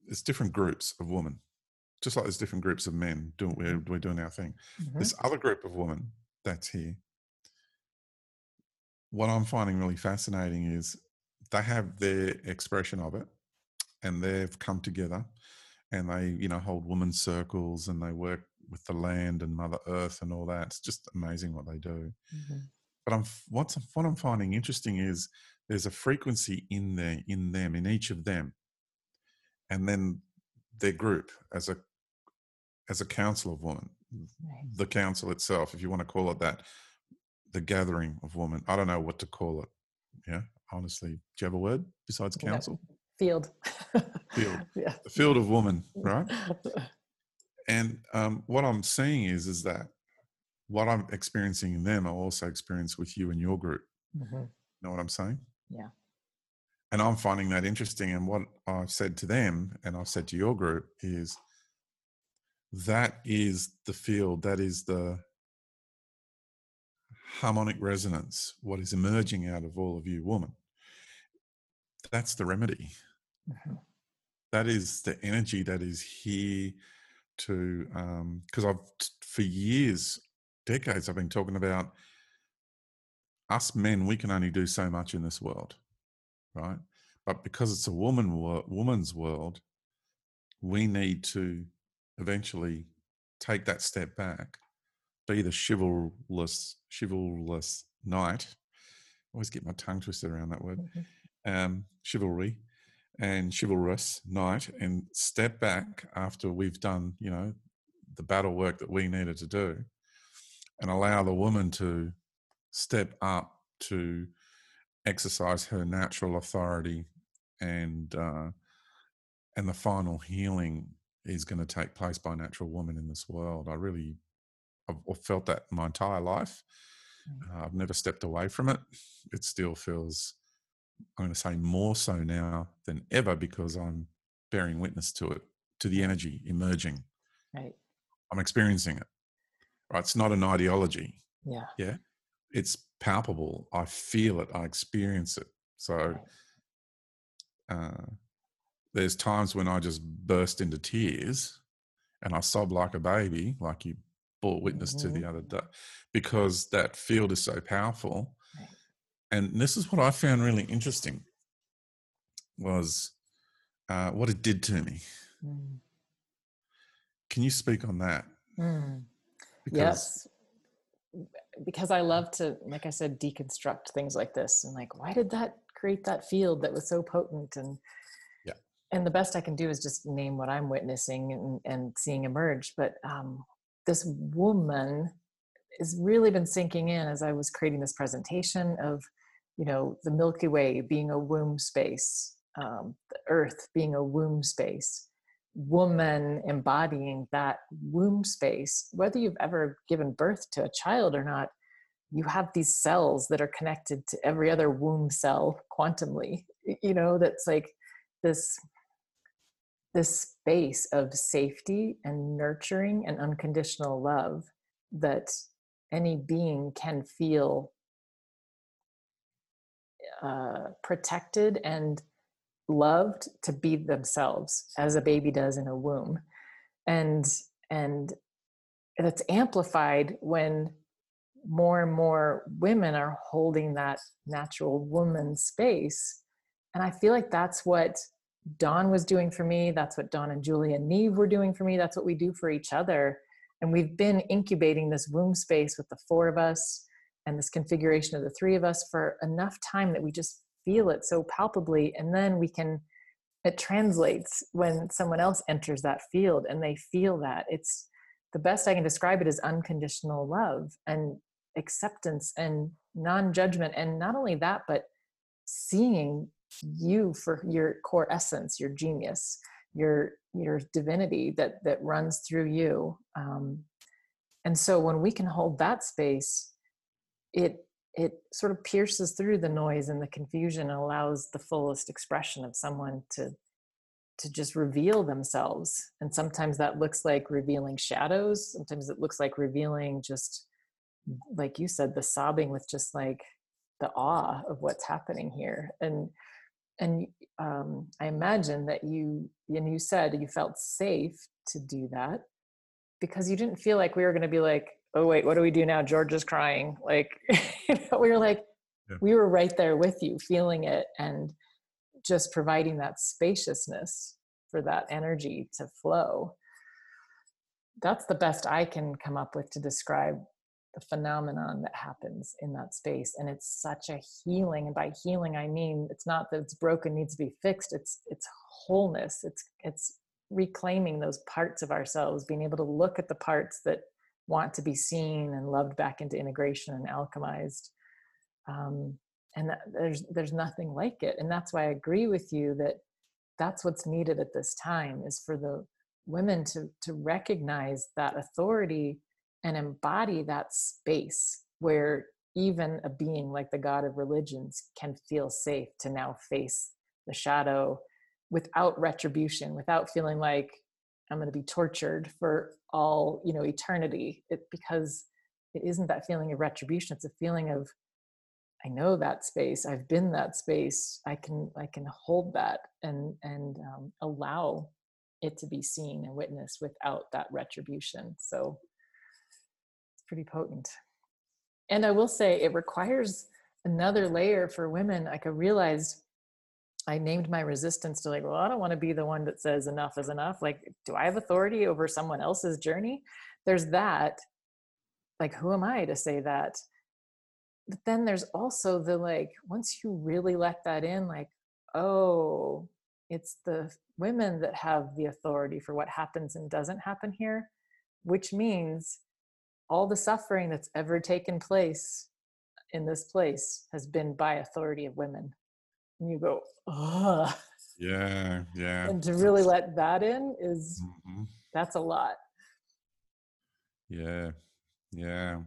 it's different groups of women just like there's different groups of men doing we're, mm-hmm. we're doing our thing mm-hmm. this other group of women that's here what i'm finding really fascinating is they have their expression of it and they've come together and they you know hold women's circles and they work with the land and mother earth and all that. It's just amazing what they do. Mm-hmm. but i'm what's what i'm finding interesting is there's a frequency in there in them in each of them and then their group as a as a council of women. Right. the council itself if you want to call it that the gathering of women. I don't know what to call it yeah honestly do you have a word besides council field. Field. Yeah. The field of woman, right? And um, what i'm seeing is is that what i'm experiencing in them i also experience with you and your group. Mm-hmm. know what i'm saying? Yeah. And I'm finding that interesting. And what I've said to them and I've said to your group is that is the field, that is the harmonic resonance, what is emerging out of all of you woman. That's the remedy. Mm-hmm. That is the energy that is here to, because um, I've, for years, decades, I've been talking about us men, we can only do so much in this world, right? But because it's a woman woman's world, we need to eventually take that step back, be the chivalrous, chivalrous knight. I always get my tongue twisted around that word. Mm-hmm. Um, chivalry and chivalrous knight, and step back after we've done, you know, the battle work that we needed to do, and allow the woman to step up to exercise her natural authority and uh, and the final healing is going to take place by natural woman in this world. I really I've felt that my entire life. Mm. Uh, I've never stepped away from it. It still feels I'm going to say more so now than ever because I'm bearing witness to it, to the energy emerging. Right. I'm experiencing it. Right. It's not an ideology. Yeah. Yeah it's palpable. I feel it. I experience it. So uh, there's times when I just burst into tears and I sob like a baby, like you bore witness mm-hmm. to the other day, because that field is so powerful. And this is what I found really interesting was uh, what it did to me. Mm. Can you speak on that? Mm. yes because I love to, like I said, deconstruct things like this and like, why did that create that field that was so potent? And yeah, and the best I can do is just name what I'm witnessing and, and seeing emerge. But um, this woman has really been sinking in as I was creating this presentation of, you know, the Milky Way being a womb space, um, the Earth being a womb space, woman embodying that womb space, whether you've ever given birth to a child or not, you have these cells that are connected to every other womb cell quantumly you know that's like this this space of safety and nurturing and unconditional love that any being can feel uh, protected and loved to be themselves as a baby does in a womb. And and it's amplified when more and more women are holding that natural woman space. And i feel like that's what dawn was doing for me that's what Dawn and julie and neve were doing for me that's what we do for each other. And we've been incubating this womb space with the four of us and this configuration of the three of us for enough time that we just feel it so palpably and then we can it translates when someone else enters that field and they feel that. It's the best i can describe it is unconditional love and acceptance and non-judgment and not only that but seeing you for your core essence your genius your your divinity that that runs through you um, and so when we can hold that space it it sort of pierces through the noise and the confusion and allows the fullest expression of someone to to just reveal themselves. And sometimes that looks like revealing shadows sometimes it looks like revealing just like you said the sobbing with just like the awe of what's happening here. And and um, i imagine that you and you said you felt safe to do that because you didn't feel like we were going to be like oh wait what do we do now? George is crying. Like you know, we were like yeah. we were right there with you feeling it and just providing that spaciousness for that energy to flow. That's the best i can come up with to describe the phenomenon that happens in that space and it's such a healing and by healing i mean it's not that it's broken needs to be fixed it's it's wholeness it's it's reclaiming those parts of ourselves being able to look at the parts that want to be seen and loved back into integration and alchemized um, and that, there's there's nothing like it and that's why i agree with you that that's what's needed at this time is for the women to to recognize that authority and embody that space where even a being like the god of religions can feel safe to now face the shadow without retribution without feeling like i'm going to be tortured for all you know eternity. It, because it isn't that feeling of retribution it's a feeling of i know that space i've been that space i can i can hold that and and um, allow it to be seen and witnessed without that retribution. So pretty potent and i will say it requires another layer for women like i realized I named my resistance to like, well, I don't want to be the one that says enough is enough. Like, do I have authority over someone else's journey? There's that. Like, who am I to say that? But then there's also the like, once you really let that in, like, oh, it's the women that have the authority for what happens and doesn't happen here, which means all the suffering that's ever taken place in this place has been by authority of women and you go, oh. Yeah, yeah. And to really let that in is mm-hmm. that's a lot. Yeah, yeah.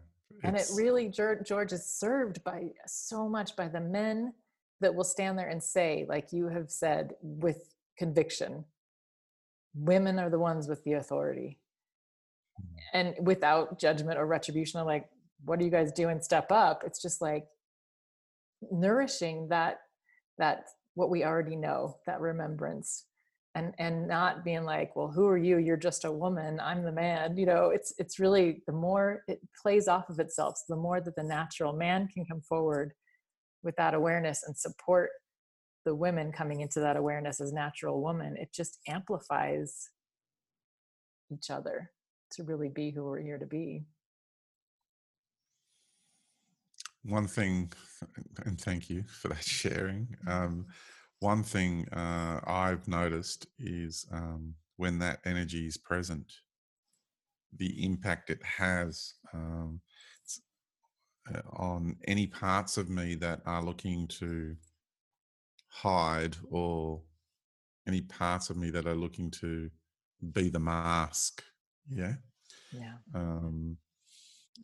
And it really, George, is served by so much by the men that will stand there and say, like you have said, with conviction, women are the ones with the authority. Mm-hmm. And without judgment or retribution, like, what are you guys doing? Step up. It's just like nourishing that that what we already know that remembrance and and not being like well who are you you're just a woman i'm the man you know it's it's really the more it plays off of itself so the more that the natural man can come forward with that awareness and support the women coming into that awareness as natural woman it just amplifies each other to really be who we're here to be one thing, and thank you for that sharing. Um, one thing uh, I've noticed is um, when that energy is present, the impact it has um, uh, on any parts of me that are looking to hide or any parts of me that are looking to be the mask. Yeah. Yeah. Um,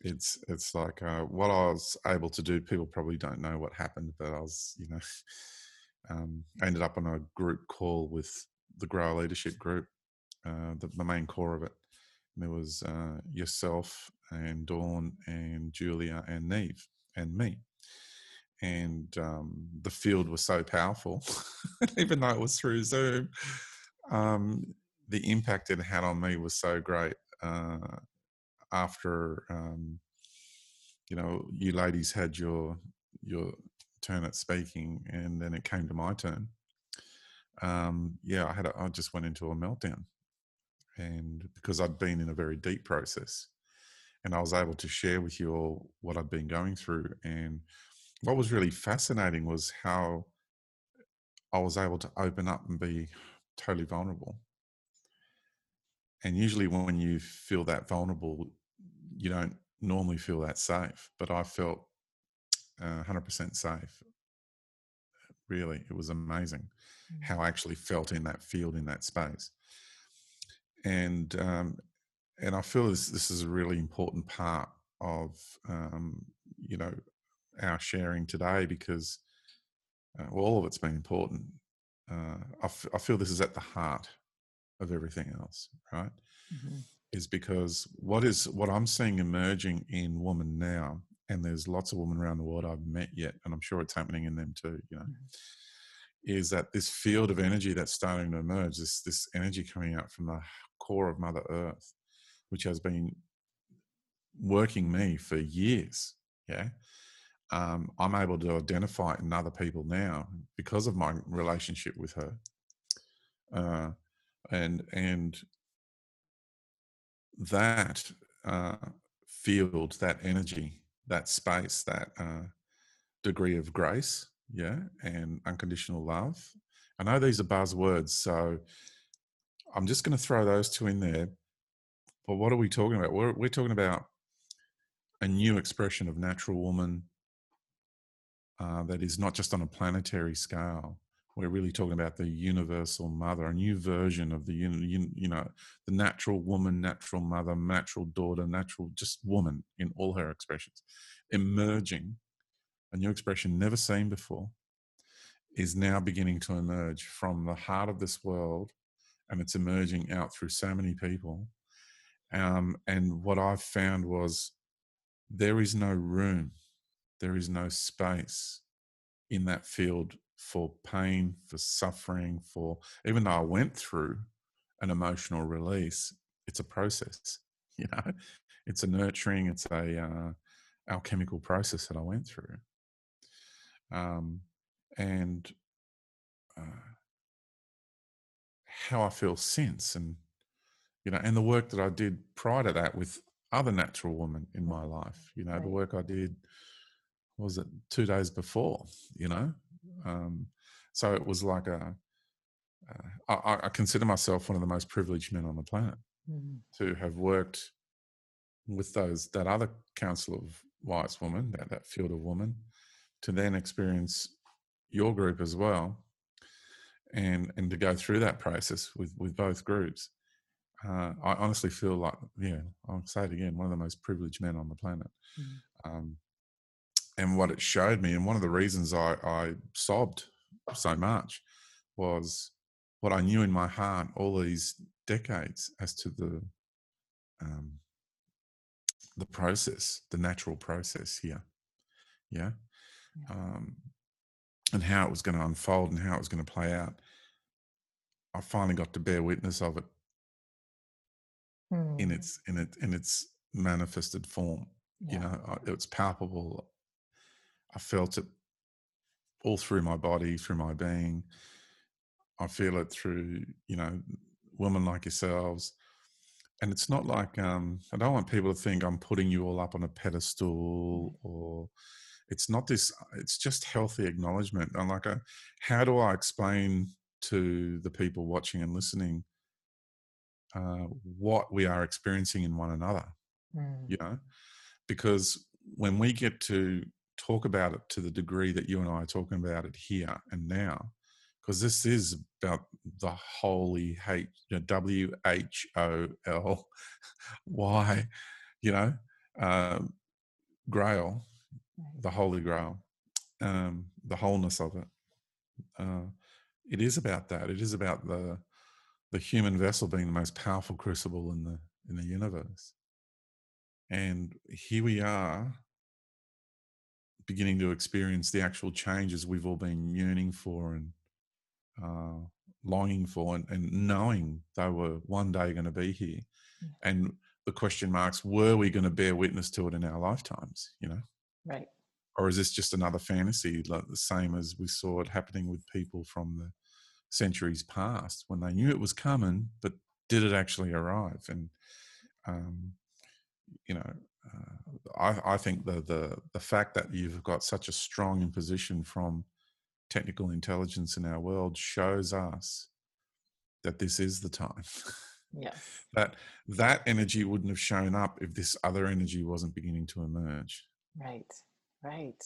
it's it's like uh, what I was able to do. People probably don't know what happened, but I was, you know, um, I ended up on a group call with the Grail Leadership Group, uh, the, the, main core of it. And there was uh, yourself and Dawn and Julia and Neve and me. And um, the field was so powerful, even though it was through Zoom. Um, the impact it had on me was so great. Uh, after um, you know you ladies had your your turn at speaking, and then it came to my turn. Um, yeah, I had a, I just went into a meltdown, and because I'd been in a very deep process, and I was able to share with you all what I'd been going through, and what was really fascinating was how I was able to open up and be totally vulnerable. And usually, when you feel that vulnerable, you don't normally feel that safe, but I felt uh, 100% safe. Really, it was amazing mm. how I actually felt in that field, in that space. And um, and I feel this this is a really important part of um, you know our sharing today because uh, well, all of it's been important. Uh, I, f- I feel this is at the heart of everything else, right? Mm-hmm is because what is what I'm seeing emerging in women now, and there's lots of women around the world I've met yet, and I'm sure it's happening in them too. You know, mm-hmm. is that this field of energy that's starting to emerge, this this energy coming out from the core of Mother Earth, which has been working me for years. Yeah. Um, I'm able to identify it in other people now because of my relationship with her. Uh, and and that uh, field, that energy, that space, that uh, degree of grace, yeah, and unconditional love. I know these are buzzwords, so I'm just going to throw those two in there. But what are we talking about? We're, we're talking about a new expression of natural woman uh, that is not just on a planetary scale, we're really talking about the universal mother, a new version of the you know the natural woman, natural mother, natural daughter, natural just woman in all her expressions, emerging. A new expression never seen before is now beginning to emerge from the heart of this world, and it's emerging out through so many people. Um, and what I've found was there is no room, there is no space in that field for pain, for suffering, for even though I went through an emotional release, it's a process. You know, it's a nurturing, it's a uh, alchemical process that I went through. Um, and uh, how I feel since, and you know, and the work that I did prior to that with other natural women in my life. You know, right. the work I did was it two days before. You know, um, so it was like a. Uh, I, I, consider myself one of the most privileged men on the planet mm. to have worked with those that other council of wise women, that, that field of women, to then experience your group as well, and and to go through that process with with both groups. Uh, I honestly feel like, yeah, I'll say it again, one of the most privileged men on the planet. Mm. Um, and what it showed me, and one of the reasons I, I sobbed so much was what I knew in my heart all these decades as to the um, the process, the natural process here, yeah, um, and how it was going to unfold and how it was going to play out. I finally got to bear witness of it in hmm. its in it in its manifested form. Yeah. You know, it's palpable. I felt it all through my body, through my being. I feel it through, you know, women like yourselves. And it's not like um, I don't want people to think I'm putting you all up on a pedestal mm. or it's not this, it's just healthy acknowledgement. I'm like, a, uh, how do I explain to the people watching and listening uh, what we are experiencing in one another? Mm. You know, because when we get to talk about it to the degree that you and I are talking about it here and now, because this is about the holy H, W H O L Y, you know, uh, Grail, the Holy Grail, um, the wholeness of it. Uh, it is about that. It is about the the human vessel being the most powerful crucible in the in the universe. And here we are beginning to experience the actual changes we've all been yearning for and uh, longing for and, and, knowing they were one day going to be here. Mm. And the question marks, were we going to bear witness to it in our lifetimes, you know? Right. Or is this just another fantasy, like the same as we saw it happening with people from the centuries past when they knew it was coming, but did it actually arrive? And, um, you know, I, I think the, the the fact that you've got such a strong imposition from technical intelligence in our world shows us that this is the time. Yeah. that that energy wouldn't have shown up if this other energy wasn't beginning to emerge. Right. Right.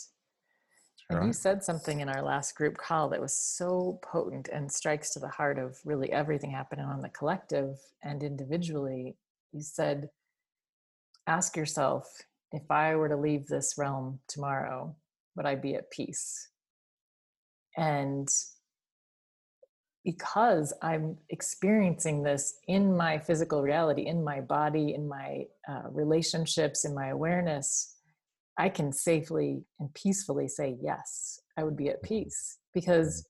And right. you said something in our last group call that was so potent and strikes to the heart of really everything happening on the collective and individually. You said, ask yourself if I were to leave this realm tomorrow, would I be at peace? And because I'm experiencing this in my physical reality, in my body, in my uh, relationships, in my awareness, I can safely and peacefully say, yes, I would be at peace. Because,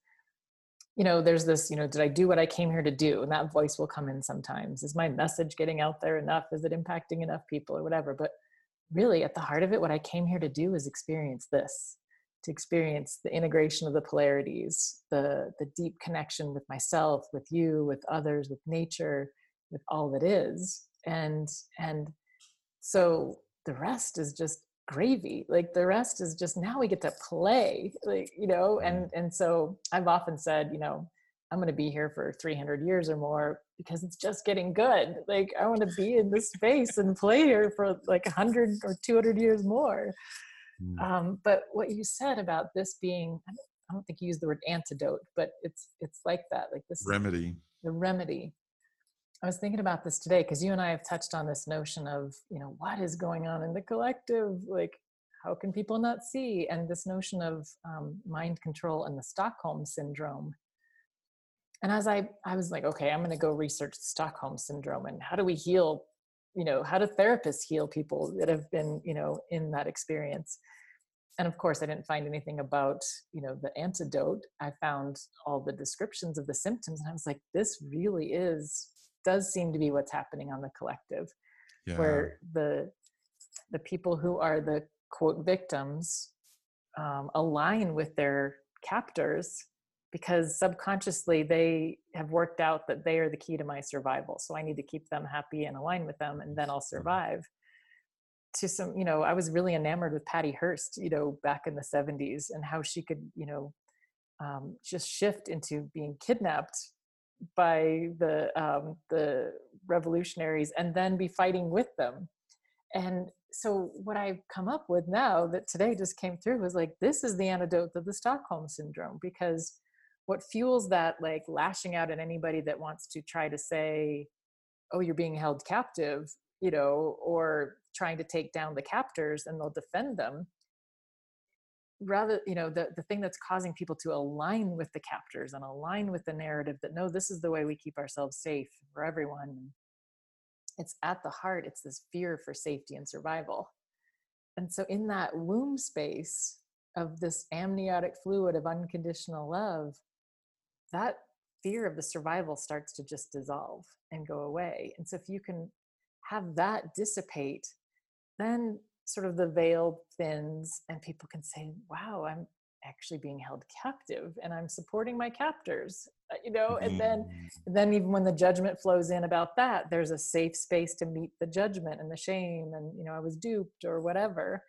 you know, there's this, you know, did I do what I came here to do? And that voice will come in sometimes. Is my message getting out there enough? Is it impacting enough people or whatever? But really, at the heart of it, what I came here to do is experience this to experience the integration of the polarities, the, the deep connection with myself, with you, with others, with nature, with all that is. And, and so the rest is just gravy like the rest is just now we get to play like you know and and so i've often said you know i'm going to be here for 300 years or more because it's just getting good like i want to be in this space and play here for like 100 or 200 years more. Mm. um, but what you said about this being i don't think you used the word antidote but it's it's like that like this remedy. the remedy I was thinking about this today because you and I have touched on this notion of, you know, what is going on in the collective? Like, how can people not see? And this notion of um, mind control and the Stockholm syndrome. And as I, I was like, okay, I'm going to go research Stockholm syndrome and how do we heal, you know, how do therapists heal people that have been, you know, in that experience? And of course, I didn't find anything about, you know, the antidote. I found all the descriptions of the symptoms, and I was like, this really is does seem to be what's happening on the collective yeah. where the the people who are the quote victims um, align with their captors because subconsciously they have worked out that they are the key to my survival so i need to keep them happy and align with them and then i'll mm-hmm. survive to some you know i was really enamored with patty hearst you know back in the 70s and how she could you know um, just shift into being kidnapped by the um, the revolutionaries and then be fighting with them. And so what i've come up with now that today just came through was like this is the antidote to the stockholm syndrome because what fuels that like lashing out at anybody that wants to try to say oh you're being held captive you know or trying to take down the captors and they'll defend them rather you know the, the thing that's causing people to align with the captors and align with the narrative that no this is the way we keep ourselves safe for everyone it's at the heart it's this fear for safety and survival. And so in that womb space of this amniotic fluid of unconditional love that fear of the survival starts to just dissolve and go away. And so if you can have that dissipate then sort of the veil thins and people can say wow i'm actually being held captive and i'm supporting my captors uh, you know and then mm-hmm. then even when the judgment flows in about that there's a safe space to meet the judgment and the shame and you know i was duped or whatever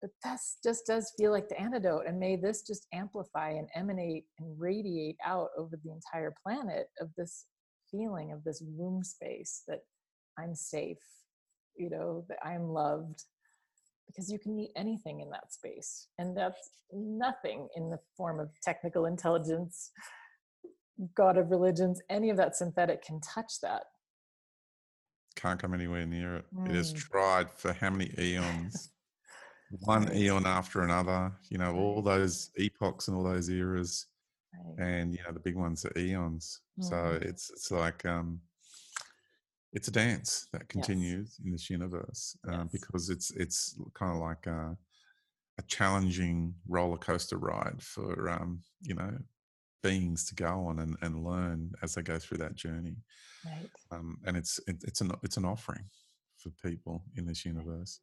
but that's just does feel like the antidote and may this just amplify and emanate and radiate out over the entire planet of this feeling of this womb space that i'm safe you know that i'm loved because you can meet anything in that space. And that's nothing in the form of technical intelligence, God of religions, any of that synthetic can touch that. can't come anywhere near it. It has Mm. tried for how many eons? One eon after another, you know, all those epochs and all those eras. Right. And, you know, the big ones are eons. So Mhm. it's it's like um it's a dance that Yes. continues in this universe um, Yes. because it's it's kind of like a, a challenging roller coaster ride for um, you know beings to go on and, and learn as they go through that journey Right. um, and it's it, it's an it's an offering for people in this universe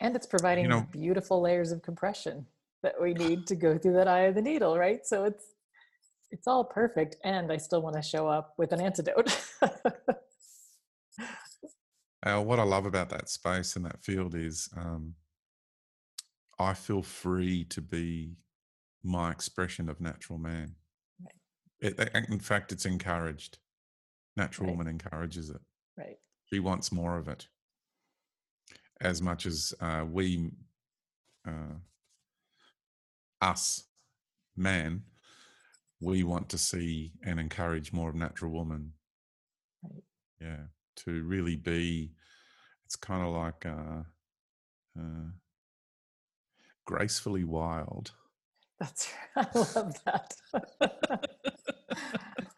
And it's providing know- beautiful layers of compression that we need to go through that eye of the needle, right? So it's it's all perfect, and I still want to show up with an antidote. uh, what i love about that space and that field is um, i feel free to be my expression of natural man Right. it, in fact it's encouraged natural Right. woman encourages it right. she wants more of it as much as uh, we uh, us man we want to see and encourage more of natural woman Right. yeah to really be it's kind of like uh, uh, gracefully wild That's I love that.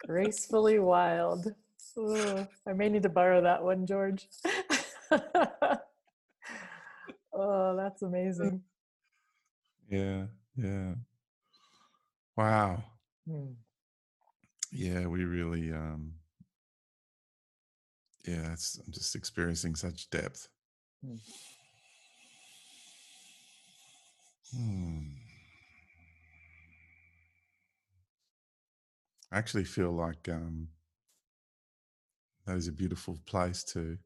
Gracefully wild. Ugh, I may need to borrow that one, George. oh, that's amazing. yeah yeah wow Hmm. yeah we really um yeah it's i'm just experiencing such depth Mm. Hmm. I actually feel like um, that is a beautiful place to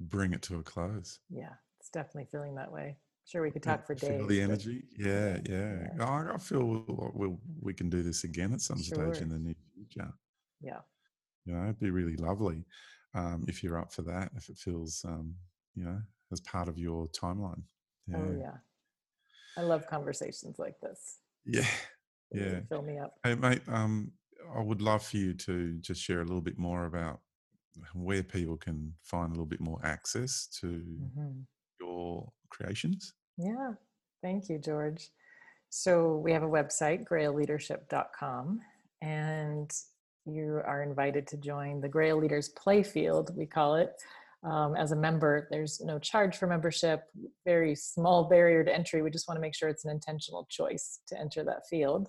bring it to a close. Yeah, it's definitely feeling that way. Sure, we could Yeah, talk for feel days. the energy. Yeah, yeah. yeah. I, I feel we'll, we'll, we can do this again at some stage in the near future. Yeah. You know, it'd be really lovely um, if you're up for that. If it feels, um, you know, as part of your timeline. Yeah, Oh yeah. I love conversations like this. yeah. Really Yeah. Fill me up. Hey, mate, um, I would love for you to just share a little bit more about where people can find a little bit more access to Mhm. your creations. Yeah. Thank you, George. So we have a website, grailleadership.com, and you are invited to join the Grail Leaders Playfield, we call it. Um, as a member, there's no charge for membership, very small barrier to entry. We just want to make sure it's an intentional choice to enter that field.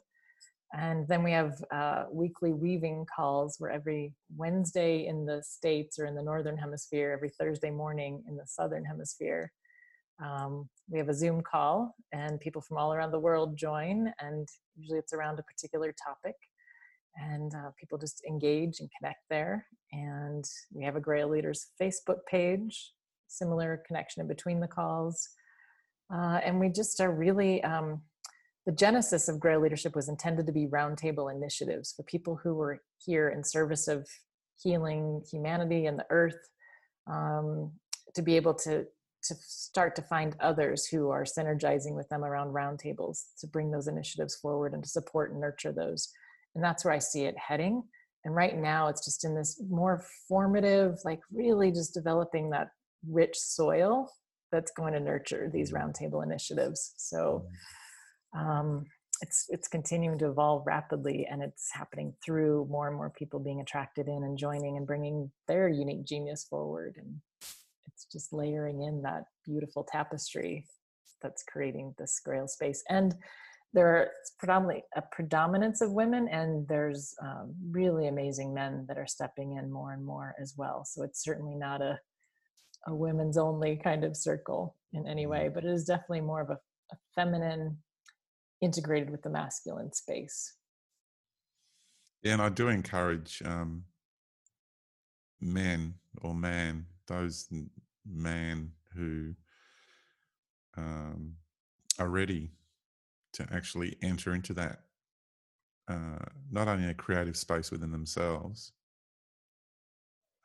And then we have uh, weekly weaving calls where every Wednesday in the States or in the Northern Hemisphere, every Thursday morning in the Southern Hemisphere, um, we have a Zoom call, and people from all around the world join. And usually it's around a particular topic. And uh, people just engage and connect there. And we have a Grail Leaders Facebook page, similar connection in between the calls. Uh, and we just are really, um, the genesis of Grail Leadership was intended to be roundtable initiatives for people who were here in service of healing humanity and the earth um, to be able to to start to find others who are synergizing with them around roundtables to bring those initiatives forward and to support and nurture those and that's where i see it heading and right now it's just in this more formative like really just developing that rich soil that's going to nurture these roundtable initiatives so um, it's it's continuing to evolve rapidly and it's happening through more and more people being attracted in and joining and bringing their unique genius forward and it's just layering in that beautiful tapestry that's creating this grail space and there are predominantly a predominance of women and there's um, really amazing men that are stepping in more and more as well. So it's certainly not a a women's only kind of circle in any way but it is definitely more of a, a feminine integrated with the masculine space. Yeah, and I do encourage um, men or man, those man who um, are ready to actually enter into that, uh, not only a creative space within themselves,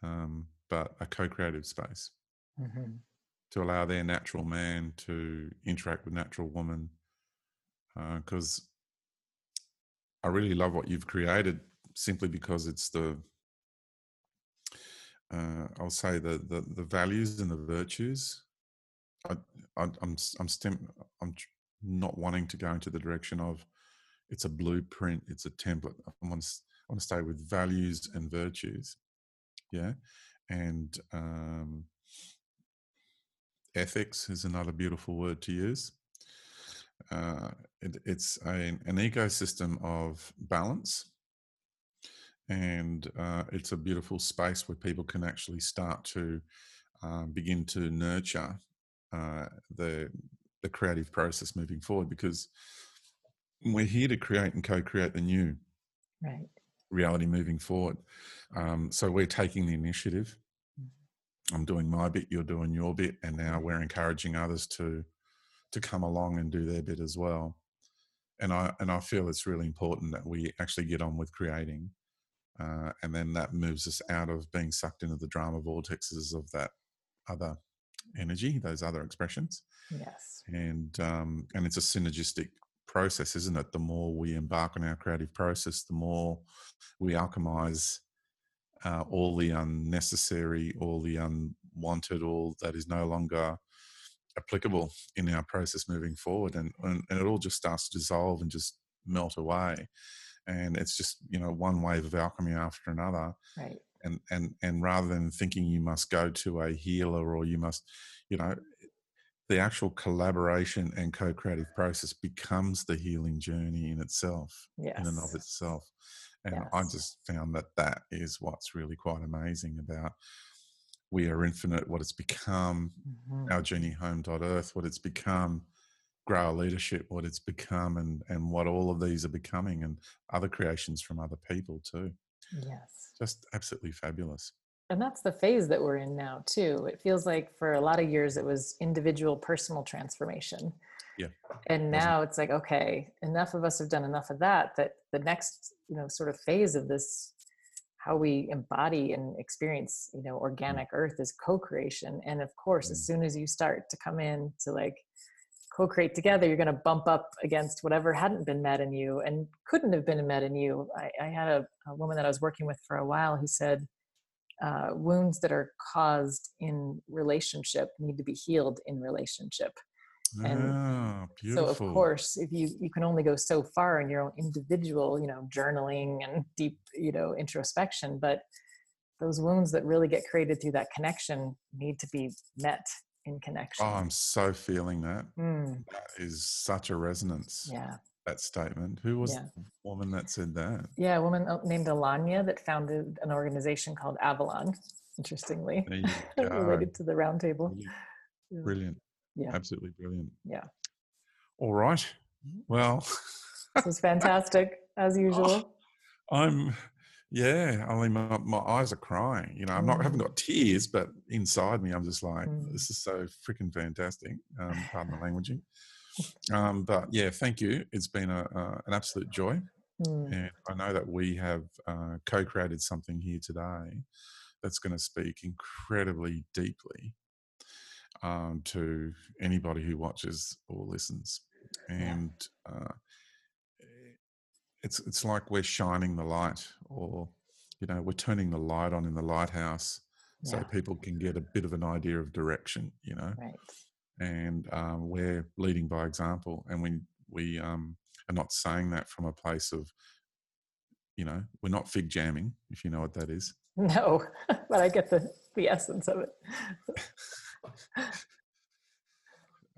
um, but a co creative space to allow their natural man to interact with natural woman. Because I really love what you've created simply because it's the uh, I'll say the, the the values and the virtues. I, I, I'm I'm stem, I'm not wanting to go into the direction of it's a blueprint, it's a template. I want to I want to stay with values and virtues, yeah, and um, ethics is another beautiful word to use. Uh, it, it's a, an ecosystem of balance and uh, it's a beautiful space where people can actually start to um, begin to nurture uh, the the creative process moving forward because we're here to create and co-create the new right. reality moving forward. Um, so we're taking the initiative. Mm-hmm. I'm doing my bit, you're doing your bit, and now we're encouraging others to to come along and do their bit as well. And I and I feel it's really important that we actually get on with creating uh, and then that moves us out of being sucked into the drama vortexes of that other energy, those other expressions. Yes. And um, and it's a synergistic process, isn't it? The more we embark on our creative process, the more we alchemize uh, all the unnecessary, all the unwanted, all that is no longer applicable in our process moving forward, and, and, and it all just starts to dissolve and just melt away and it's just you know one wave of alchemy after another right and and and rather than thinking you must go to a healer or you must you know the actual collaboration and co-creative process becomes the healing journey in itself yes. in and of itself and yes. i just found that that is what's really quite amazing about we are infinite what it's become mm-hmm. our journey home dot earth what it's become Grail leadership, what it's become, and and what all of these are becoming, and other creations from other people too. Yes, just absolutely fabulous. And that's the phase that we're in now too. It feels like for a lot of years it was individual personal transformation. Yeah. And now it's like, okay, enough of us have done enough of that. That the next, you know, sort of phase of this how we embody and experience you know mm. organic earth is co-creation and of course as mm. soon as you start to come in to like co-create together you're going to bump up against whatever hadn't been met in you and couldn't have been met in you. I, I had a, a, woman that i was working with for a while who said uh, wounds that are caused in relationship need to be healed in relationship. And ah, so of course if you you can only go so far in your own individual you know journaling and deep you know introspection but those wounds that really get created through that connection need to be met in connection. Oh, I'm so feeling that. Mm. That is such a resonance. Yeah. That statement. Who was yeah. the woman that said that? Yeah, a woman uh, named Alanya that founded an organization called Avalon, interestingly, related to the roundtable. Brilliant. Yeah. brilliant. Yeah. Absolutely brilliant. Yeah. All right. Well, this was fantastic as usual. Oh, I'm yeah, I mean, my, my eyes are crying. You know, I'm not I haven't mm. got tears, but inside me, I'm just like, mm. this is so freaking fantastic. Um, pardon the languaging. Um, but yeah, thank you. It's been a, uh, an absolute joy, mm. and I know that we have uh, co-created something here today that's going to speak incredibly deeply um, to anybody who watches or listens, and. Uh, it's it's like we're shining the light or you know we're turning the light on in the lighthouse so people can get a bit of an idea of direction you know? Right. and um, we're leading by example and we we um, are not saying that from a place of you know we're not fig jamming if you know what that is. No but i get the the essence of it.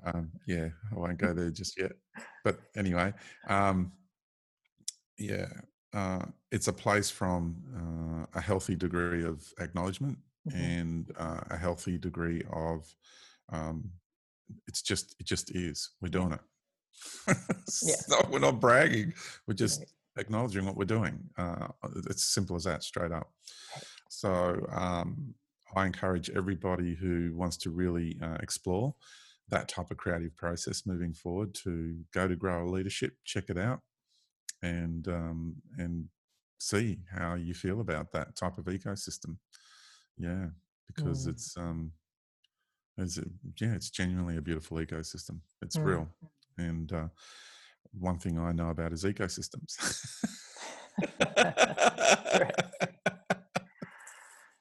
Um, yeah i won't go there just yet. But anyway um, yeah, uh, it's a place from uh, a healthy degree of acknowledgment mm-hmm. and uh, a healthy degree of um, it's just it just is. We're doing it. yeah. we're not bragging. We're just right. acknowledging what we're doing. Uh, it's simple as that, straight up. So um, I encourage everybody who wants to really uh, explore that type of creative process moving forward to go to Grail Leadership, check it out and um, and see how you feel about that type of ecosystem. Yeah, because mm. it's um, it's yeah, it's genuinely a beautiful ecosystem. It's mm. real, and uh, one thing I know about is ecosystems.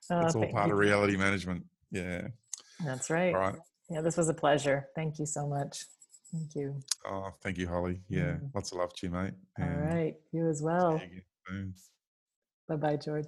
Oh, it's all part you. of reality management. Yeah. That's right. All right. Yeah, this was a pleasure. Thank you so much. Thank you. Oh, thank you, Holly. Yeah. Mm. Lots of love to you, mate. All and right. You as well. you. Bye bye, George.